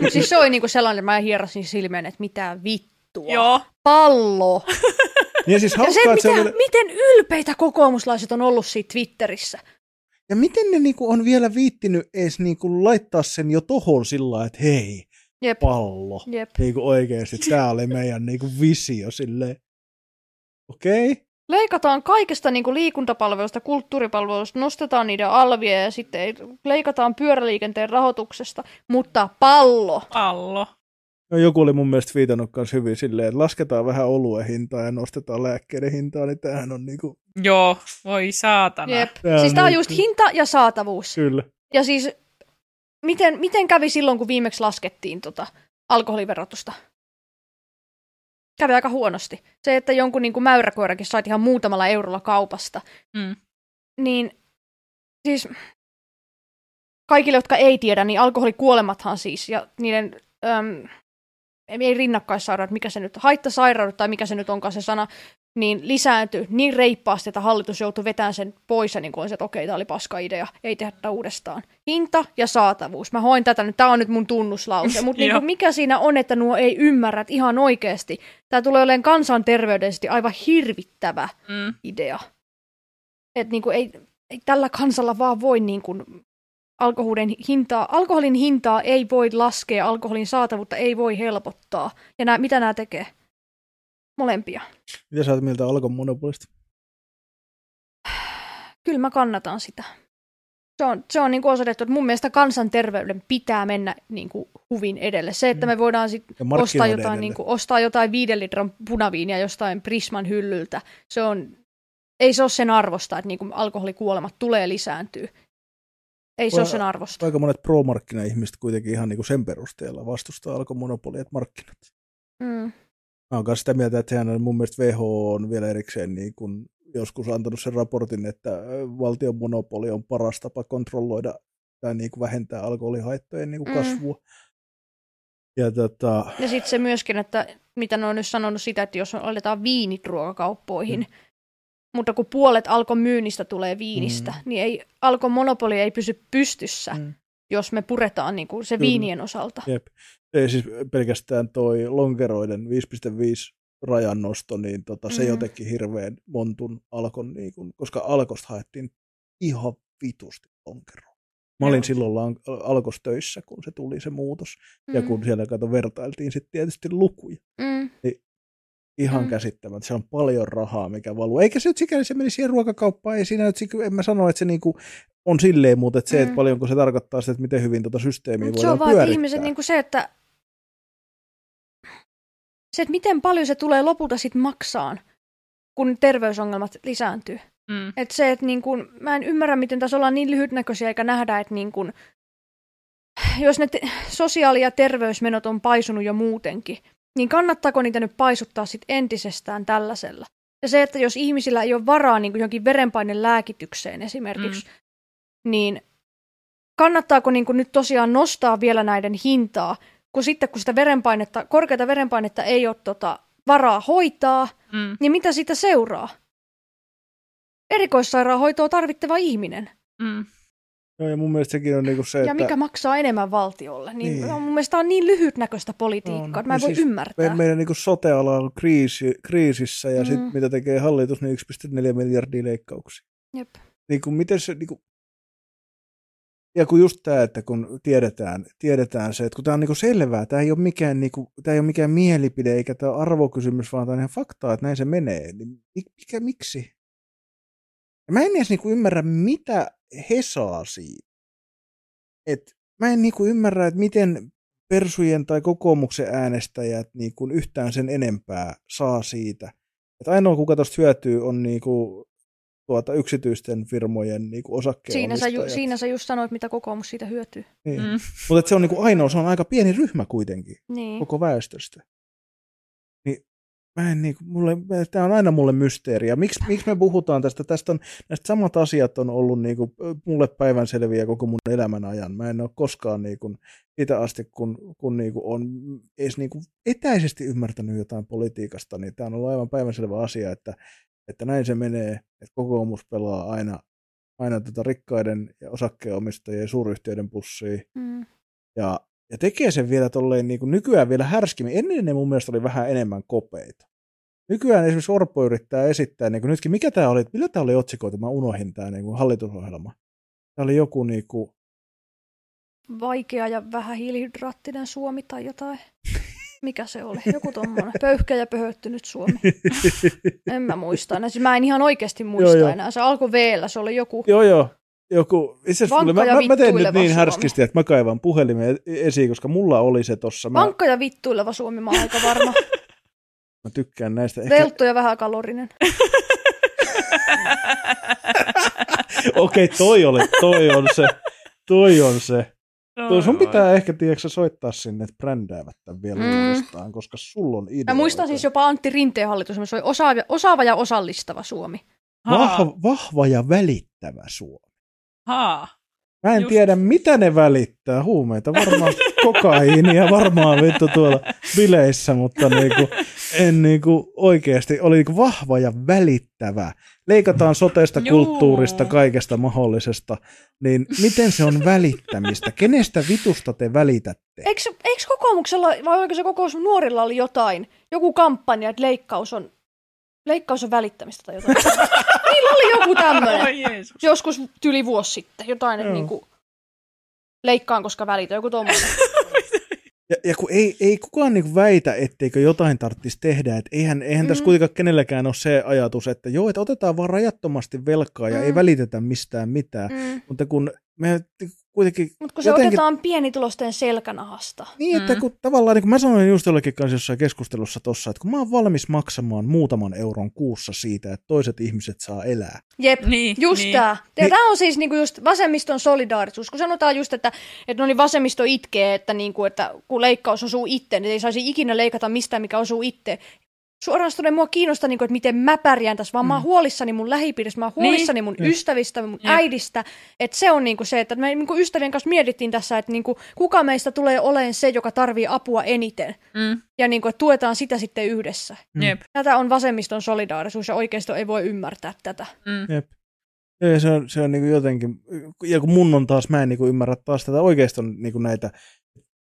Mut siis se oli niinku sellainen, että mä hierasin silmeen, että mitä vittua. Joo. Pallo. (laughs) ja siis Ja hauskaa, se, että se mitä, miten ylpeitä kokoomuslaiset on ollut siitä Twitterissä. Ja miten ne niinku on vielä viittinyt edes niinku laittaa sen jo tohon sillä että hei, Jep. pallo. Jep. Niinku oikeesti, tää oli meidän niinku visio silleen. Okei. Okay. Leikataan kaikesta niin kuin liikuntapalveluista, kulttuuripalveluista, nostetaan niiden alvia ja sitten ei- leikataan pyöräliikenteen rahoituksesta, mutta pallo. Pallo. No, joku oli mun mielestä viitannut kans hyvin silleen, että lasketaan vähän oluen hintaa ja nostetaan lääkkeiden hintaa, niin tämähän on niinku, Joo, voi saatana. Jep. Tää Siis on tämä on niin- just hinta ja saatavuus. kyllä. Ja siis, miten, miten kävi silloin, kun viimeksi laskettiin tota alkoholiverotusta? Kävi aika huonosti. Se, että jonkun niin kuin mäyräkoirakin sait ihan muutamalla eurolla kaupasta, Mm. niin siis kaikille, jotka ei tiedä, niin alkoholikuolemathan siis, ja niiden äm, ei rinnakkaissairaudet, mikä se nyt, haittasairaudet tai mikä se nyt onkaan se sana, niin lisääntyi niin reippaasti, että hallitus joutui vetämään sen pois ja niin kuin se, että okei, tämä oli paska idea, ei tehdä tätä uudestaan. Hinta ja saatavuus. Mä hoin tätä nyt, tämä on nyt mun tunnuslause, mutta (laughs) niin kuin mikä siinä on, että nuo ei ymmärrä, että ihan oikeasti. Tämä tulee olemaan kansanterveydellisesti aivan hirvittävä Mm. idea. Että niinku ei, ei tällä kansalla vaan voi niinku alkoholin hintaa, alkoholin hintaa ei voi laskea, alkoholin saatavuutta ei voi helpottaa. Ja nää, mitä nämä tekee? Molempia. Mitä sä oot mieltä Alkon monopolista? Kyllä mä kannatan sitä. Se on, se on niinku osoitettu, että mun mielestä kansanterveyden pitää mennä niinku huvin edelle. Se, että me voidaan sit ostaa jotain, edelle. niinku, ostaa jotain viiden litran punaviinia jostain Prisman hyllyltä, se on, ei se ole sen arvosta, että niinku alkoholikuolemat tulee lisääntyä. Ei se ole sen arvosta. Aika monet pro-markkina-ihmiset kuitenkin ihan niinku sen perusteella vastustaa Alkon monopolia, että markkinat. Mm. Mä oon kanssa sitä mieltä, että sehän on mun mielestä WHO on vielä erikseen niin kuin joskus antanut sen raportin, että valtion monopoli on paras tapa kontrolloida tai niin kuin vähentää alkoholihaittojen niin kuin Mm. kasvua. Ja tota, Ja sitten se myöskin, että mitä ne on nyt sanonut sitä, että jos aletaan viinit ruokakauppoihin, Mm. mutta kun puolet Alkon myynnistä tulee viinistä, Mm. niin ei, Alkon monopoli ei pysy pystyssä, Mm. Jos me puretaan niin kuin se Kyllä. viinien osalta. jep, ei siis pelkästään toi lonkeroiden 5.5 rajan nosto, niin tota, se Mm. jotenkin hirveän montun alkon, niin kuin, koska alkosta haettiin ihan vitusti lonkeroa. Mä olin Joo. silloin lan- alkos töissä, kun se tuli se muutos. Ja Mm. kun siellä kato vertailtiin sitten tietysti lukuja. Mm. Ihan Mm. käsittämättä. Se on paljon rahaa, mikä valuu. Eikä se nyt sikäli se meni siihen ruokakauppaan. Ei siinä nyt, sikä- en mä sano, että se niinku on silleen, mutta että se, Mm. että paljonko se tarkoittaa sitä, että miten hyvin tuota systeemiä Mut se voidaan on vaan, että pyörittää. ihmiset niin kuin se, että se, että miten paljon se tulee lopulta sit maksaan, kun terveysongelmat lisääntyy. Mm. Et se, että niin kun, mä en ymmärrä, miten tässä ollaan niin lyhytnäköisiä eikä nähdä, että niin kun, jos ne te- sosiaali- ja terveysmenot on paisunut jo muutenkin, niin kannattaako niitä nyt paisuttaa sit entisestään tällaisella? Ja se, että jos ihmisillä ei ole varaa niin johonkin verenpaineen lääkitykseen esimerkiksi, mm. niin kannattaako niin nyt tosiaan nostaa vielä näiden hintaa, kun sitten kun sitä verenpainetta, korkeata verenpainetta ei ole tota, varaa hoitaa, mm. niin mitä siitä seuraa? Erikoissairaanhoitoa tarvittava ihminen. Mm. Joo, ja mun mielestä sekin on niinku se, Ja että... mikä maksaa enemmän valtiolle. Niin, niin. Mun mielestä on niin lyhytnäköistä politiikkaa, no, että mä en voi siis ymmärtää. Me, meidän niinku sote-ala on kriisi, kriisissä, ja mm. sitten mitä tekee hallitus, niin 1,4 miljardia leikkauksia. Jep. Niin kuin, miten se, niin kuin... Ja kun just tämä, että kun tiedetään, tiedetään se, että kun tämä on niinku selvää, tämä ei, ole mikään, niinku, tämä ei ole mikään mielipide eikä tämä arvokysymys, vaan tämä on ihan faktaa, että näin se menee. Niin mikä, miksi? Ja mä en edes niinku ymmärrä, mitä he saa siitä. Et mä en niinku ymmärrä, että miten persujen tai kokoomuksen äänestäjät niinku yhtään sen enempää saa siitä. Et ainoa, kuka tuosta hyötyy, on niinku tuota yksityisten firmojen niinku siinä sä, ju, siinä sä just sanoit, mitä kokoomus siitä hyötyy. Niin. Mm. Mutta se on niinku ainoa, se on aika pieni ryhmä kuitenkin niin. koko väestöstä mä en niin kuin, mulle, tämä on aina mulle mysteeriä. Miksi, miksi me puhutaan tästä? Tästä on, näistä samat asiat on ollut niin kuin, mulle päivänselviä koko mun elämän ajan. Mä en ole koskaan niin kuin, sitä asti, kun, kun niin kuin, on edes niin kuin, etäisesti ymmärtänyt jotain politiikasta, niin tämä on ollut aivan päivänselvä asia, että, että näin se menee, että kokoomus pelaa aina, aina tota rikkaiden ja osakkeenomistajien ja suuryhtiöiden pussiin. Mm. Ja ja tekee sen vielä tolleen niin kuin nykyään vielä härskimmin. Ennen ne mun mielestä oli vähän enemmän kopeita. Nykyään esimerkiksi Orpo yrittää esittää, niin kuin nytkin, mikä tämä oli, millä tämä oli otsikoitu, mä unohin tämä niin kuin hallitusohjelma. Tämä oli joku niin kuin... Vaikea ja vähän hiilihydraattinen Suomi tai jotain. (laughs) Mikä se oli? Joku tommonen. Pöyhkä ja pöhöttynyt Suomi. (laughs) en mä muista enää. Siis mä en ihan oikeasti muista joo, enää. Se alkoi v se oli joku... Joo, joo joku, itse asiassa mä, mä, mä teen nyt niin härskisti, että mä kaivan puhelimen e- esiin, koska mulla oli se tossa. Mä... Vankka ja vittuileva Suomi, mä oon aika varma. (laughs) mä tykkään näistä. Veltto ja vähän kalorinen. (laughs) Okei, okay, toi, oli, toi on se. Toi on se. Toi sun pitää ehkä, tiedätkö, soittaa sinne, että brändäävät tämän vielä mm. uudestaan, koska sulla on idea. Mä muistan siis jopa Antti Rinteen hallitus, se oli osaava, osaava ja osallistava Suomi. Vahva, vahva ja välittävä Suomi. Haa. Mä en Just. tiedä, mitä ne välittää. Huumeita varmaan (laughs) kokaiinia varmaan vittu tuolla bileissä, mutta niinku, en niinku oikeasti, oli niinku vahva ja välittävä. Leikataan soteista, Juu. kulttuurista, kaikesta mahdollisesta. Niin miten se on (laughs) välittämistä? Kenestä vitusta te välitätte? Eikö, eikö kokoomuksella, vai oliko se kokoomus nuorilla oli jotain, joku kampanja, että leikkaus on Leikkaus on välittämistä tai jotain. (laughs) Niillä oli joku tämmöinen. Oh, Joskus tyli vuosi sitten. Jotain, että niinku, leikkaan, koska välitä. Joku tommoinen. (laughs) Ja, ja kun ei, ei kukaan niinku väitä, etteikö jotain tarvitsisi tehdä, että eihän, eihän mm. tässä kuitenkaan kenelläkään ole se ajatus, että joo, että otetaan vaan rajattomasti velkaa ja mm. ei välitetä mistään mitään. Mm. Mutta kun me kuitenkin... Mutta kun se jotenkin... otetaan pienitulosten selkänahasta. Niin, että mm. kun tavallaan, niin kun mä sanoin just jollekin kanssa jossain keskustelussa tossa, että kun mä oon valmis maksamaan muutaman euron kuussa siitä, että toiset ihmiset saa elää. Jep, niin, just niin. tämä. Niin. Tämä on siis niinku just vasemmiston solidaarisuus. Kun sanotaan just, että, että no niin vasemmisto itkee, että, niinku, että kun leikkaus osuu itse, niin ei saisi ikinä leikata mistään, mikä osuu itse suoraan sanoen mua kiinnostaa, niin kuin, että miten mä pärjään tässä, vaan mm. mä oon mm. huolissani mun lähipiiristä, mä oon huolissani niin. mun Jep. ystävistä, mun Jep. äidistä. Että se on niin kuin se, että me niin kuin ystävien kanssa mietittiin tässä, että niin kuin, kuka meistä tulee olemaan se, joka tarvii apua eniten. Mm. Ja niin kuin, että tuetaan sitä sitten yhdessä. Mm. Jep. Tätä on vasemmiston solidaarisuus ja oikeisto ei voi ymmärtää tätä. Mm. Jep. Ja se on, se on niin kuin jotenkin, ja kun mun on taas, mä en niin kuin ymmärrä taas tätä oikeiston niin kuin näitä,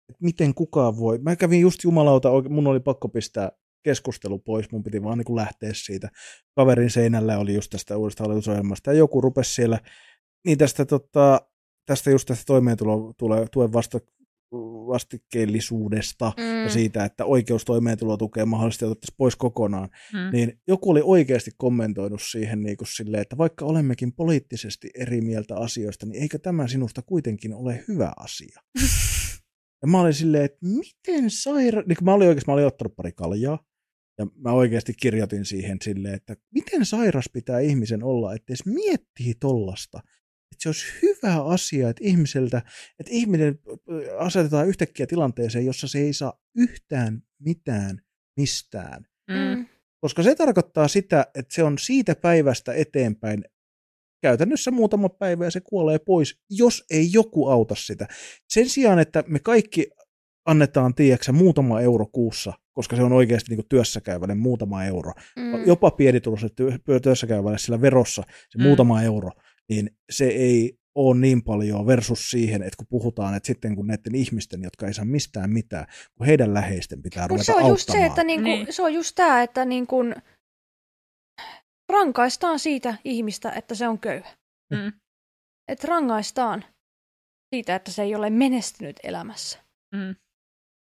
että miten kukaan voi. Mä kävin just jumalauta, mun oli pakko pistää keskustelu pois, mun piti vaan niin kuin lähteä siitä. Kaverin seinällä oli just tästä uudesta hallitusohjelmasta, ja joku rupesi siellä, niin tästä, tota, tästä just tästä toimeentulotuen vasta, vastikkeellisuudesta mm. ja siitä, että oikeus toimeentulotukeen mahdollisesti otettaisiin pois kokonaan, mm. niin joku oli oikeasti kommentoinut siihen niin kuin silleen, että vaikka olemmekin poliittisesti eri mieltä asioista, niin eikö tämä sinusta kuitenkin ole hyvä asia? (laughs) ja mä olin silleen, että miten saira... Niin mä olin oikeasti, mä olin ottanut pari kaljaa, ja mä oikeasti kirjoitin siihen silleen, että miten sairas pitää ihmisen olla, että edes miettii tollasta. Että se olisi hyvä asia, että ihmiseltä, että ihminen asetetaan yhtäkkiä tilanteeseen, jossa se ei saa yhtään mitään mistään. Mm. Koska se tarkoittaa sitä, että se on siitä päivästä eteenpäin käytännössä muutama päivä ja se kuolee pois, jos ei joku auta sitä. Sen sijaan, että me kaikki annetaan, tiedäksä, muutama euro kuussa, koska se on oikeasti niin työssä käyvälle muutama euro. Mm. Jopa pienituloiselle työ, työssä käyvälle sillä verossa se Mm. muutama euro, niin se ei ole niin paljon versus siihen, että kun puhutaan, että sitten kun näiden ihmisten, jotka ei saa mistään mitään, kun heidän läheisten pitää Mut ruveta se on just se, auttamaan. että niinku, Niin. se on just tämä, että niinku, rankaistaan siitä ihmistä, että se on köyhä. Mm. Että rangaistaan siitä, että se ei ole menestynyt elämässä. Mm.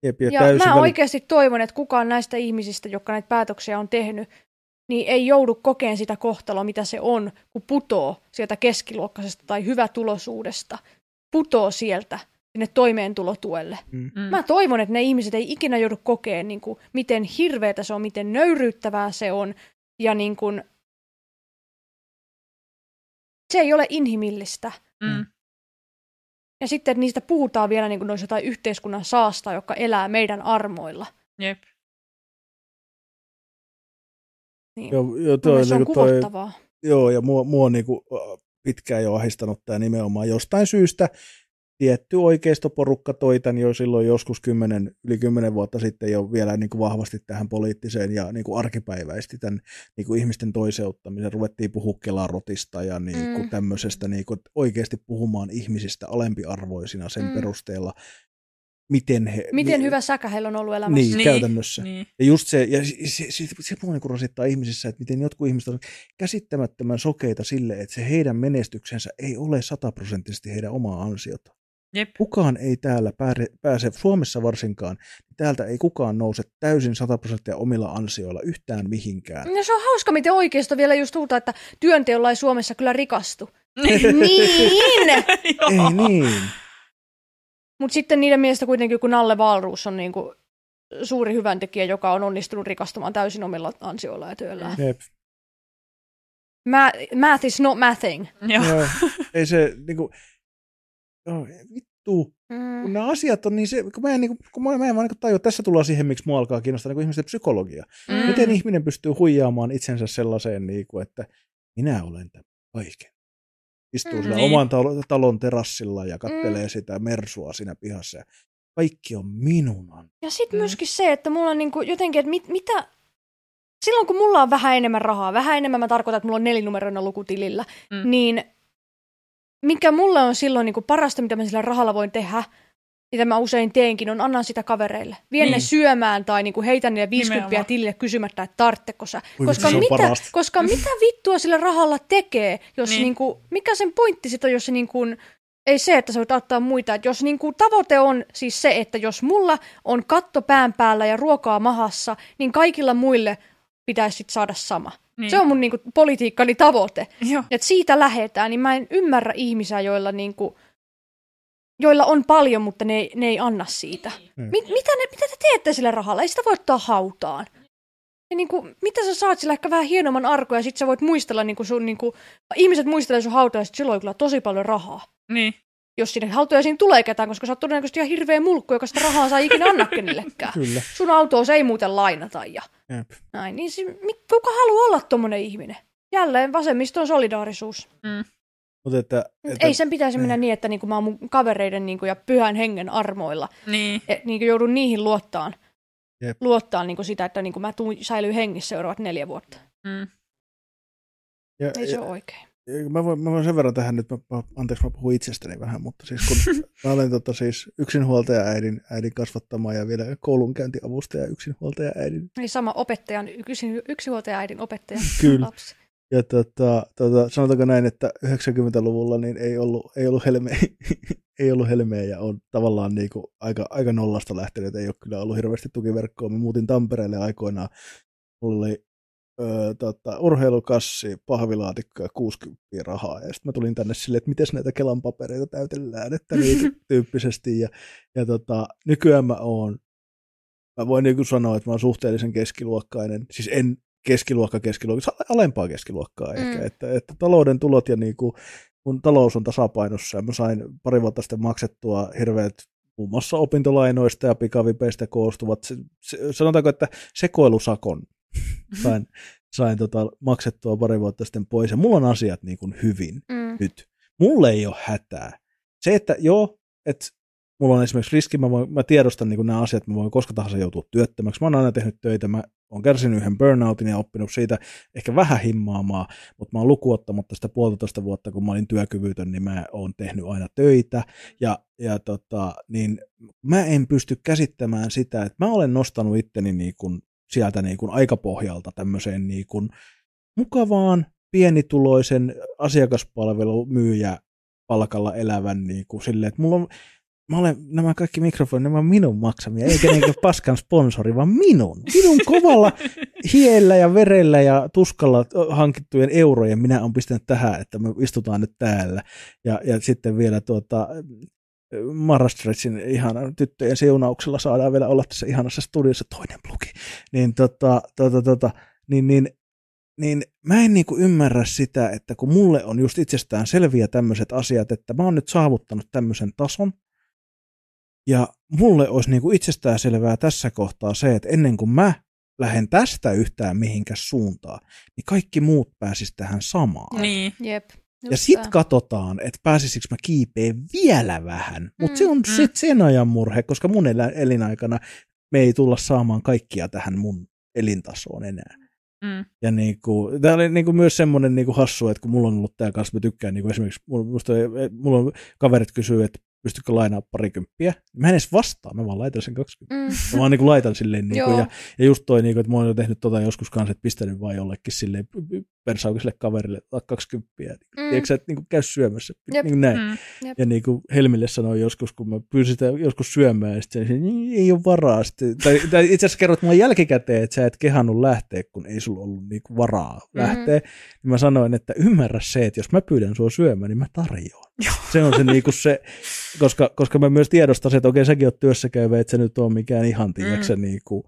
Jep, ja Ja mä väli- oikeasti toivon, että kukaan näistä ihmisistä, jotka näitä päätöksiä on tehnyt, niin ei joudu kokeen sitä kohtaloa, mitä se on, kun putoo sieltä keskiluokkaisesta tai hyvätulosuudesta, putoo sieltä sinne toimeentulotuelle. Mm. Mm. Mä toivon, että ne ihmiset ei ikinä joudu kokeen, niin kuin, miten hirveätä se on, miten nöyryyttävää se on, ja niin kuin, se ei ole inhimillistä. Mm. Ja sitten, että niistä puhutaan vielä niin kuin ne olisi jotain yhteiskunnan saasta, joka elää meidän armoilla. Jep. Niin. Joo, joo, toi, se on niinku toi, kuvottavaa. joo, ja mua, mua on niinku, äh, pitkään jo ahistanut tämä nimenomaan jostain syystä. Tietty oikeistoporukka toi tämän jo silloin joskus 10, yli 10 vuotta sitten jo vielä niin kuin vahvasti tähän poliittiseen ja niin kuin arkipäiväisti tämän niin kuin ihmisten toiseuttamisen. Ruvettiin puhua kelarotista ja niin kuin Mm. tämmöisestä niin kuin oikeasti puhumaan ihmisistä alempiarvoisina sen Mm. perusteella, miten he... Miten mi- hyvä säkä heillä on ollut elämässä. Niin, Niin, käytännössä. Niin. Ja just se, ja se, se, se, se mua niin rasittaa ihmisissä, että miten jotkut ihmiset on käsittämättömän sokeita sille, että se heidän menestyksensä ei ole sataprosenttisesti heidän omaa ansiota. Jep. Kukaan ei täällä pääse, pääse, Suomessa varsinkaan, niin täältä ei kukaan nouse täysin 100 prosenttia omilla ansioilla yhtään mihinkään. No se on hauska, miten oikeisto vielä just huutaa, että työnteolla ei Suomessa kyllä rikastu. (laughs) Niin. (laughs) niin! Ei niin. Mutta sitten niiden mielestä kuitenkin, kun Nalle Valruus on niinku suuri hyväntekijä, joka on onnistunut rikastumaan täysin omilla ansioilla ja työllään. Jep. Ma- math is not mathing. Joo. Joo. Ei se niinku, joo, vittu. Mm. kun nämä asiat on niin se, kun mä en, niin kun mä, mä en vaan niin tajua, tässä tullaan siihen, miksi mua alkaa kiinnostaa niin ihmisten psykologia. Mm. Miten ihminen pystyy huijaamaan itsensä sellaiseen, niin kuin, että minä olen tämä kaiken. Istuu Mm. sillä Niin. oman talo, talon terassilla ja kattelee Mm. sitä mersua siinä pihassa. Ja kaikki on minun. Ja sitten Mm. myöskin se, että mulla on niinku jotenkin, että mit, mitä... Silloin kun mulla on vähän enemmän rahaa, vähän enemmän mä tarkoitan, että mulla on nelinumeroinen luku tilillä, Mm. niin mikä mulle on silloin niinku parasta, mitä mä sillä rahalla voin tehdä, mitä mä usein teenkin, on annan sitä kavereille. Vien ne Niin. syömään tai niinku heitän niille 50 Nimenomaan. tilille kysymättä, että tartteko sä. Oi, Koska mitä, parasta. koska mitä vittua sillä rahalla tekee, jos Niin. niin. niinku, mikä sen pointti sitten on, jos se niinku, ei se, että sä voit auttaa muita. Että jos niinku tavoite on siis se, että jos mulla on katto pään päällä ja ruokaa mahassa, niin kaikilla muille pitäisi sit saada sama. Niin. Se on mun niinku politiikkani tavoite. Joo. Et siitä lähetään, niin mä en ymmärrä ihmisiä, joilla, niinku, joilla on paljon, mutta ne, ei- ne ei anna siitä. Mm. Mit, mitä, ne, mitä te teette sillä rahalla? Ei sitä voi ottaa hautaan. Ja niinku, mitä sä saat sillä ehkä vähän hienomman arkoja, ja sit sä voit muistella, niinku sun, niinku, ihmiset muistelee sun hautaa, ja sit silloin on kyllä tosi paljon rahaa. Niin. Jos sinne hautajaisiin tulee ketään, koska sä oot todennäköisesti ihan hirveä mulkku, joka sitä rahaa saa ikinä anna kenellekään. Kyllä. Sun autoa se ei muuten lainata ja Jep. näin. Niin se, mi- kuka haluaa olla tommonen ihminen? Jälleen vasemmiston solidaarisuus. Mm. Mutta että, että, Ei sen pitäisi mennä niin, että niinku mä oon mun kavereiden niinku ja pyhän hengen armoilla. Niin. Et niinku joudun niihin luottaan. Jep. Luottaa niinku sitä, että niinku mä tuun säilyy hengissä seuraavat neljä vuotta. Mm. ja, Ei se ja, ole oikein. Mä, voin, mä voin sen verran tähän nyt, mä, mä, anteeksi mä puhun itsestäni vähän, mutta siis kun (laughs) mä olen tota, siis yksinhuoltaja äidin, äidin kasvattama ja vielä koulunkäyntiavustaja yksinhuoltaja äidin Eli sama opettajan, yksin, yksinhuoltaja äidin opettaja (laughs) Kyllä. lapsi. Ja tota, tota, sanotaanko näin, että 90-luvulla niin ei ollut, ei ollut, helme, (laughs) ei ollut helmeä ja on tavallaan niin kuin aika, aika nollasta lähtenyt. Ei ole kyllä ollut hirveästi tukiverkkoa. Mä muutin Tampereelle aikoinaan. Mulla oli ö, tota, urheilukassi, pahvilaatikko ja 60 rahaa. Ja sitten mä tulin tänne silleen, että miten näitä Kelan papereita täytellään, että (laughs) niin tyyppisesti. Ja, ja tota, nykyään mä oon, mä voin niin sanoa, että mä oon suhteellisen keskiluokkainen. Siis en keskiluokka keskiluokka, alempaa keskiluokkaa Mm. ehkä, että, että talouden tulot ja niin kuin, mun talous on tasapainossa ja mä sain pari vuotta sitten maksettua hirveät muun muassa opintolainoista ja pikavipeistä koostuvat. Se, se, sanotaanko, että sekoilusakon (laughs) sain, sain tota, maksettua pari vuotta sitten pois, ja mulla on asiat niin kuin hyvin Mm. nyt. Mulle ei ole hätää. Se, että joo, että mulla on esimerkiksi riski, mä, voin, mä tiedostan niin nämä asiat, mä voin koska tahansa joutua työttömäksi. Mä oon aina tehnyt töitä, mä oon kärsinyt yhden burnoutin ja oppinut siitä ehkä vähän himmaamaan, mutta mä oon lukuottamatta sitä puolitoista vuotta, kun mä olin työkyvytön, niin mä oon tehnyt aina töitä. Ja, ja tota, niin mä en pysty käsittämään sitä, että mä olen nostanut itteni niin kuin sieltä niin kuin aikapohjalta tämmöiseen niin kuin mukavaan, pienituloisen asiakaspalvelumyyjä palkalla elävän niin kuin silleen, että mulla on Mä olen, nämä kaikki mikrofonit, nämä on minun maksamia, eikä niinkö paskan sponsori, vaan minun. Minun kovalla hiellä ja verellä ja tuskalla hankittujen eurojen minä olen pistänyt tähän, että me istutaan nyt täällä. Ja, ja sitten vielä tuota, Marastretsin ihana tyttöjen siunauksella saadaan vielä olla tässä ihanassa studiossa toinen plugi. Niin, tota, tota, tota, niin, niin, niin mä en niinku ymmärrä sitä, että kun mulle on just itsestään selviä tämmöiset asiat, että mä oon nyt saavuttanut tämmöisen tason, ja mulle olisi niinku itsestään selvää tässä kohtaa se, että ennen kuin mä lähden tästä yhtään mihinkäs suuntaan, niin kaikki muut pääsis tähän samaan. Niin. Jep. Ja just sit tää. katsotaan, että pääsisikö mä kiipeen vielä vähän. Mutta Mm. se on Mm. sit sen ajan murhe, koska mun elä- elinaikana me ei tulla saamaan kaikkia tähän mun elintasoon enää. Mm. Ja niinku, tämä oli niinku myös semmoinen niinku hassu, että kun mulla on ollut tämä kanssa, mä tykkään niinku esimerkiksi, mulla, musta, mulla on kaverit kysyy, että pystykö lainaa parikymppiä. Mä en edes vastaa, mä vaan laitan sen 20. Mm. Mä vaan niinku laitan silleen, niinku, Joo. ja, ja just toi, niinku, että mä oon jo tehnyt tota joskus kanssa, että pistänyt vaan jollekin silleen persaukiselle kaverille, että 20. Mm. Mm. Tiedätkö sä, että niinku käy syömässä, Jep. niin näin. Mm. Ja niin kuin Helmille sanoin joskus, kun mä pyysin sitä joskus syömään, ja sitten se, "Niin, ei ole varaa. Sitten, tai, tai itse asiassa kerroit mulle jälkikäteen, että sä et kehannut lähteä, kun ei sulla ollut niin kuin varaa lähteä. Niin mä sanoin, että ymmärrä se, että jos mä pyydän sua syömään, niin mä tarjoan. (laughs) Se on se, niin kuin se koska, koska mä myös tiedostan se, että okei, säkin oot työssä käyvä, että se nyt on mikään ihan, tiedätkö, mm. niin kuin,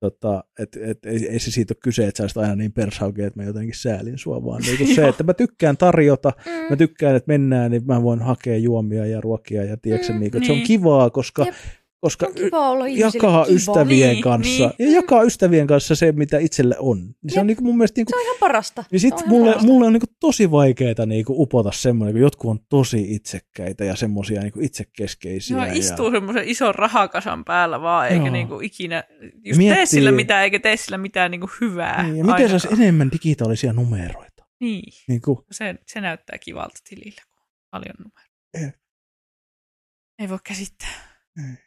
tota, et, et, ei, ei se siitä ole kyse, että sä aina niin pershauke, että mä jotenkin säälin sua, vaan niin kuin (laughs) se, että mä tykkään tarjota, Mm. mä tykkään, että mennään, niin mä voin hakea juomia ja ruokia ja tiedätkö, Mm, niin että se on niin. kivaa, koska, Jep. Koska On kiva olla jakaa kiva. ystävien Niin, kanssa, niin. ja jakaa ystävien kanssa se, mitä itselle on. Niin se on Jep. niin kuin mun mielestä niin Se on ihan parasta. niin sit on ihan mulle, parasta. mulle on niinku tosi vaikeaa niinku upota semmoinen, kun jotkut on tosi itsekkäitä ja semmoisia niinku itsekeskeisiä. Joo, ja... istuu semmoisen ison rahakasan päällä vaan, eikä Joo. niinku ikinä just Miettii- tee sillä mitään, eikä tee sillä mitään niinku hyvää. Niin, ja miten ainakaan. saisi enemmän digitaalisia numeroita? Niin, Niin kuin, se, se näyttää kivalta tilillä, kun on paljon numeroita. Jep. Ei voi käsittää.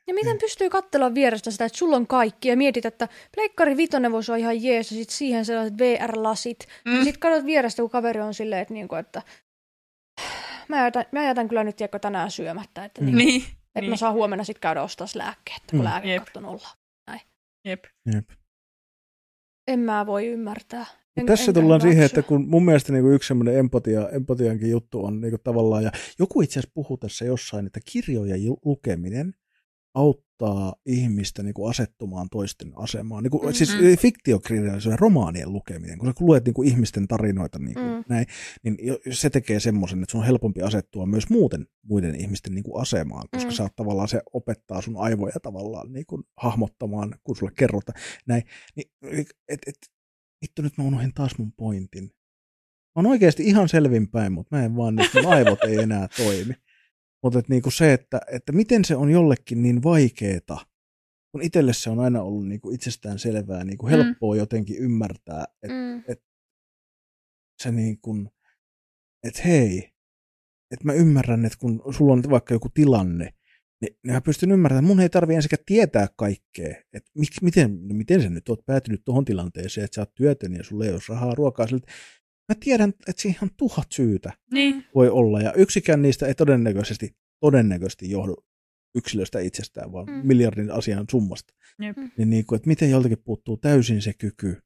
Ja miten pystyy katsella vierestä sitä, että sulla on kaikki ja mietit, että Pleikkari Vitonen voisi olla ihan jees ja sitten siihen sellaiset VR-lasit. Mm. Mm. Sitten katsot vierestä, kun kaveri on silleen, että, niinku, että (sighs) mä, jätän, mä jätän kyllä nyt tiedätkö, tänään syömättä, että, Mm. mm. niinku, Niin, että niin. mä saan huomenna sitten käydä ostaa lääkkeet, kun Mm. mm. lääkekatto nolla. jep. jep. En mä voi ymmärtää. En, Tässä tullaan siihen, hyväksy. että kun mun mielestä niin kuin yksi semmoinen empatia, empatiankin juttu on niin kuin tavallaan, ja joku itse asiassa puhuu tässä jossain, että kirjojen lukeminen auttaa ihmistä niin kuin asettumaan toisten asemaan. Niin kuin, mm-hmm. Siis Mhm. fiktiokirjallisuuden romaanien lukeminen, kun sä luet niin kuin ihmisten tarinoita niin kuin Mm. näin, niin se tekee semmoisen, että sun on helpompi asettua myös muuten muiden ihmisten niin kuin asemaan, koska Mm. sä oot tavallaan se opettaa sun aivoja tavallaan niin kuin hahmottamaan, kun sulle kerrotaan näin. Niin, et, et, vittu nyt mä unohdin taas mun pointin. Mä oon oikeasti ihan selvinpäin, mutta mä en vaan, nyt mun aivot ei enää toimi. Mutta et niinku se, että, että miten se on jollekin niin vaikeeta, kun itselle se on aina ollut niinku itsestään selvää, niinku Mm. helppoa jotenkin ymmärtää, että Mm. se niin kuin, että hei, että mä ymmärrän, että kun sulla on vaikka joku tilanne, niin, niin mä pystyn ymmärtämään, että mun ei tarvi ensinnäkään tietää kaikkea, että mik, miten, no miten sä nyt oot päätynyt tuohon tilanteeseen, että sä oot työtön ja sulla ei ole rahaa ruokaa. Mä tiedän, että siihen on tuhat syytä Niin, voi olla, ja yksikään niistä ei todennäköisesti, todennäköisesti johdu yksilöstä itsestään, vaan Mm. mm. miljardin asian summasta. Jep. Niin, niin kuin, että miten joltakin puuttuu täysin se kyky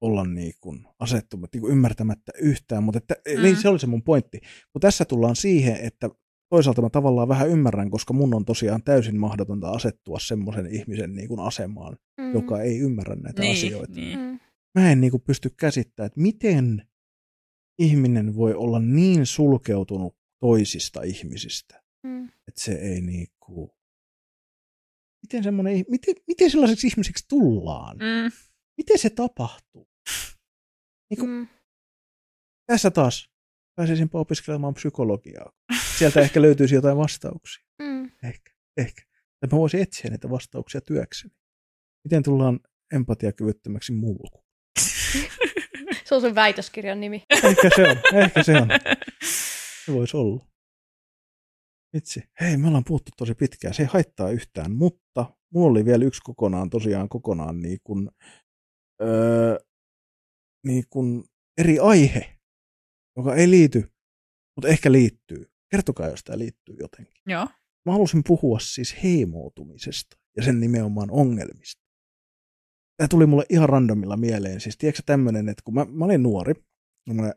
olla niin kuin asettumatta, niin kuin ymmärtämättä yhtään, mutta että, mm. niin Mm. se oli se mun pointti. Kun tässä tullaan siihen, että toisaalta mä tavallaan vähän ymmärrän, koska mun on tosiaan täysin mahdotonta asettua semmoisen ihmisen niin kuin asemaan, Mm. mm. joka ei ymmärrä näitä niin, asioita. niin. Mä en niin kuin pysty käsittämään, että miten ihminen voi olla niin sulkeutunut toisista ihmisistä. Mm. Että se ei niinku... Miten, semmoinen, miten, miten sellaiseksi ihmiseksi tullaan? Mm. Miten se tapahtuu? Niinku, Mm. Tässä taas pääsisinpä opiskelemaan psykologiaa. Sieltä ehkä löytyisi jotain vastauksia. Mm. Ehkä, ehkä. Tai mä voisin etsiä näitä vastauksia työkseni. Miten tullaan empatiakyvyttömäksi mulku? (laughs) Se on sun väitöskirjan nimi. Ehkä se on, ehkä se on. Se voisi olla. Vitsi. Hei, me ollaan puhuttu tosi pitkään. Se ei haittaa yhtään, mutta mulla oli vielä yksi kokonaan, tosiaan kokonaan niin kuin, öö, niin kuin eri aihe, joka ei liity, mutta ehkä liittyy. Kertokaa, jos tämä liittyy jotenkin. Joo. Mä halusin puhua siis heimoutumisesta ja sen nimenomaan ongelmista. Tämä tuli mulle ihan randomilla mieleen. Siis tiedätkö tämmöinen, että kun mä, mä olin nuori ja, mä,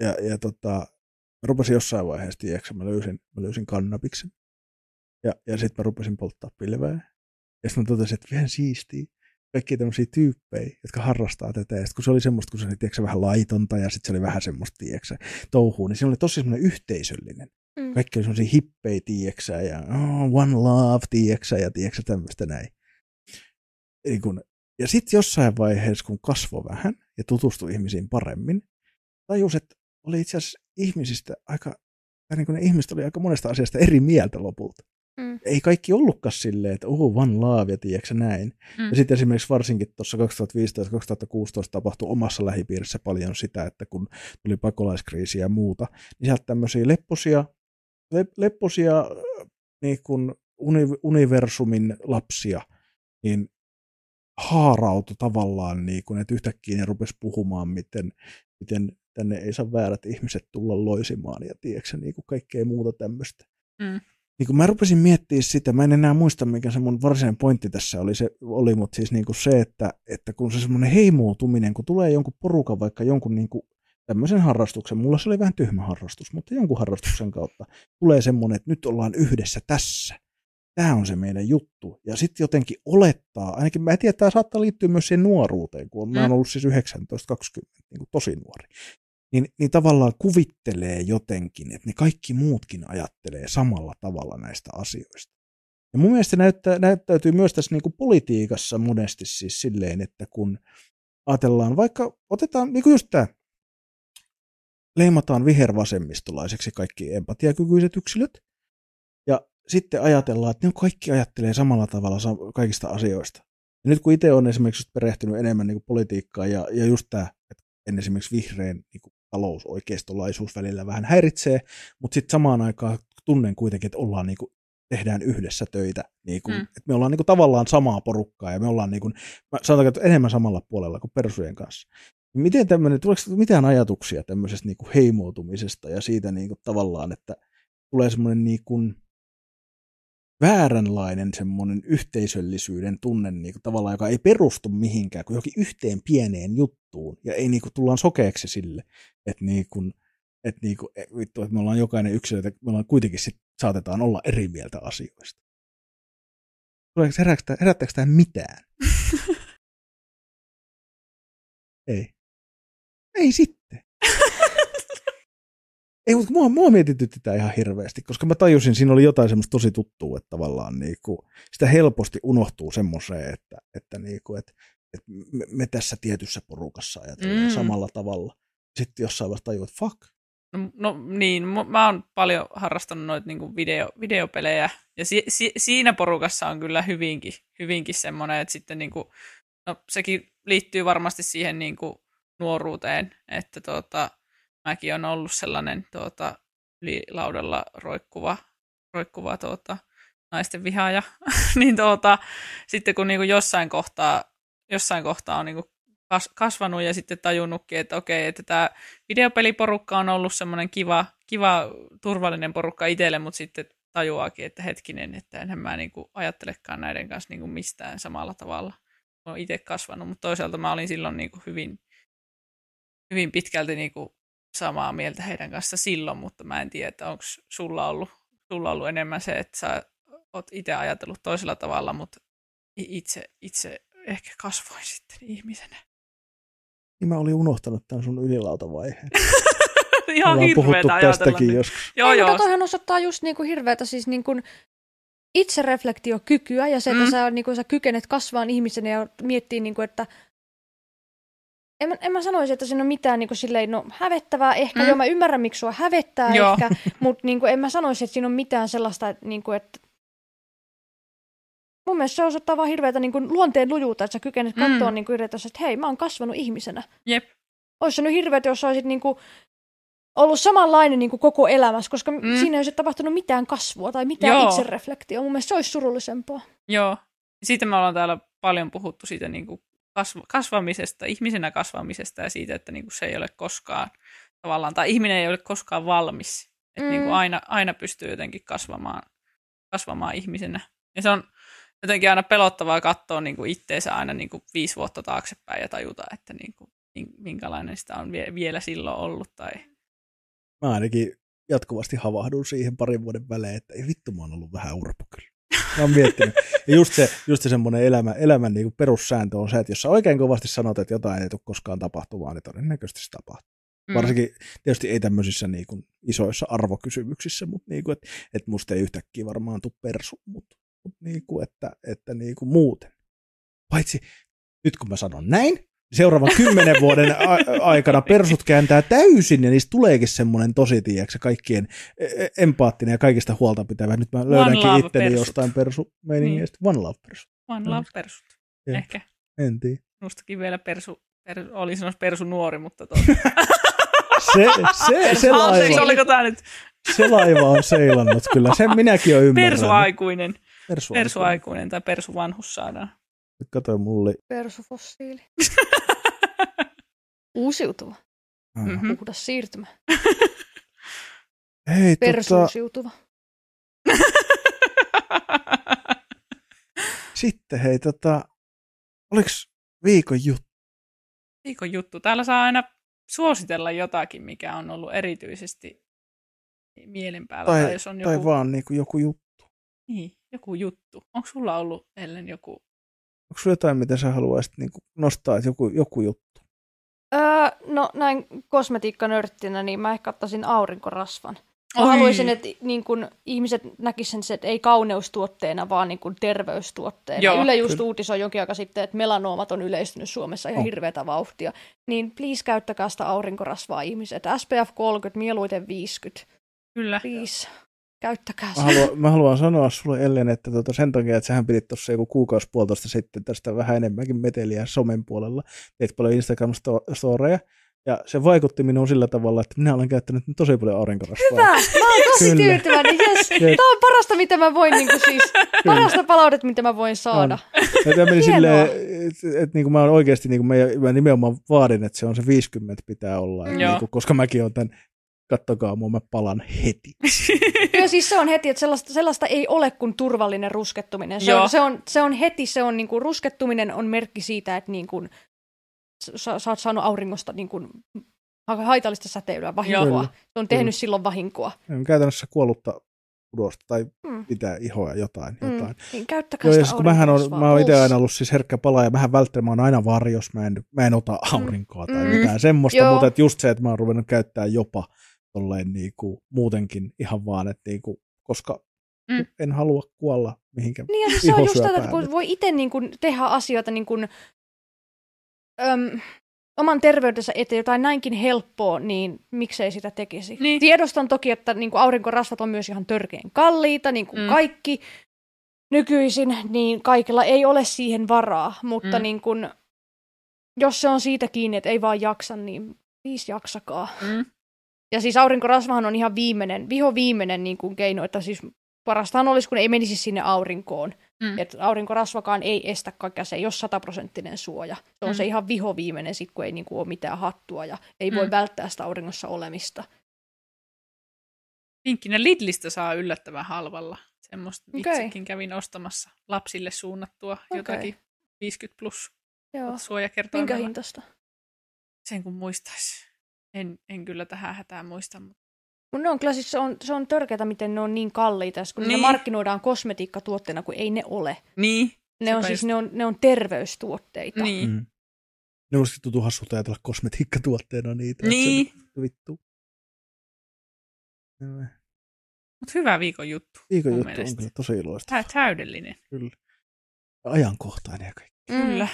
ja, ja tota, mä rupesin jossain vaiheessa, tiedätkö, mä löysin, mä löysin kannabiksen. Ja, ja sitten mä rupesin polttaa pilveä. Ja sitten mä totesin, että vähän siistiä. Kaikki tämmöisiä tyyppejä, jotka harrastaa tätä. Ja sit kun se oli semmoista, kun se oli tiedätkö, vähän laitonta ja sitten se oli vähän semmoista, tiedätkö, touhua, niin se oli tosi semmoinen yhteisöllinen Mm. kaikki oli semmoisia hippejä, tieksä, ja oh, one love, tieksä, ja tieksä tämmöistä näin. Eli kun, ja sitten jossain vaiheessa, kun kasvoi vähän ja tutustui ihmisiin paremmin, tajus, että oli itse asiassa ihmisistä aika, tai niin kuin ne ihmiset oli aika monesta asiasta eri mieltä lopulta. Mm. Ei kaikki ollutkaan silleen, että oh, one love, ja tiedätkö näin. Mm. Ja sitten esimerkiksi varsinkin tuossa 2015-2016 tapahtui omassa lähipiirissä paljon sitä, että kun tuli pakolaiskriisi ja muuta, niin sieltä tämmöisiä lepposia, le, lepposia niin kuin uni, universumin lapsia, niin haarautu tavallaan, niin kuin, että yhtäkkiä ne rupesi puhumaan, miten, miten tänne ei saa väärät ihmiset tulla loisimaan ja tiedätkö, niin kuin kaikkea muuta tämmöistä Mm. niin kun mä rupesin miettimään sitä, mä en enää muista, mikä se mun varsinainen pointti tässä oli, se, oli mutta siis niin kuin se, että, että kun se semmoinen heimoutuminen, kun tulee jonkun porukan, vaikka jonkun niin kuin tämmöisen harrastuksen, mulla se oli vähän tyhmä harrastus, mutta jonkun harrastuksen kautta tulee semmoinen, että nyt ollaan yhdessä tässä. Tämä on se meidän juttu. Ja sitten jotenkin olettaa, ainakin mä tiedän, että tämä saattaa liittyä myös siihen nuoruuteen, kun mä oon Mm. ollut siis 19-20, niin kuin tosi nuori niin, niin tavallaan kuvittelee jotenkin, että ne kaikki muutkin ajattelee samalla tavalla näistä asioista. Ja mun mielestä näyttää, näyttäytyy myös tässä niin kuin politiikassa monesti siis silleen, että kun ajatellaan, vaikka otetaan niin kuin just tämä, leimataan vihervasemmistolaiseksi kaikki empatiakykyiset yksilöt, ja sitten ajatellaan, että ne kaikki ajattelee samalla tavalla kaikista asioista. Ja nyt kun itse on esimerkiksi perehtynyt enemmän niin kuin politiikkaan ja, ja just tämä, että en esimerkiksi vihreän niin talousoikeistolaisuus välillä vähän häiritsee, mutta sitten samaan aikaan tunnen kuitenkin, että ollaan niin kuin, tehdään yhdessä töitä. Niin kuin, Mm. että me ollaan niin kuin, tavallaan samaa porukkaa ja me ollaan niin kuin, sanotaan, että enemmän samalla puolella kuin persujen kanssa. Miten tämmöinen, tuleeko mitään ajatuksia tämmöisestä niin kuin heimoutumisesta ja siitä niin kuin, tavallaan, että tulee semmoinen niin kuin, vääränlainen semmoinen yhteisöllisyyden tunne niin kuin, tavallaan, joka ei perustu mihinkään kuin johonkin yhteen pieneen juttuun ja ei niin kuin, tullaan sokeeksi sille, että niin kuin, että niin kuin, vittu, että me ollaan jokainen yksilö, että me ollaan kuitenkin sit, saatetaan olla eri mieltä asioista. Herättääkö, herättääkö tämä mitään? (laughs) ei. Ei sitten. Ei, mutta mua, mua mietitytti tämä ihan hirveästi, koska mä tajusin, siinä oli jotain semmoista tosi tuttua, että tavallaan niinku, sitä helposti unohtuu semmoiseen, että, että, niinku, että, että me, me tässä tietyssä porukassa ajatellaan Mm. samalla tavalla. Sitten jossain vaiheessa tajuu, että fuck, No, no niin, mä oon paljon harrastanut noita niin video, videopelejä, ja si, si, siinä porukassa on kyllä hyvinkin, hyvinkin semmoinen, että sitten niin kuin, no sekin liittyy varmasti siihen niin kuin nuoruuteen, että tuota, mäkin on ollut sellainen tuota, ylilaudalla roikkuva, roikkuva tuota, naisten vihaaja, (laughs) niin tuota, sitten kun niin kuin jossain kohtaa, jossain kohtaa on niin kuin kas, kasvanut ja sitten tajunnutkin, että okei, että tämä videopeliporukka on ollut semmoinen kiva, kiva, turvallinen porukka itselle, mutta sitten tajuaakin, että hetkinen, että enhän mä niinku ajattelekaan näiden kanssa niinku mistään samalla tavalla. Olen itse kasvanut, mutta toisaalta mä olin silloin niinku hyvin, hyvin pitkälti niinku samaa mieltä heidän kanssa silloin, mutta mä en tiedä, että onko sulla ollut, sulla ollut enemmän se, että sä oot itse ajatellut toisella tavalla, mutta itse, itse ehkä kasvoin sitten ihmisenä. niin mä olin unohtanut tämän sun ylilautavaiheen. (laughs) ihan Ollaan puhuttu hirveetä ajatella. tästäkin Niin. joskus. Joo, Ei, joo. mutta toihan osoittaa just niinku hirveätä siis niinku itsereflektiokykyä ja se, että Mm. mm. sä, niinku, sä kykenet kasvaan ihmisenä ja miettii, niinku, että en, mä- en mä sanoisi, että siinä on mitään niinku, silleen, no, hävettävää ehkä, Mm. mm. joo mä ymmärrän miksi sua hävettää Joo. ehkä, (laughs) mutta niinku, en mä sanoisi, että siinä on mitään sellaista, että, niinku, että mun mielestä se osoittaa vaan hirveätä niinku, luonteen lujuutta, että sä kykenet katsoa Mm. mm. niinku, yritässä, että hei mä oon kasvanut ihmisenä. Jep. Olisi se nyt hirveätä, jos sä olisit niinku, ollut samanlainen niin kuin koko elämässä, koska Mm. mm. siinä ei olisi tapahtunut mitään kasvua tai mitään Joo. Joo. itsereflektioa. Mun mielestä se olisi surullisempaa. Joo. Siitä me ollaan täällä paljon puhuttu siitä niin kuin kasv- kasvamisesta, ihmisenä kasvamisesta ja siitä, että niin kuin se ei ole koskaan tavallaan, tai ihminen ei ole koskaan valmis. Että Mm. niin kuin aina, aina pystyy jotenkin kasvamaan, kasvamaan ihmisenä. Ja se on jotenkin aina pelottavaa katsoa niin kuin itteensä aina niin kuin viisi vuotta taaksepäin ja tajuta, että niin kuin, min- minkälainen sitä on vie- vielä silloin ollut. Tai... Mä ainakin jatkuvasti havahdun siihen parin vuoden välein, että ei vittu mä oon ollut vähän urpo kyllä. Mä oon miettinyt. Ja just se, just se semmoinen elämä, elämän niin perussääntö on se, että jos sä oikein kovasti sanot, että jotain ei tule koskaan tapahtumaan, niin todennäköisesti se tapahtuu. Mm. Varsinkin tietysti ei tämmöisissä niin kuin isoissa arvokysymyksissä, mutta niin kuin, että, että musta ei yhtäkkiä varmaan tule persu, mutta, mutta niin kuin, että, että niin kuin muuten. Paitsi nyt kun mä sanon näin, seuraavan kymmenen vuoden a- aikana persut kääntää täysin ja niistä tuleekin semmoinen tosi, tiiäksä, kaikkien e- e- empaattinen ja kaikista huolta pitävä. Nyt mä löydänkin itteni persut. jostain persu meiningeistä. One love persu. One love persut. Jep. Ehkä. En tiedä. Mustakin vielä persu, persu oli sanoisi persu nuori, mutta totta. (laughs) Se, se, se, Anteeksi, laiva, oliko tämä nyt se laiva on seilannut kyllä. Sen minäkin olen ymmärrän. persuaikuinen, Persu persuaikuinen tai persuvanhus saadaan. Kato mulle. Persufossiili. (laughs) Uusiutuva. Mm-hmm. Mhm. Puhdas siirtymä. Hei, tota, Persuusiutuva. sitten hei, tota, oliko viikon juttu? Viikon juttu. Täällä saa aina suositella jotakin, mikä on ollut erityisesti mielen päällä. Tai, Tai, jos on tai joku, vaan niin kuin joku juttu? niin, joku juttu. Onko sulla ollut, Ellen, joku? Onko sulla jotain, mitä sä haluaisit niin kuin nostaa, että joku, joku juttu? Öö, no näin kosmetiikkanörttinä, niin mä ehkä ottaisin aurinkorasvan. Mä Oi. haluaisin, että niin kun ihmiset näkisivät sen, että ei kauneustuotteena, vaan niin kun terveystuotteena. Joo, Yle just kyllä. uutisoi jonkin aika sitten, että melanoomat on yleistynyt Suomessa ihan Oh. hirveätä vauhtia. Niin please käyttäkää sitä aurinkorasvaa ihmiset. SPF 30, mieluiten 50. Kyllä. Please, käyttäkää Mä se. haluan, mä haluan sanoa sulle Ellen, että tota sen takia, että sähän pidit tuossa joku kuukausi puolitoista sitten tästä vähän enemmänkin meteliä somen puolella. Teit paljon Instagram-storeja. Ja se vaikutti minuun sillä tavalla, että minä olen käyttänyt nyt tosi paljon aurinkorasvaa. Hyvä, mä oon tosi Kyllä. tyytyväinen. Yes. (laughs) Tämä on parasta, mitä mä voin niin siis, parasta palautetta, mitä mä voin saada. Ja tämä meni silleen, että et, niinku mä oon oikeasti, niinku mä, mä nimenomaan vaadin, että se on se 50 pitää olla. Et, Joo. niinku, koska mäkin on tämän, kattokaa mua, mä palan heti. (laughs) Kyllä siis se on heti, että sellaista, sellaista ei ole kuin turvallinen ruskettuminen. Se, Joo. on, se, on, se on heti, se on niin kuin, ruskettuminen on merkki siitä, että niin kuin, sä, sä oot saanut auringosta niin kuin, ha- haitallista säteilyä, vahinkoa. Kyllä. Se on tehnyt Kyllä. silloin vahinkoa. On Käytännössä kuollutta kudosta tai Mm. pitää ihoa jotain. jotain. Mm, niin käyttäkää Joo, sitä mähän on, mä oon itse aina ollut siis herkkä pala ja mähän välttämättä mä oon aina varjos, mä en, mä en ota aurinkoa tai Mm. mitään semmoista, Joo. mutta et just se, että mä oon ruvennut käyttää jopa tolleen niinku, muutenkin ihan vaan, että niinku, koska Mm. en halua kuolla mihinkään. Niin ja siis se on just tätä, että kun voi itse niin kuin tehdä asioita niin kuin, öm, oman terveydensä eteen jotain näinkin helppoa, niin miksei sitä tekisi. Niin. Tiedostan toki, että niin kuin aurinkorasvat on myös ihan törkeän kalliita, niin kuin Mm. kaikki nykyisin, niin kaikilla ei ole siihen varaa, mutta Mm. mm. niin kuin, jos se on siitä kiinni, että ei vaan jaksa, niin viisi jaksakaa. Mm. Ja siis aurinkorasvahan on ihan viimeinen, viho viimeinen niin kuin keino, että siis parastahan olisi, kun ei menisi sinne aurinkoon. Mm. Että aurinkorasvakaan ei estä kaikkea, se ei ole sataprosenttinen suoja. Se on Mm. se ihan viho viimeinen, sit, kun ei niin kuin, ole mitään hattua ja ei voi Mm. välttää sitä auringossa olemista. Vinkkinä Lidlistä saa yllättävän halvalla. Semmoista Okei. itsekin kävin ostamassa lapsille suunnattua Okei. jotakin 50 plus Joo. suojakertoimella. Minkä hintasta? Sen kun muistaisi. En, en kyllä tähän hätään muista, mutta Kun ne on kyllä siis, se on, se on törkeätä, miten ne on niin kalliita, kun niin. Ne markkinoidaan kosmetiikkatuotteena, kun ei ne ole. niin. Ne on siis just. ne on, ne on terveystuotteita. Niin. Mm. Ne olisi tuntuu hassulta ajatella kosmetiikkatuotteena niitä. Niin. Se, vittu. Mutta hyvä viikon juttu. Viikon mun juttu on mielestä. kyllä tosi iloista. Tää täydellinen. Kyllä. Ja ajankohtainen ja kaikki. Kyllä.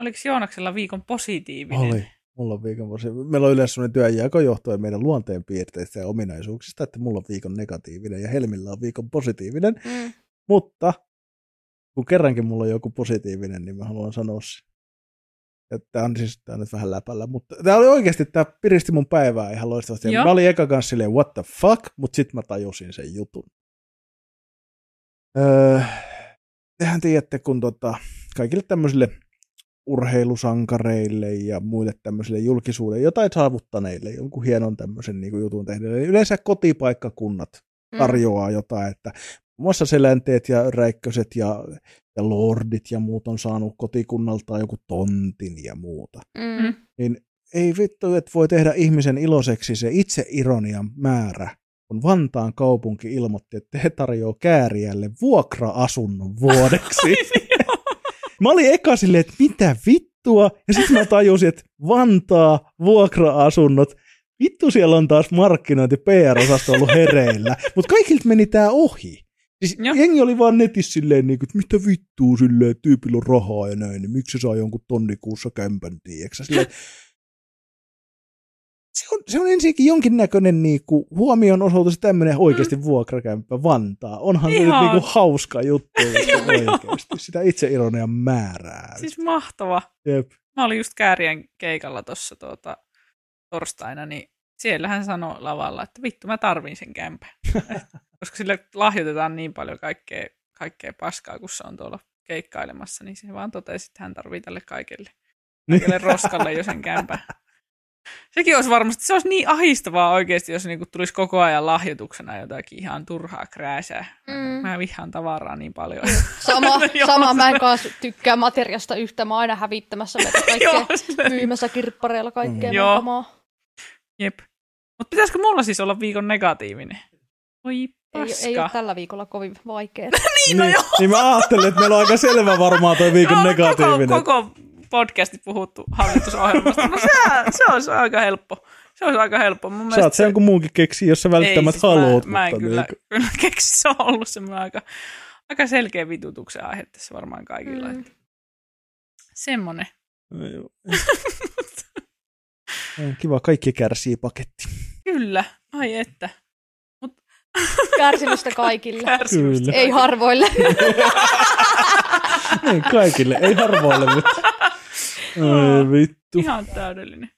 Oliko Joonaksella viikon positiivinen? Oli. Mulla on viikon vuosi. Meillä on yleensä sellainen työnjako johtuen meidän luonteenpiirteistä ja ominaisuuksista, että mulla on viikon negatiivinen ja Helmillä on viikon positiivinen. Mm. Mutta kun kerrankin mulla on joku positiivinen, niin mä haluan sanoa se. Tämä on siis tää on nyt vähän läpällä, mutta tämä oli oikeasti, tämä piristi mun päivää ihan loistavasti. Joo. Mä olin eka kanssa silleen, what the fuck, mutta sitten mä tajusin sen jutun. Öö, tehän tiedätte, kun tota, kaikille tämmöisille urheilusankareille ja muille tämmöisille julkisuuden jotain saavuttaneille, jonkun hienon tämmöisen niin kuin jutun tehneille, yleensä kotipaikkakunnat Mm. tarjoaa jotain, että muun muassa selänteet ja räikköset ja, ja lordit ja muut on saanut kotikunnaltaan joku tontin ja muuta. Mm. Niin ei vittu, että voi tehdä ihmisen iloiseksi se itseironian määrä, kun Vantaan kaupunki ilmoitti, että he tarjoaa kääriälle vuokra-asunnon vuodeksi. (laughs) mä olin eka silleen, että mitä vittua? Ja sitten mä tajusin, että Vantaa, vuokra-asunnot, vittu siellä on taas markkinointi PR-osasto ollut hereillä. Mutta kaikilta meni tää ohi. Siis Joo. jengi oli vaan netissä silleen, niin kuin, että mitä vittua silleen, tyypillä on rahaa ja näin, niin miksi se saa jonkun tonnikuussa kämpän, tiiäksä? Silleen, se on, se on ensinnäkin jonkinnäköinen niinku, huomion osoitus tämmöinen oikeasti vuokrakämppä Vantaa. Onhan se nyt niinku hauska juttu (laughs) oikeasti. Sitä itseironian määrää. Siis mahtava. Jep. Mä olin just Käärien keikalla tuossa tuota, torstaina, niin siellä hän sanoi lavalla, että vittu mä tarvin sen kämpän. (laughs) Koska sille lahjoitetaan niin paljon kaikkea, kaikkea paskaa, kun se on tuolla keikkailemassa, niin se vaan totesi, että hän tarvii tälle kaikelle, kaikelle roskalle jo sen kämpän. (laughs) Sekin olisi varmasti, se olisi niin ahistavaa oikeasti, jos niinku tulisi koko ajan lahjoituksena jotakin ihan turhaa krääsää. Mm. Mä vihaan tavaraa niin paljon. (laughs) Sama, Joo. sama, mä en kanssa tykkää materiasta yhtä, mä aina hävittämässä meitä (laughs) kaikkea, myymässä kirppareilla kaikkea Mm. Joo. Jep. Mutta pitäisikö mulla siis olla viikon negatiivinen? Oi Ei, paska. ei ole tällä viikolla kovin vaikea. (laughs) niin, no joo. niin mä ajattelin, että meillä on aika selvä varmaan toi viikon Joo, negatiivinen. Koko, koko podcasti puhuttu hallitusohjelmasta. No se, se olisi aika helppo. Se olisi aika helppo. Mun Saat mielestä sen jonkun muunkin keksiä, jos sä välttämättä siis haluat. Mä, mä en mutta kyllä, niin, kyllä keksi. Se on ollut semmoinen aika, aika selkeä vitutuksen aihe tässä varmaan kaikilla. Mm. Mm. Semmoinen. Joo. Kiva, kaikki kärsii paketti. Kyllä. Ai että. Kärsimystä kaikille. Kärsimystä. Kyllä. Ei harvoille. Ei (laughs) kaikille, ei harvoille, mutta... Ai vittu. Ihan täydellinen.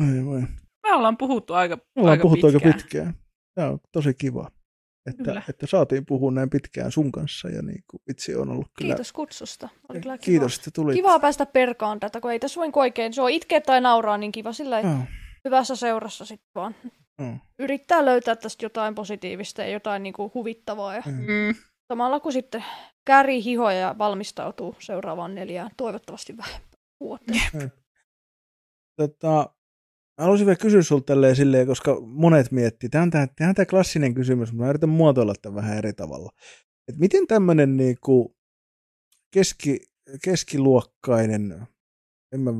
Ai voi. Me ollaan puhuttu aika, Me ollaan aika puhuttu pitkään. aika pitkään. Tämä on tosi kiva, että, Kyllä. että saatiin puhua näin pitkään sun kanssa ja niin kuin itse on ollut kyllä... Kiitos kutsusta. Oli kyllä kiva. Kiitos, että tulit. Kivaa päästä perkaan tätä, kun ei tässä voin oikein. Se on itkeä tai nauraa, niin kiva sillä Joo, hyvässä seurassa sitten vaan. joo. Yrittää löytää tästä jotain positiivista ja jotain niinku huvittavaa. Ja Mm. samalla kun sitten kärii hihoja ja valmistautuu seuraavaan neljään, toivottavasti vähän vuoteen. Tota, mä haluaisin vielä kysyä sulta tälleen silleen, koska monet miettii, tämä on tämä, tämä, on tämä klassinen kysymys, mutta mä yritän muotoilla tämän vähän eri tavalla. Et miten tämmöinen niinku keski, keskiluokkainen, en mä,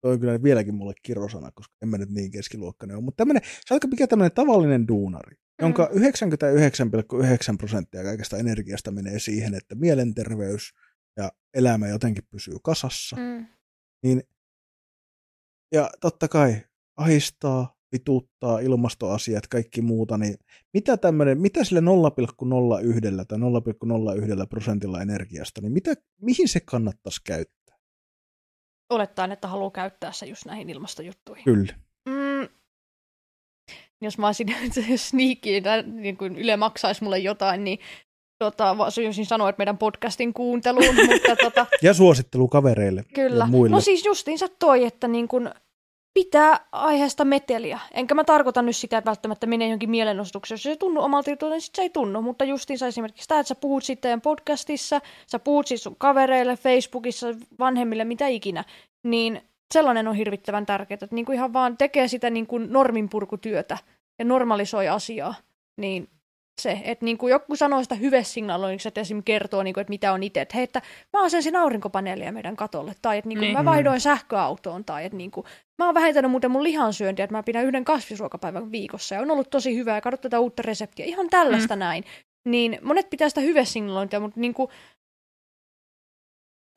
toi on kyllä vieläkin mulle kirosana, koska en mä nyt niin keskiluokkainen ole, mutta tämmöinen, saatko mikä tämmöinen tavallinen duunari, jonka 99,9 prosenttia kaikesta energiasta menee siihen, että mielenterveys ja elämä jotenkin pysyy kasassa, Mm. Niin ja totta kai ahistaa, vituuttaa ilmastoasiat, kaikki muuta, niin mitä tämmöinen, mitä sille 0,01 tai 0,01 prosentilla energiasta, niin mitä, mihin se kannattaisi käyttää? Olettaen, että haluaa käyttää se just näihin ilmastojuttuihin. Kyllä. Mm. Jos mä olisin (laughs) sneaky, niin kuin Yle maksaisi mulle jotain, niin tota, voisin sanoa, että meidän podcastin kuunteluun, (laughs) mutta tota, Ja suosittelu kavereille Kyllä. ja muille. No siis justiinsa toi, että niin kun pitää aiheesta meteliä. Enkä mä tarkoita nyt sitä, että välttämättä menee johonkin mielenosoitukseen. Jos se ei tunnu omalta jutulta, niin sit se ei tunnu. Mutta justiinsa esimerkiksi sitä, että sä puhut sitten podcastissa, sä puhut siis sun kavereille, Facebookissa, vanhemmille, mitä ikinä, niin sellainen on hirvittävän tärkeää, että niin kuin ihan vaan tekee sitä niin kuin norminpurkutyötä ja normalisoi asiaa, niin se, että niin kuin joku sanoo sitä hyvesignaloinniksi, että esim. kertoo, niin kuin, että mitä on itse, että hei, että mä asensin aurinkopaneelia meidän katolle, tai että niin kuin, Niin. mä vaihdoin sähköautoon, tai että niin kuin, mä oon vähentänyt muuten mun lihansyöntiä, että mä pidän yhden kasvisruokapäivän viikossa, ja on ollut tosi hyvää, ja katso tätä uutta reseptiä, ihan tällaista mm. näin. Niin monet pitää sitä hyvesignalointia, mutta niin kuin,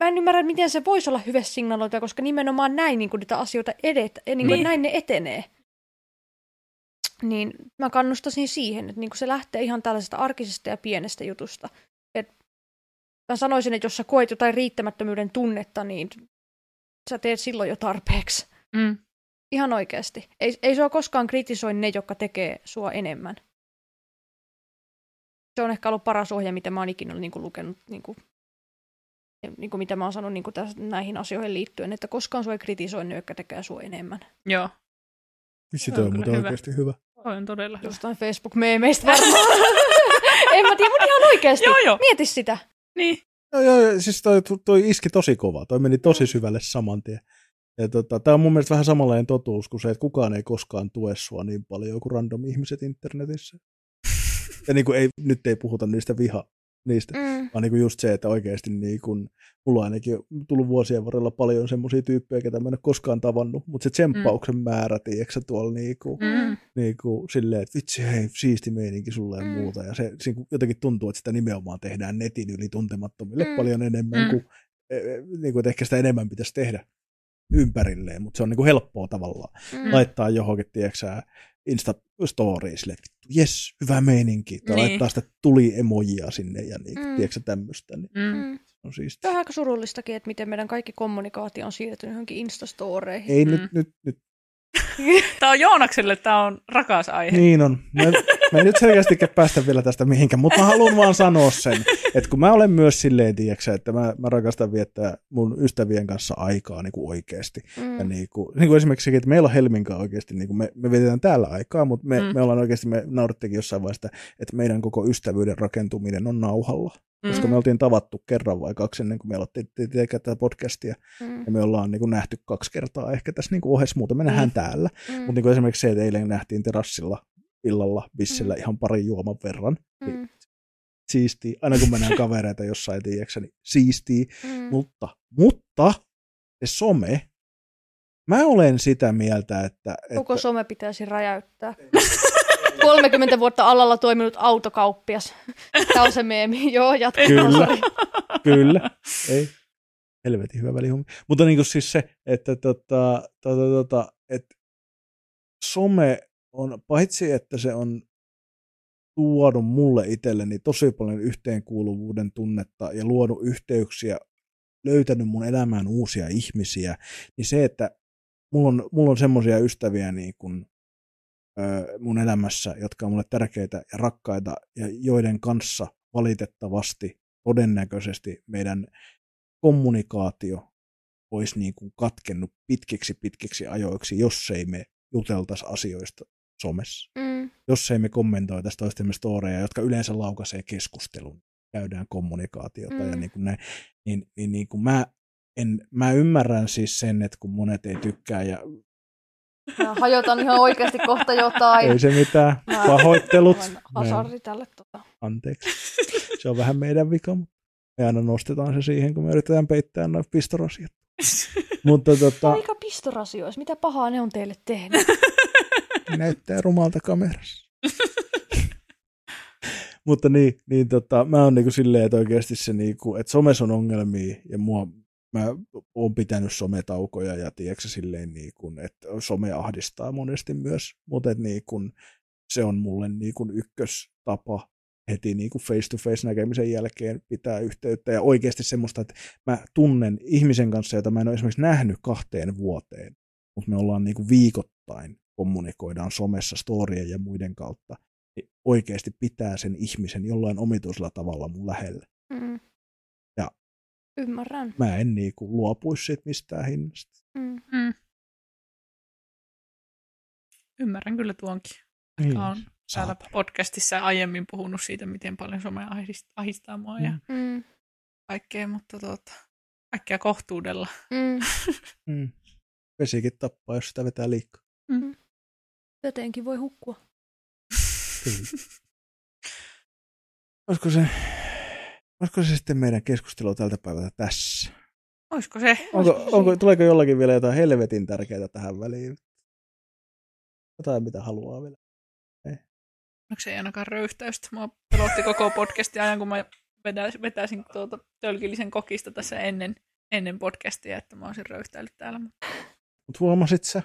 mä en ymmärrä, miten se voisi olla hyvesignalointia, koska nimenomaan näin niin kuin niitä asioita edet, niin kuin, Niin. näin ne etenee niin mä kannustaisin siihen, että niinku se lähtee ihan tällaisesta arkisesta ja pienestä jutusta. Et mä sanoisin, että jos sä koet jotain riittämättömyyden tunnetta, niin sä teet silloin jo tarpeeksi. Mm. Ihan oikeasti. Ei, ei sua koskaan kritisoi ne, jotka tekee sua enemmän. Se on ehkä ollut paras ohje, mitä mä oon ikinä niinku lukenut, niinku, niinku mitä mä oon sanonut niinku täs, näihin asioihin liittyen, että koskaan sua ei kritisoi ne, jotka tekee sua enemmän. Joo, Se toi on on muuten hyvä. oikeasti hyvä. On todella hyvä. Jostain Facebook-meemeistä varmaan. (laughs) en mä tiedä, mutta ihan oikeasti. Joo, joo. Mieti sitä. Niin. Joo, joo, joo, siis toi, toi iski tosi kova. Toi meni tosi syvälle saman tien. Ja tota, tämä on mun mielestä vähän samanlainen totuus kuin se, että kukaan ei koskaan tue sua niin paljon kuin random ihmiset internetissä. (laughs) Ja niin kuin ei, nyt ei puhuta niistä viha, niistä, Mm. vaan niin kuin just se, että oikeasti niin kuin, mulla on ainakin tullut vuosien varrella paljon semmoisia tyyppejä, ketä mä en ole koskaan tavannut, mutta se tsemppauksen määrä, tiedätkö tuolla niin kuin, Mm. niin kuin silleen, että vitsi hei, siisti meininki sulle ja Mm. muuta. Ja se, se jotenkin tuntuu, että sitä nimenomaan tehdään netin yli tuntemattomille Mm. paljon enemmän Mm. kuin, eh, eh, niin kuin, että ehkä sitä enemmän pitäisi tehdä ympärilleen, mutta se on niin kuin helppoa tavallaan. Mm. Laittaa johonkin, tiedätkö silleen, että vittu, jes, hyvä meininki. Tai Niin. laittaa sitä tuli-emojia sinne ja niin, Mm. tiedätkö tämmöistä. Niin Mm. Mm. on siisti. Tämä on aika surullistakin, että miten meidän kaikki kommunikaatio on siirtynyt johonkin Instastoreihin. Ei Mm. nyt, nyt, nyt, (laughs) Tämä on Joonakselle, tämä on rakas aihe. Niin on. Me, (laughs) me ei nyt selkeästikään päästä vielä tästä mihinkään, mutta mä haluan vaan sanoa sen, että kun mä olen myös silleen, tiiäksä, että mä, mä rakastan viettää mun ystävien kanssa aikaa niin kuin oikeasti. Mm. Ja niin kuin, niin kuin esimerkiksi sekin, että meillä on Helmin kanssa oikeasti, niin kuin me, me vietetään täällä aikaa, mutta me, Mm. me ollaan oikeasti, me naurittikin jossain vaiheessa, että meidän koko ystävyyden rakentuminen on nauhalla. Koska Mm. me oltiin tavattu kerran vai kaksi ennen kuin me aloittiin te- tekemään tätä podcastia. Mm. Ja me ollaan niin kuin nähty kaksi kertaa ehkä tässä niin kuin ohessa muuta. Me nähdään Mm. täällä. Mm. Mutta niin kuin esimerkiksi se, että eilen nähtiin terassilla illalla bissillä Mm. ihan pari juoman verran. Mm. Siistiä. Aina kun mä näen (laughs) kavereita jossain, tiedätkö, niin siistiä. Mm. Mutta, mutta se some, mä olen sitä mieltä, että... Koko että some pitäisi räjäyttää. (laughs) 30 vuotta alalla toiminut autokauppias. (laughs) Tämä on se meemi. Joo, jatka. Kyllä. Kyllä, ei. Helvetin hyvä välihummi. Mutta niin kuin siis se, että tota, tota, tota, että some on, paitsi että se on tuonut mulle itselleni tosi paljon yhteenkuuluvuuden tunnetta ja luonut yhteyksiä, löytänyt mun elämään uusia ihmisiä, niin se, että mulla on, mulla on semmoisia ystäviä niin kuin, ö, mun elämässä, jotka on mulle tärkeitä ja rakkaita ja joiden kanssa valitettavasti todennäköisesti meidän kommunikaatio olisi niin kuin katkennut pitkiksi pitkiksi ajoiksi, jos ei me juteltaisi asioista somessa. Mm. Jos ei me kommentoitaisi toistemme storeja, jotka yleensä laukaisee keskustelun, käydään kommunikaatiota mm. ja niin kuin näin, niin, niin, niin kuin mä, en, mä ymmärrän siis sen, että kun monet ei tykkää ja Mä hajotan ihan oikeasti kohta jotain. ei se mitään, Mä- pahoittelut, hasardi tälle. Tota. anteeksi, se on vähän meidän vika, mutta me aina nostetaan se siihen, kun me yritetään peittää noin pistorasiat. (laughs) Mutta tota, Mikä pistorasioissa? Mitä pahaa ne on teille tehnyt? (laughs) näyttää rumalta kamerassa. (laughs) Mutta niin, niin tota, mä oon niinku silleen, että oikeasti se, niinku, että somessa on ongelmia ja mua, mä oon pitänyt sometaukoja ja tiedätkö silleen, niinku, että some ahdistaa monesti myös, mutta niinku, se on mulle niinku ykköstapa heti niinku face-to-face näkemisen jälkeen pitää yhteyttä ja oikeasti semmoista, että mä tunnen ihmisen kanssa, jota mä en ole esimerkiksi nähnyt kahteen vuoteen, mutta me ollaan niinku viikoittain kommunikoidaan somessa storien ja muiden kautta, niin oikeasti pitää sen ihmisen jollain omituisella tavalla mun lähellä. Mm. Ja. Ymmärrän. Mä en niinku luopuisi siitä mistään hinnasta. Mm. Mm. Ymmärrän kyllä tuonkin. Niin. Olen täällä podcastissa aiemmin puhunut siitä, miten paljon some ahdistaa mua ja Mm. Mm. kaikkea, mutta tuota, kaikkea kohtuudella. Mm. (laughs) Mm. Vesikin tappaa, jos sitä vetää liikaa. Jotenkin voi hukkua. Kyllä. olisiko se, olisiko se sitten meidän keskustelu tältä päivältä tässä? Olisiko se? Onko, Olisiko se onko, tuleeko jollakin vielä jotain helvetin tärkeää tähän väliin? Jotain, mitä haluaa vielä. Onko se ei ainakaan röyhtäystä? Mua pelotti koko podcastin ajan, kun mä vetäisin tuota tölkillisen kokista tässä ennen, ennen podcastia, että mä olisin röyhtäillyt täällä. Mutta Mutta huomasit sä?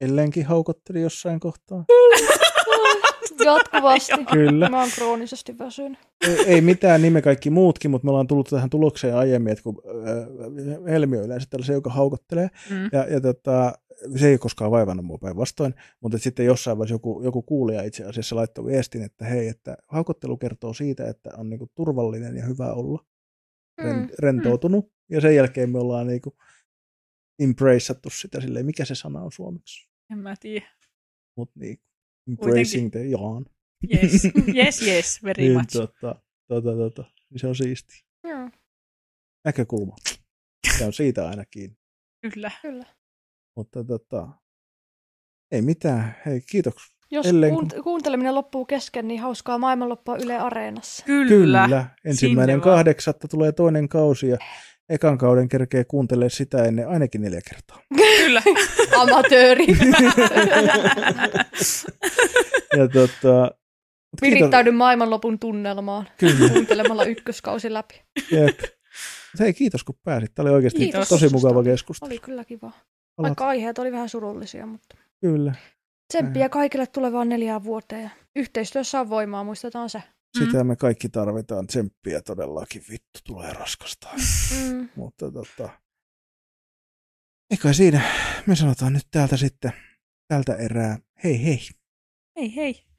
Elleenkin haukotteli jossain kohtaa. (laughs) Jatkuvasti. Kyllä. Mä oon kroonisesti väsynyt. ei, ei mitään, niin me kaikki muutkin, mutta me ollaan tullut tähän tulokseen aiemmin, että kun äh, Helmi on yleensä tällaisen, joka haukottelee, mm. ja, ja tota, se ei koskaan vaivannut mua päinvastoin, mutta sitten jossain vaiheessa joku, joku kuulija itse asiassa laittoi viestin, että hei, että haukottelu kertoo siitä, että on niinku turvallinen ja hyvä olla, ren, Mm. rentoutunut, ja sen jälkeen me ollaan niinku embraceattu sitä silleen, mikä se sana on suomeksi, en mä tiedä. mutta niin, embracing the yawn. Yes, (laughs) yes, yes, very Niin, much. tota, tota, tota, niin se on siisti. Joo, Näkökulma. Se on siitä aina kiinni. Kyllä. kyllä. Mutta tota, ei mitään. Hei, kiitoksia. Jos Ellen- kuunt- kuunteleminen loppuu kesken, niin hauskaa maailmanloppua Yle Areenassa. Kyllä. Kyllä. Ensimmäinen kahdeksatta tulee toinen kausi ja ekan kauden kerkee kuuntelemaan sitä ennen ainakin neljä kertaa. (laughs) Kyllä. Amatööri. (laughs) Ja tota. Virittäydyn maailmanlopun tunnelmaan Kyllä, kuuntelemalla ykköskausi läpi. jep. Hei, kiitos kun pääsit. Tämä oli oikeasti Kiitos tosi mukava keskustelu. Oli kyllä kiva. Vaikka aiheet oli vähän surullisia, mutta Kyllä. tsemppiä kaikille tulevaan neljään vuoteen. Yhteistyössä on voimaa, muistetaan se. Sitä me kaikki tarvitaan. Tsemppiä todellakin. Vittu, tulee raskasta. Mm. Mutta tota, eikä siinä. Me sanotaan nyt täältä sitten tältä erää. Hei hei. Hei hei.